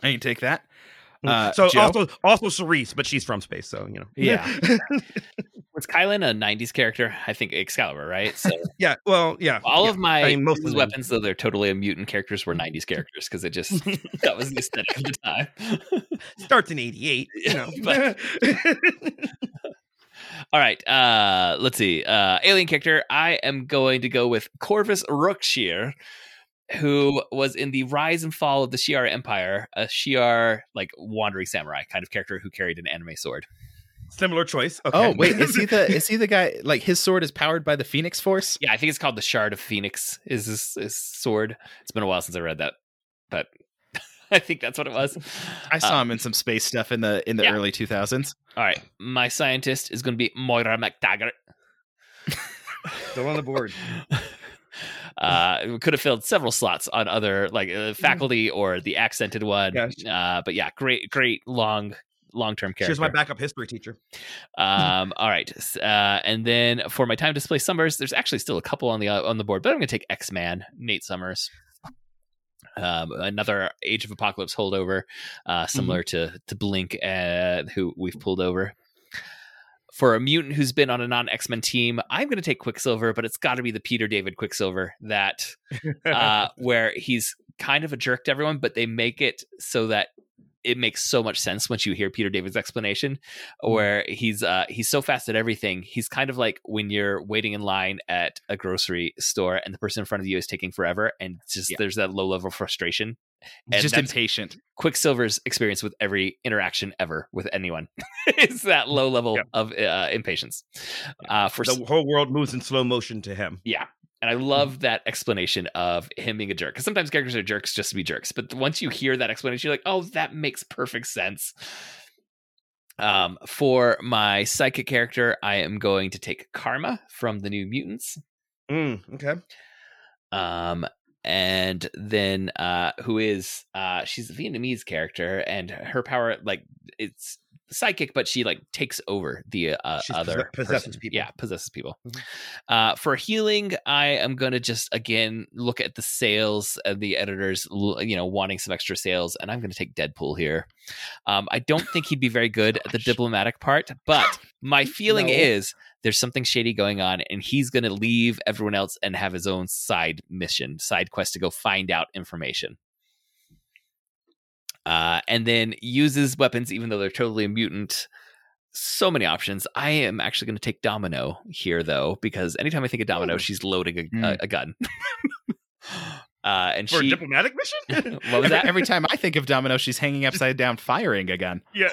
I can take that. Uh, so Joe? also also Cerise, but she's from space, so you know. Yeah. was Kylun a '90s character? I think Excalibur, right? So yeah. Well, yeah. all yeah. of my I mean, most of uses weapons, though they're totally a mutant characters, were '90s characters because it just that was the aesthetic of the time. starts in '88. You know. But- All right, uh, let's see. Uh, alien character. I am going to go with Corvus Rookshire, who was in the Rise and Fall of the Shi'ar Empire, a Shi'ar like wandering samurai kind of character who carried an anime sword. Similar choice. Okay. Oh wait, is he the is he the guy? Like his sword is powered by the Phoenix Force? Yeah, I think it's called the Shard of Phoenix. Is his, his sword? It's been a while since I read that, but I think that's what it was. I saw Uh, him in some space stuff in the in the yeah. early two thousands. All right, my scientist is going to be Moira MacTaggert. Still on the board. uh, we could have filled several slots on other like uh, faculty or the accented one. Uh, but yeah, great, great long, long term character. She's my backup history teacher. Um, all right, uh, and then for my time to display Summers, there's actually still a couple on the uh, on the board, but I'm going to take X Man, Nate Summers. Um, another Age of Apocalypse holdover, uh, similar to to Blink, uh, who we've pulled over. For a mutant who's been on a non X Men team, I'm going to take Quicksilver, but it's got to be the Peter David Quicksilver that uh, where he's kind of a jerk to everyone, but they make it so that it makes so much sense once you hear Peter David's explanation, where he's uh, he's so fast at everything. He's kind of like when you're waiting in line at a grocery store and the person in front of you is taking forever, and just Yeah. there's that low level frustration. And just impatient. Quicksilver's experience with every interaction ever with anyone is that low level Yeah. of uh, impatience. Uh, for the whole world moves in slow motion to him. yeah. And I love that explanation of him being a jerk. Because sometimes characters are jerks just to be jerks. But once you hear that explanation, you're like, oh, that makes perfect sense. Um, for my psychic character, I am going to take Karma from the New Mutants. Mm, okay. Um, and then uh, who is uh, she's a Vietnamese character, and her power like it's psychic, but she like takes over the uh, other possesses person. people. Yeah, possesses people. Mhm. Uh, for healing, I am gonna just again look at the sales and the editors, you know, wanting some extra sales, and I'm gonna take Deadpool here. Um, I don't think he'd be very good at the diplomatic part, but my feeling No. is there's something shady going on, and he's gonna leave everyone else and have his own side mission, side quest to go find out information. Uh, and then uses weapons, even though they're totally a mutant. So many options. I am actually going to take Domino here, though, because anytime I think of Domino, Ooh. she's loading a, Mm. a, a gun. uh, and For she, a diplomatic mission? what was Every, that? every time I think of Domino, she's hanging upside down, firing a gun. yeah.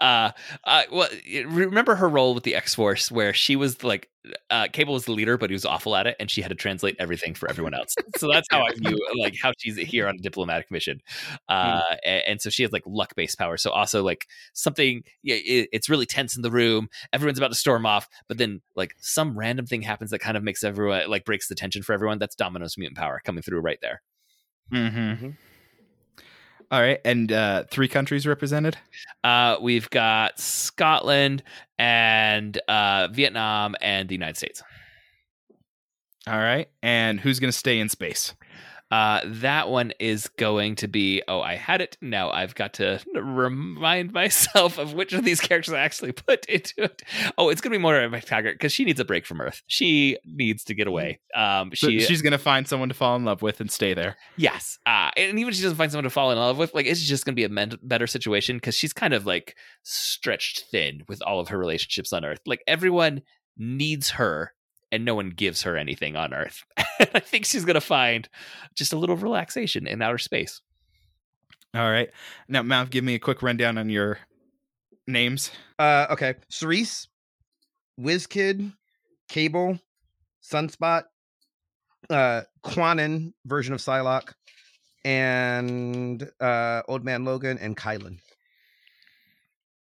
uh, uh, well, remember her role with the X Force, where she was like uh, Cable was the leader, but he was awful at it, and she had to translate everything for everyone else. so that's how I view like how she's here on a diplomatic mission. Uh, and, and so she has like luck based power. So also like something, yeah, it, it's really tense in the room. Everyone's about to storm off, but then like some random thing happens that kind of makes everyone like breaks the tension for everyone. That's Domino's mutant power coming through right there. Mm-hmm. All right, and uh, three countries represented. Uh, we've got Scotland and uh, Vietnam and the United States. All right, and who's going to stay in space? Uh, that one is going to be. Oh, I had it. Now I've got to remind myself of which of these characters I actually put into it. Oh, it's going to be Moira MacTaggert because she needs a break from Earth. She needs to get away. Um, she she's going to find someone to fall in love with and stay there. Yes. Uh, and even if she doesn't find someone to fall in love with, like, it's just going to be a men- better situation because she's kind of like stretched thin with all of her relationships on Earth. Like, everyone needs her and no one gives her anything on Earth. I think she's going to find just a little relaxation in outer space. All right, now Mav, give me a quick rundown on your names. Uh, okay. Cerise, WizKid, Cable, Sunspot, uh, Kwannon version of Psylocke, and uh, Old Man Logan and Kylun.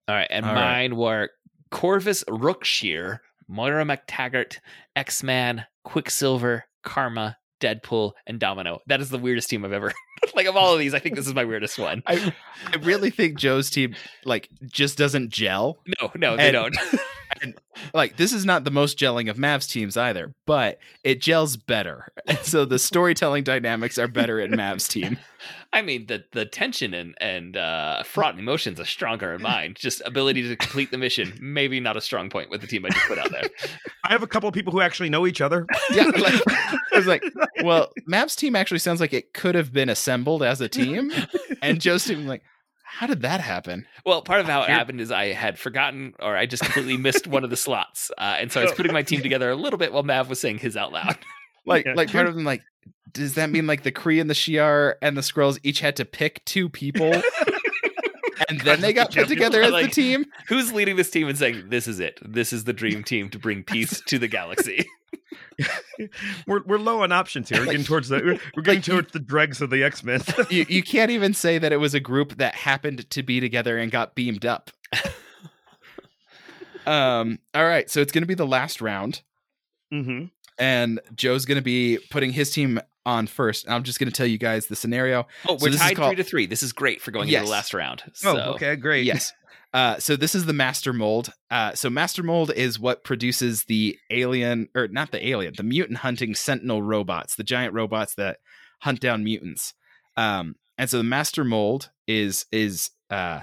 All right. And All right. mine were Corvus Rook'shir, Moira MacTaggert, X Man, Quicksilver, Karma, Deadpool, and Domino. That is the weirdest team I've ever. like, of all of these, I think this is my weirdest one. I I really think Joe's team like just doesn't gel. No, no, they And- don't. Like this is not the most gelling of Mav's teams either, but it gels better. And so the storytelling dynamics are better in Mav's team. I mean, the the tension and and uh, fraught emotions are stronger in mine. Just ability to complete the mission, maybe not a strong point with the team I just put out there. I have a couple of people who actually know each other. Yeah, like, I was like, well, Mav's team actually sounds like it could have been assembled as a team, and Joe's team like, how did that happen? Well, part of how it happened is I had forgotten, or I just completely missed one of the slots, uh, and so I was putting my team together a little bit while Mav was saying his out loud. Like, Yeah. like part of them like, does that mean like the Kree and the Shi'ar and the Skrulls each had to pick two people, and then they got put together as the team? Who's leading this team and saying, "This is it. This is the dream team to bring peace to the galaxy"? We're we're low on options here. We're getting towards the we're, we're getting towards the dregs of the X Men. you, you can't even say that it was a group that happened to be together and got beamed up. um. All right, so it's going to be the last round, mm-hmm. and Joe's going to be putting his team on first. And I'm just going to tell you guys the scenario. Oh, So we're this tied called- three to three. This is great for going Yes. into the last round. So, Oh, okay, great. Yes. Uh, so this is the master mold. Uh, so master mold is what produces the alien, or not the alien, the mutant hunting sentinel robots, the giant robots that hunt down mutants. Um, and so the master mold is is uh,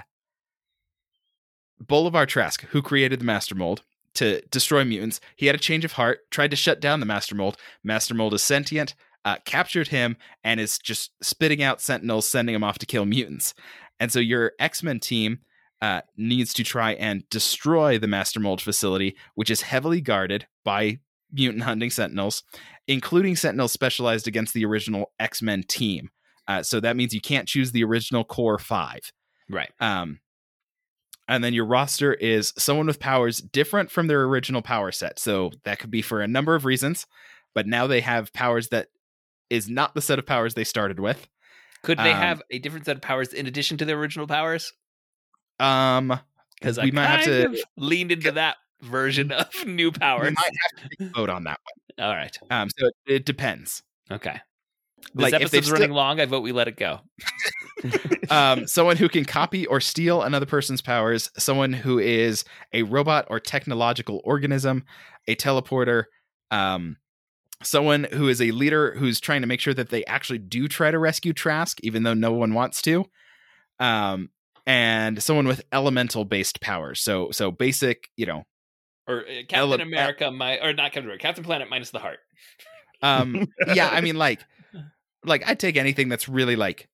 Bolivar Trask, who created the master mold to destroy mutants. He had a change of heart, tried to shut down the master mold. Master mold is sentient, uh, captured him, and is just spitting out sentinels, sending them off to kill mutants. And so your X Men team uh, needs to try and destroy the Master Mold facility, which is heavily guarded by mutant hunting sentinels, including sentinels specialized against the original X Men team. Uh, so that means you can't choose the original core five. right. Um, and then your roster is someone with powers different from their original power set. So that could be for a number of reasons, but now they have powers that is not the set of powers they started with. Could they Um, have a different set of powers in addition to their original powers? Um, Because I we might have to lean into that version of new we powers. might have to vote on that one. All right. Um, so it, it depends. Okay. This Like, episode's running long. I vote we let it go. um, someone who can copy or steal another person's powers, someone who is a robot or technological organism, a teleporter, um, someone who is a leader who's trying to make sure that they actually do try to rescue Trask, even though no one wants to, um, and someone with elemental based powers. So, so basic, you know, Or uh, Captain Ele- America, my or not Captain America, Captain Planet minus the heart. um, yeah, I mean, like, like I take anything that's really like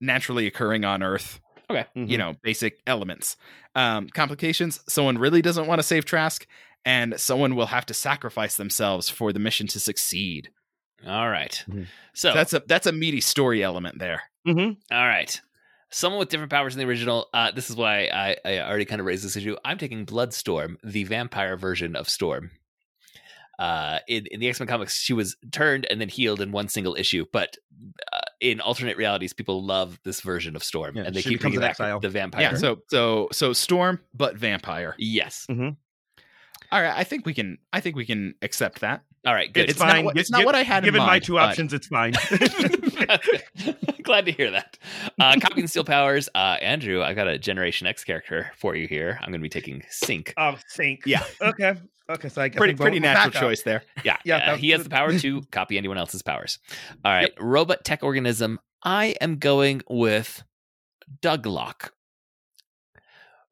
naturally occurring on Earth Mm-hmm. you know basic elements um complications someone really doesn't want to save trask and someone will have to sacrifice themselves for the mission to succeed All right. Mhm. So that's a that's a meaty story element there Mm-hmm. All right. Someone with different powers in the original. Uh, this is why I, I already kind of raised this issue. I'm taking Bloodstorm, the vampire version of Storm. uh, in, in the X Men comics, she was turned and then healed in one single issue. But uh, in alternate realities, people love this version of Storm, Yeah, and they keep becomes bringing back exile. the vampire. Yeah. So so so Storm, but vampire. yes. All right. I think we can. I think we can accept that. All right. Good. It's not fine. what- Gi- it's not gi- what I had in Given my mind, two but- options, it's fine. Glad to hear that. Uh, copying steel powers. Uh, Andrew, I've got a Generation X character for you here. I'm going to be taking Synch. oh, synch. Yeah. Okay. Okay. So I guess Pretty pretty natural choice there. Yeah, Yeah, uh, he has the power to copy anyone else's powers. All right, robot tech organism. I am going with Douglock,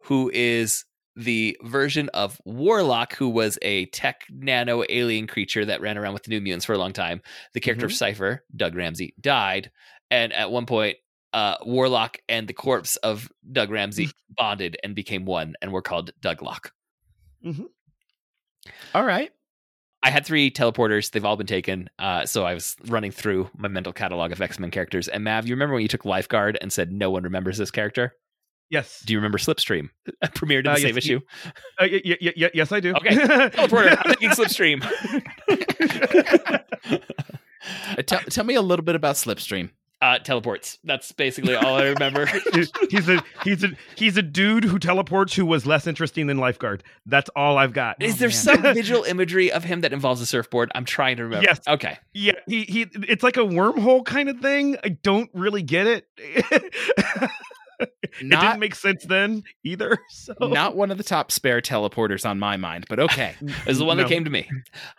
who is the version of Warlock, who was a tech nano alien creature that ran around with the New Mutants for a long time. The character of Cipher, Doug Ramsey, died, and at one point. Uh, Warlock and the corpse of Doug Ramsey bonded and became one, and were called Douglock. All right. I had three teleporters. They've all been taken. Uh, so I was running through my mental catalog of X Men characters. And Mav, you remember when you took Lifeguard and said no one remembers this character? Yes. Do you remember Slipstream? premiered in the Uh, same yes, issue. Uh, y- y- y- y- yes, I do. Okay. Teleporter. I'm taking Slipstream. Uh, tell, tell me a little bit about Slipstream. Uh, teleports. That's basically all I remember. he's a he's a he's a dude who teleports who was less interesting than lifeguard. That's all I've got. Is Oh, there man. some visual imagery of him that involves a surfboard? I'm trying to remember. Yes. Okay. Yeah, he he. It's like a wormhole kind of thing. I don't really get it. it Not didn't make sense then either. So not one of the top spare teleporters on my mind, but okay. is the one No. that came to me.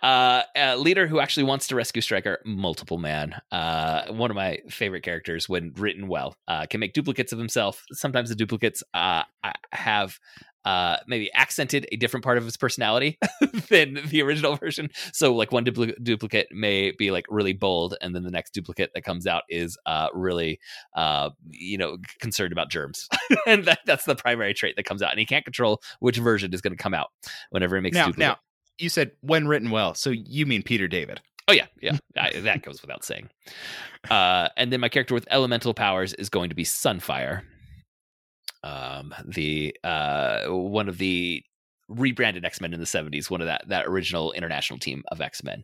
Uh, a leader who actually wants to rescue Stryker, multiple man. Uh, one of my favorite characters when written well. Uh, can make duplicates of himself. Sometimes the duplicates uh, have uh, maybe accented a different part of his personality than the original version. So, like one dupli- duplicate may be like really bold, and then the next duplicate that comes out is uh, really, uh, you know, concerned about germs, and that, that's the primary trait that comes out. And he can't control which version is going to come out whenever he makes now, duplicate. now you said when written well, so you mean Peter David? Oh yeah, yeah, I, that goes without saying. Uh, and then my character with elemental powers is going to be Sunfire, um, the uh, one of the rebranded X Men in the seventies, one of that that original international team of X Men.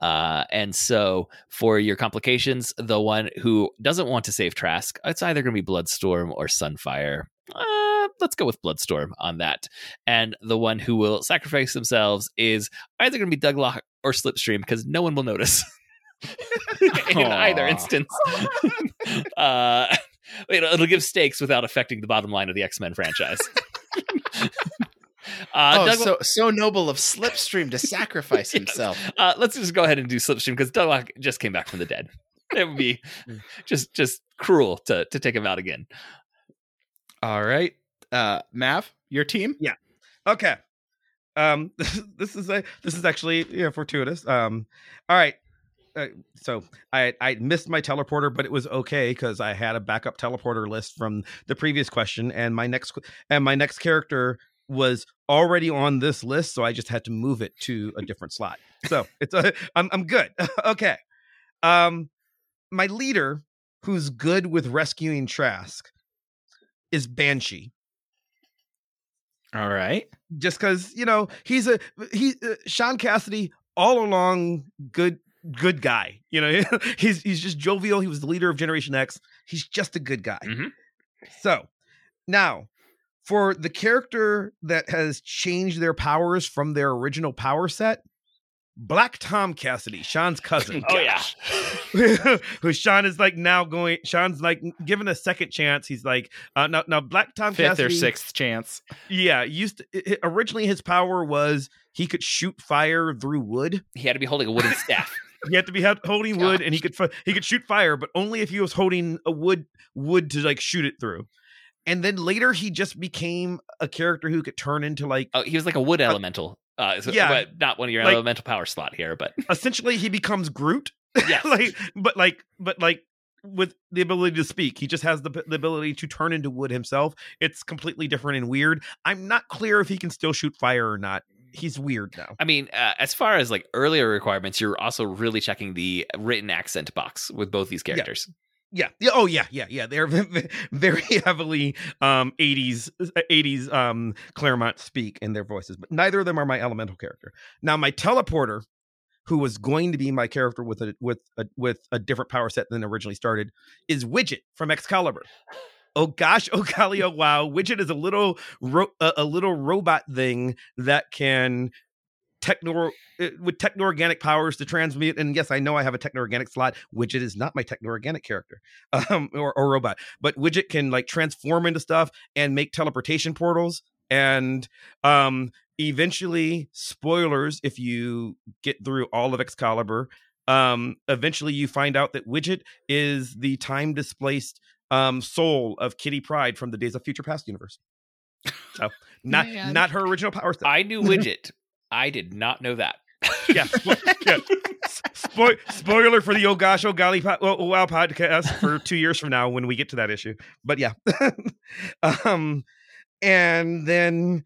Uh, and so for your complications, the one who doesn't want to save Trask, it's either going to be Bloodstorm or Sunfire. Uh, let's go with Bloodstorm on that. And the one who will sacrifice themselves is either going to be Douglock or Slipstream because no one will notice. in either instance, uh, it'll, it'll give stakes without affecting the bottom line of the X Men franchise. Uh, oh, Doug- so so noble of Slipstream to sacrifice Yes. himself. uh, let's just go ahead and do Slipstream because Douglock just came back from the dead. It would be Mm. just just cruel to to take him out again. All right, uh, Mav, your team. Yeah. Okay. Um, this is a this is actually yeah fortuitous. Um, all right. Uh, so I I missed my teleporter, but it was okay because I had a backup teleporter list from the previous question, and my next and my next character was already on this list, so I just had to move it to a different slot. So it's a I'm I'm good. okay. Um, my leader, who's good with rescuing Trask, is Banshee. All right. just because you know he's a he uh, Sean Cassidy all along good good guy. You know he's he's just jovial. He was the leader of Generation X. He's just a good guy. Mhm. So now for the character that has changed their powers from their original power set. Black Tom Cassidy, Sean's cousin. Oh yeah, who Sean is like now going. Sean's like given a second chance. He's like, uh, now, now Black Tom Fifth Cassidy. or sixth chance. Yeah, used to, i- i- originally his power was he could shoot fire through wood. he had to be holding a wooden staff. He had to be holding wood, and he could he could shoot fire, but only if he was holding a wood wood to like shoot it through. And then later he just became a character who could turn into like Oh, he was like a wood elemental. Uh, so- yeah. but not one of your Like- elemental power slot here, but essentially he becomes Groot. Yeah, like, but like, but like with the ability to speak, he just has the, the ability to turn into wood himself. It's completely different and weird. I'm not clear if he can still shoot fire or not. He's weird now. I mean, uh, as far as like earlier requirements, you're also really checking the written accent box with both these characters. Yeah. Yeah. Oh, yeah. Yeah. Yeah. They're very heavily um 80s 80s um Claremont speak in their voices, but neither of them are my elemental character. Now, my teleporter, who was going to be my character with a with a with a different power set than originally started, is Widget from Excalibur. Oh gosh, oh golly, oh wow! Widget is a little ro- a, little robot thing that can techno uh, with techno organic powers to transmute. And yes, I know I have a techno organic slot. Widget is not my techno organic character um, or, or robot, but Widget can like transform into stuff and make teleportation portals. And um, eventually, spoilers if you get through all of Excalibur, um, eventually you find out that Widget is the time displaced um, soul of Kitty Pryde from the Days of Future Past universe. So not Man. not her original power set. I knew Widget. I did not know that. yeah, spo- yeah. Spo- spoiler for the Oh Gosh Oh Golly po- oh, Wow podcast for two years from now when we get to that issue. But yeah, um, and then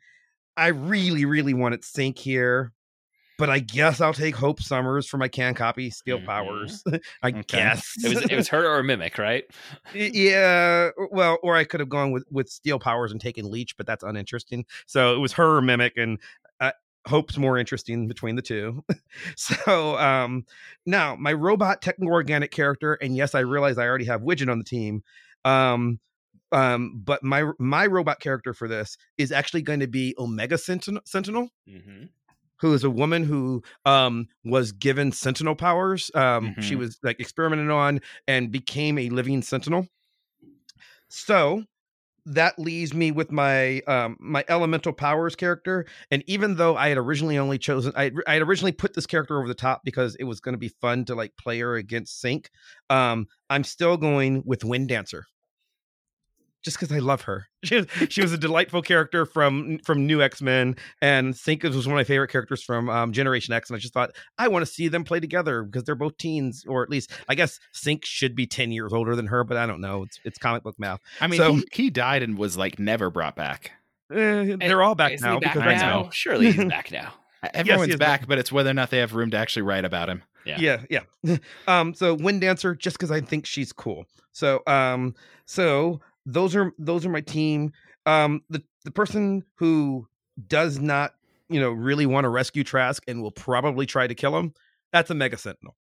I really, really wanted Synch here, but I guess I'll take Hope Summers for my can copy Steal Mhm. Powers. I Okay. guess It was it was her or a mimic, right? yeah. Well, or I could have gone with with Steal Powers and taken Leech, but that's uninteresting. So it was her or Mimic, and uh, Hope's more interesting between the two. so um now my robot techno organic character, and yes, I realize I already have Widget on the team. Um, um, but my my robot character for this is actually going to be Omega Sentinel. Sentinel Mm-hmm. Who is a woman who um was given sentinel powers um she Mhm. was like experimented on and became a living sentinel so that leaves me with my um my elemental powers character and even though i had originally only chosen i i had originally put this character over the top because it was going to be fun to like play her against synch um i'm still going with wind dancer just because I love her. She was she was a delightful character from from New X Men, and Synch was one of my favorite characters from um, Generation X. And I just thought I want to see them play together because they're both teens, or at least I guess Synch should be ten years older than her, but I don't know. It's it's comic book math. I mean, So- he, he died and was like never brought back. Eh, they're all back Is now back because right now? now. Surely he's back now. Everyone's is back, back. but it's whether or not they have room to actually write about him. Yeah. yeah yeah um so wind dancer just because i think she's cool so um so those are those are my team. Um the the person who does not you know really want to rescue trask and will probably try to kill him that's omega sentinel.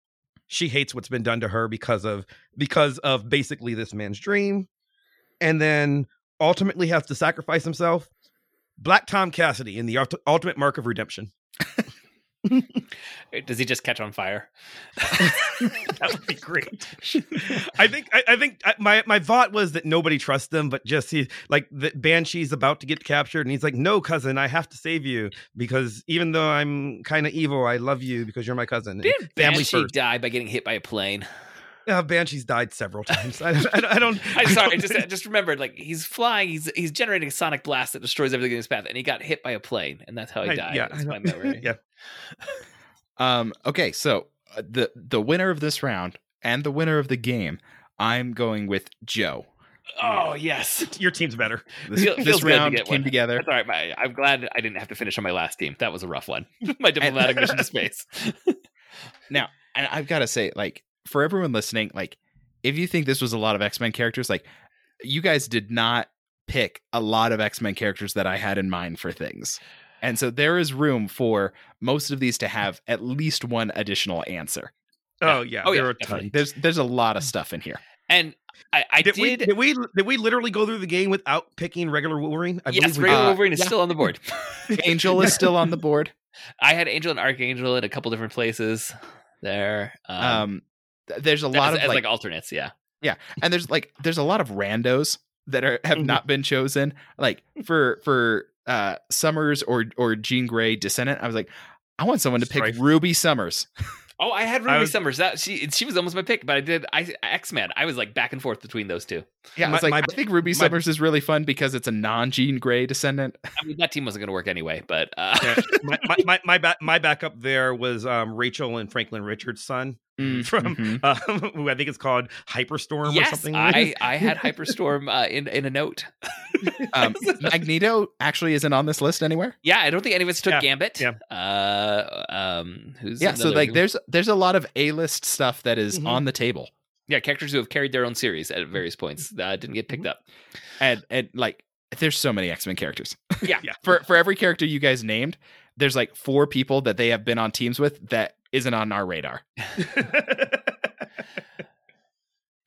She hates what's been done to her because of because of basically this man's dream and then ultimately has to sacrifice himself. Black tom cassidy in the ult- ultimate mark of redemption Does he just catch on fire? that would be great. I think I, I think my my thought was that nobody trusts them, but just he like the Banshee's about to get captured, and he's like, "No, cousin, I have to save you because even though I'm kind of evil, I love you because you're my cousin." Did family Banshee die by getting hit by a plane? Yeah, Banshee's died several times. I, I, I don't. I'm sorry, I don't just I just remembered like he's flying, he's he's generating a sonic blast that destroys everything in his path, and he got hit by a plane, and that's how he died. yeah, That's I my memory. yeah. Um, okay, so uh, the the winner of this round and the winner of the game, I'm going with Joe. Oh yes, Your team's better. This, Feel- this feels good to round came one. together. that's all right. My, I'm glad I didn't have to finish on my last team. That was a rough one. my diplomatic mission to space. Now, and I've got to say, like, for everyone listening, like, if you think this was a lot of X Men characters, like, you guys did not pick a lot of X Men characters that I had in mind for things. And so there is room for most of these to have at least one additional answer. Oh yeah. Oh, there were a definitely. ton. There's there's a lot of stuff in here. And I, I Did, did. we, did we did we literally go through the game without picking regular Wolverine? I yes, regular Uh, Wolverine is yeah. still on the board. Angel is still on the board. I had Angel and Archangel in a couple different places there. Um, Um, there's a lot as, of as, like, like alternates. Yeah, yeah. and there's like there's a lot of randos that are have Mhm. not been chosen. Like for for uh Summers or or Jean Grey Descendant, I was like, I want someone to pick Strife. Ruby Summers. Oh, I had I Ruby was- Summers. That she she was almost my pick, but I did I X Men. I was like back and forth between those two. Yeah, I was like, my- I think Ruby my- Summers is really fun because it's a non Jean Grey descendant. I mean, that team wasn't going to work anyway, but uh, Yeah. my my my my, ba- my backup there was um, Rachel and Franklin Richards' son, Mm, From- mhm. um, who I think it's called Hyperstorm or yes, something. I I had Hyperstorm uh, in in a note. um, Magneto actually isn't on this list anywhere. Yeah, I don't think any of us took Yeah, Gambit. yeah. Uh, um, who's Yeah, so another- like there's there's a lot of A list stuff that is Mhm. on the table. Yeah, characters who have carried their own series at various points that didn't get picked up. and and like there's so many X Men characters. Yeah. Yeah. for for every character you guys named, there's like four people that they have been on teams with that isn't on our radar.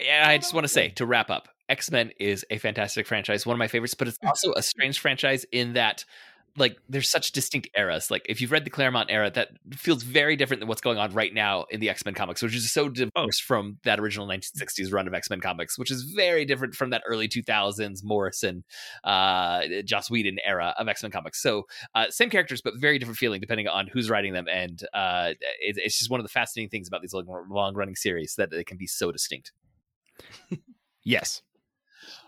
And I just want to say to wrap up, X Men is a fantastic franchise, one of my favorites, but it's hmm. also a strange franchise in that. Like there's such distinct eras. Like if you've read the Claremont era, that feels very different than what's going on right now in the X Men comics, which is so divorced from that original 1960s run of X Men comics, which is very different from that early 2000s Morrison, uh, Joss Whedon era of X Men comics. So uh, same characters, but very different feeling depending on who's writing them, and uh, it, it's just one of the fascinating things about these long running series that they can be so distinct. Yes.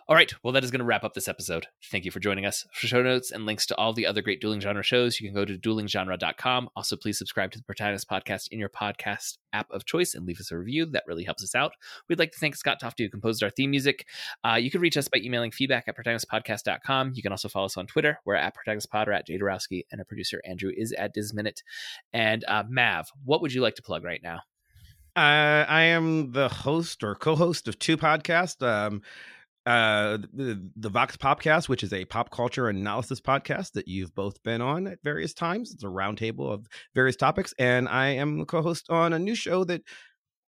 All right. Well, that is going to wrap up this episode. Thank you for joining us. For show notes and links to all the other great dueling genre shows, you can go to duelinggenre.com. Also, please subscribe to the Protagonist Podcast in your podcast app of choice and leave us a review. That really helps us out. We'd like to thank Scott Tofty, who composed our theme music. Uh, you can reach us by emailing feedback at protagonistpodcast.com. You can also follow us on Twitter. We're at protagonistpod or at Jadarowski, and our producer, Andrew, is at Disminute. And uh, Mav, what would you like to plug right now? Uh, I am the host or co-host of two podcasts. Um, uh, the, the Vox Popcast, which is a pop culture analysis podcast that you've both been on at various times. It's a roundtable of various topics, and I am the co-host on a new show that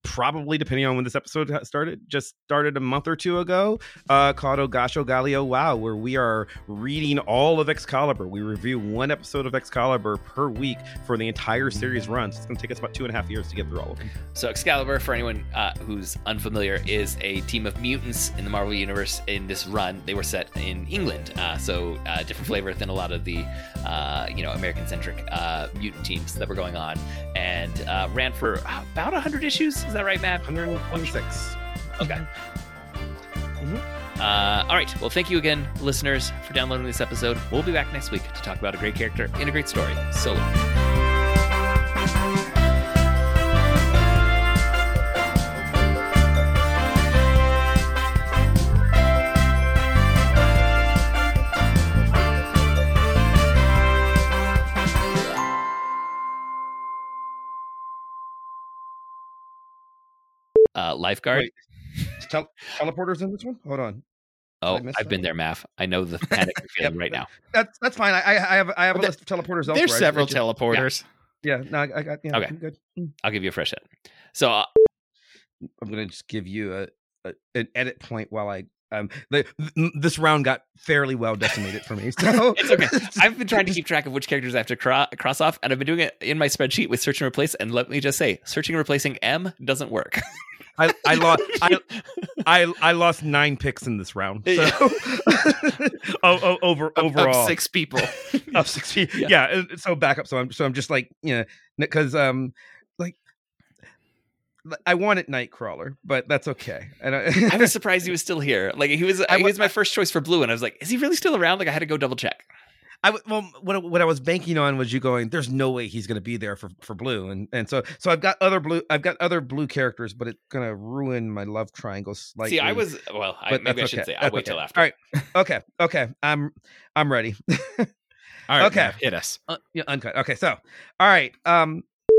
probably depending on when this episode started just started a month or two ago uh called ogasho galio wow where we are reading all of excalibur we review one episode of excalibur per week for the entire series run so it's going to take us about two and a half years to get through all of them So, Excalibur, for anyone uh, who's unfamiliar, is a team of mutants in the Marvel Universe. In this run, they were set in England, uh, so uh, different flavor than a lot of the, uh, you know, American-centric uh, mutant teams that were going on, and uh, ran for about hundred issues. Is that right, Matt? 126 Okay. Uh, all right. Well, thank you again, listeners, for downloading this episode. We'll be back next week to talk about a great character in a great story. So long. Uh, lifeguard. Tel- teleporters in this one hold on Oh, I've been there, Math. I know the panic you're feeling right now. that's that's fine i i have i have a list of teleporters. There's several just- teleporters. yeah no i, I got yeah Okay. I'm good I'll give you a fresh hit. So, uh, I'm gonna just give you a, a an edit point while I um the, th- this round got fairly well decimated for me. So It's okay. I've been trying to keep track of which characters I have to cro- cross off, and I've been doing it in my spreadsheet with search and replace. And let me just say, searching and replacing M doesn't work. I I lost I, I I lost nine picks in this round. So oh, oh, over Of- of overall six people. of six feet. Yeah. Yeah. so back up. So I'm so I'm just like you know because um like I wanted Nightcrawler, but that's okay. And I, I was surprised he was still here. Like he was, I he was my first choice for blue, and I was like, is he really still around? Like I had to go double check. I well, what I- what I was banking on was you going. There's no way he's going to be there for, for blue, and and so so I've got other blue. I've got other blue characters, but it's going to ruin my love triangle slightly. See, I was well. I, maybe I should okay. say I'll That's wait okay. till after. All right. Okay. Okay. I'm I'm ready. All right, Okay. Mav, hit us. Uh, yeah, uncut. Okay. So, all right. Um,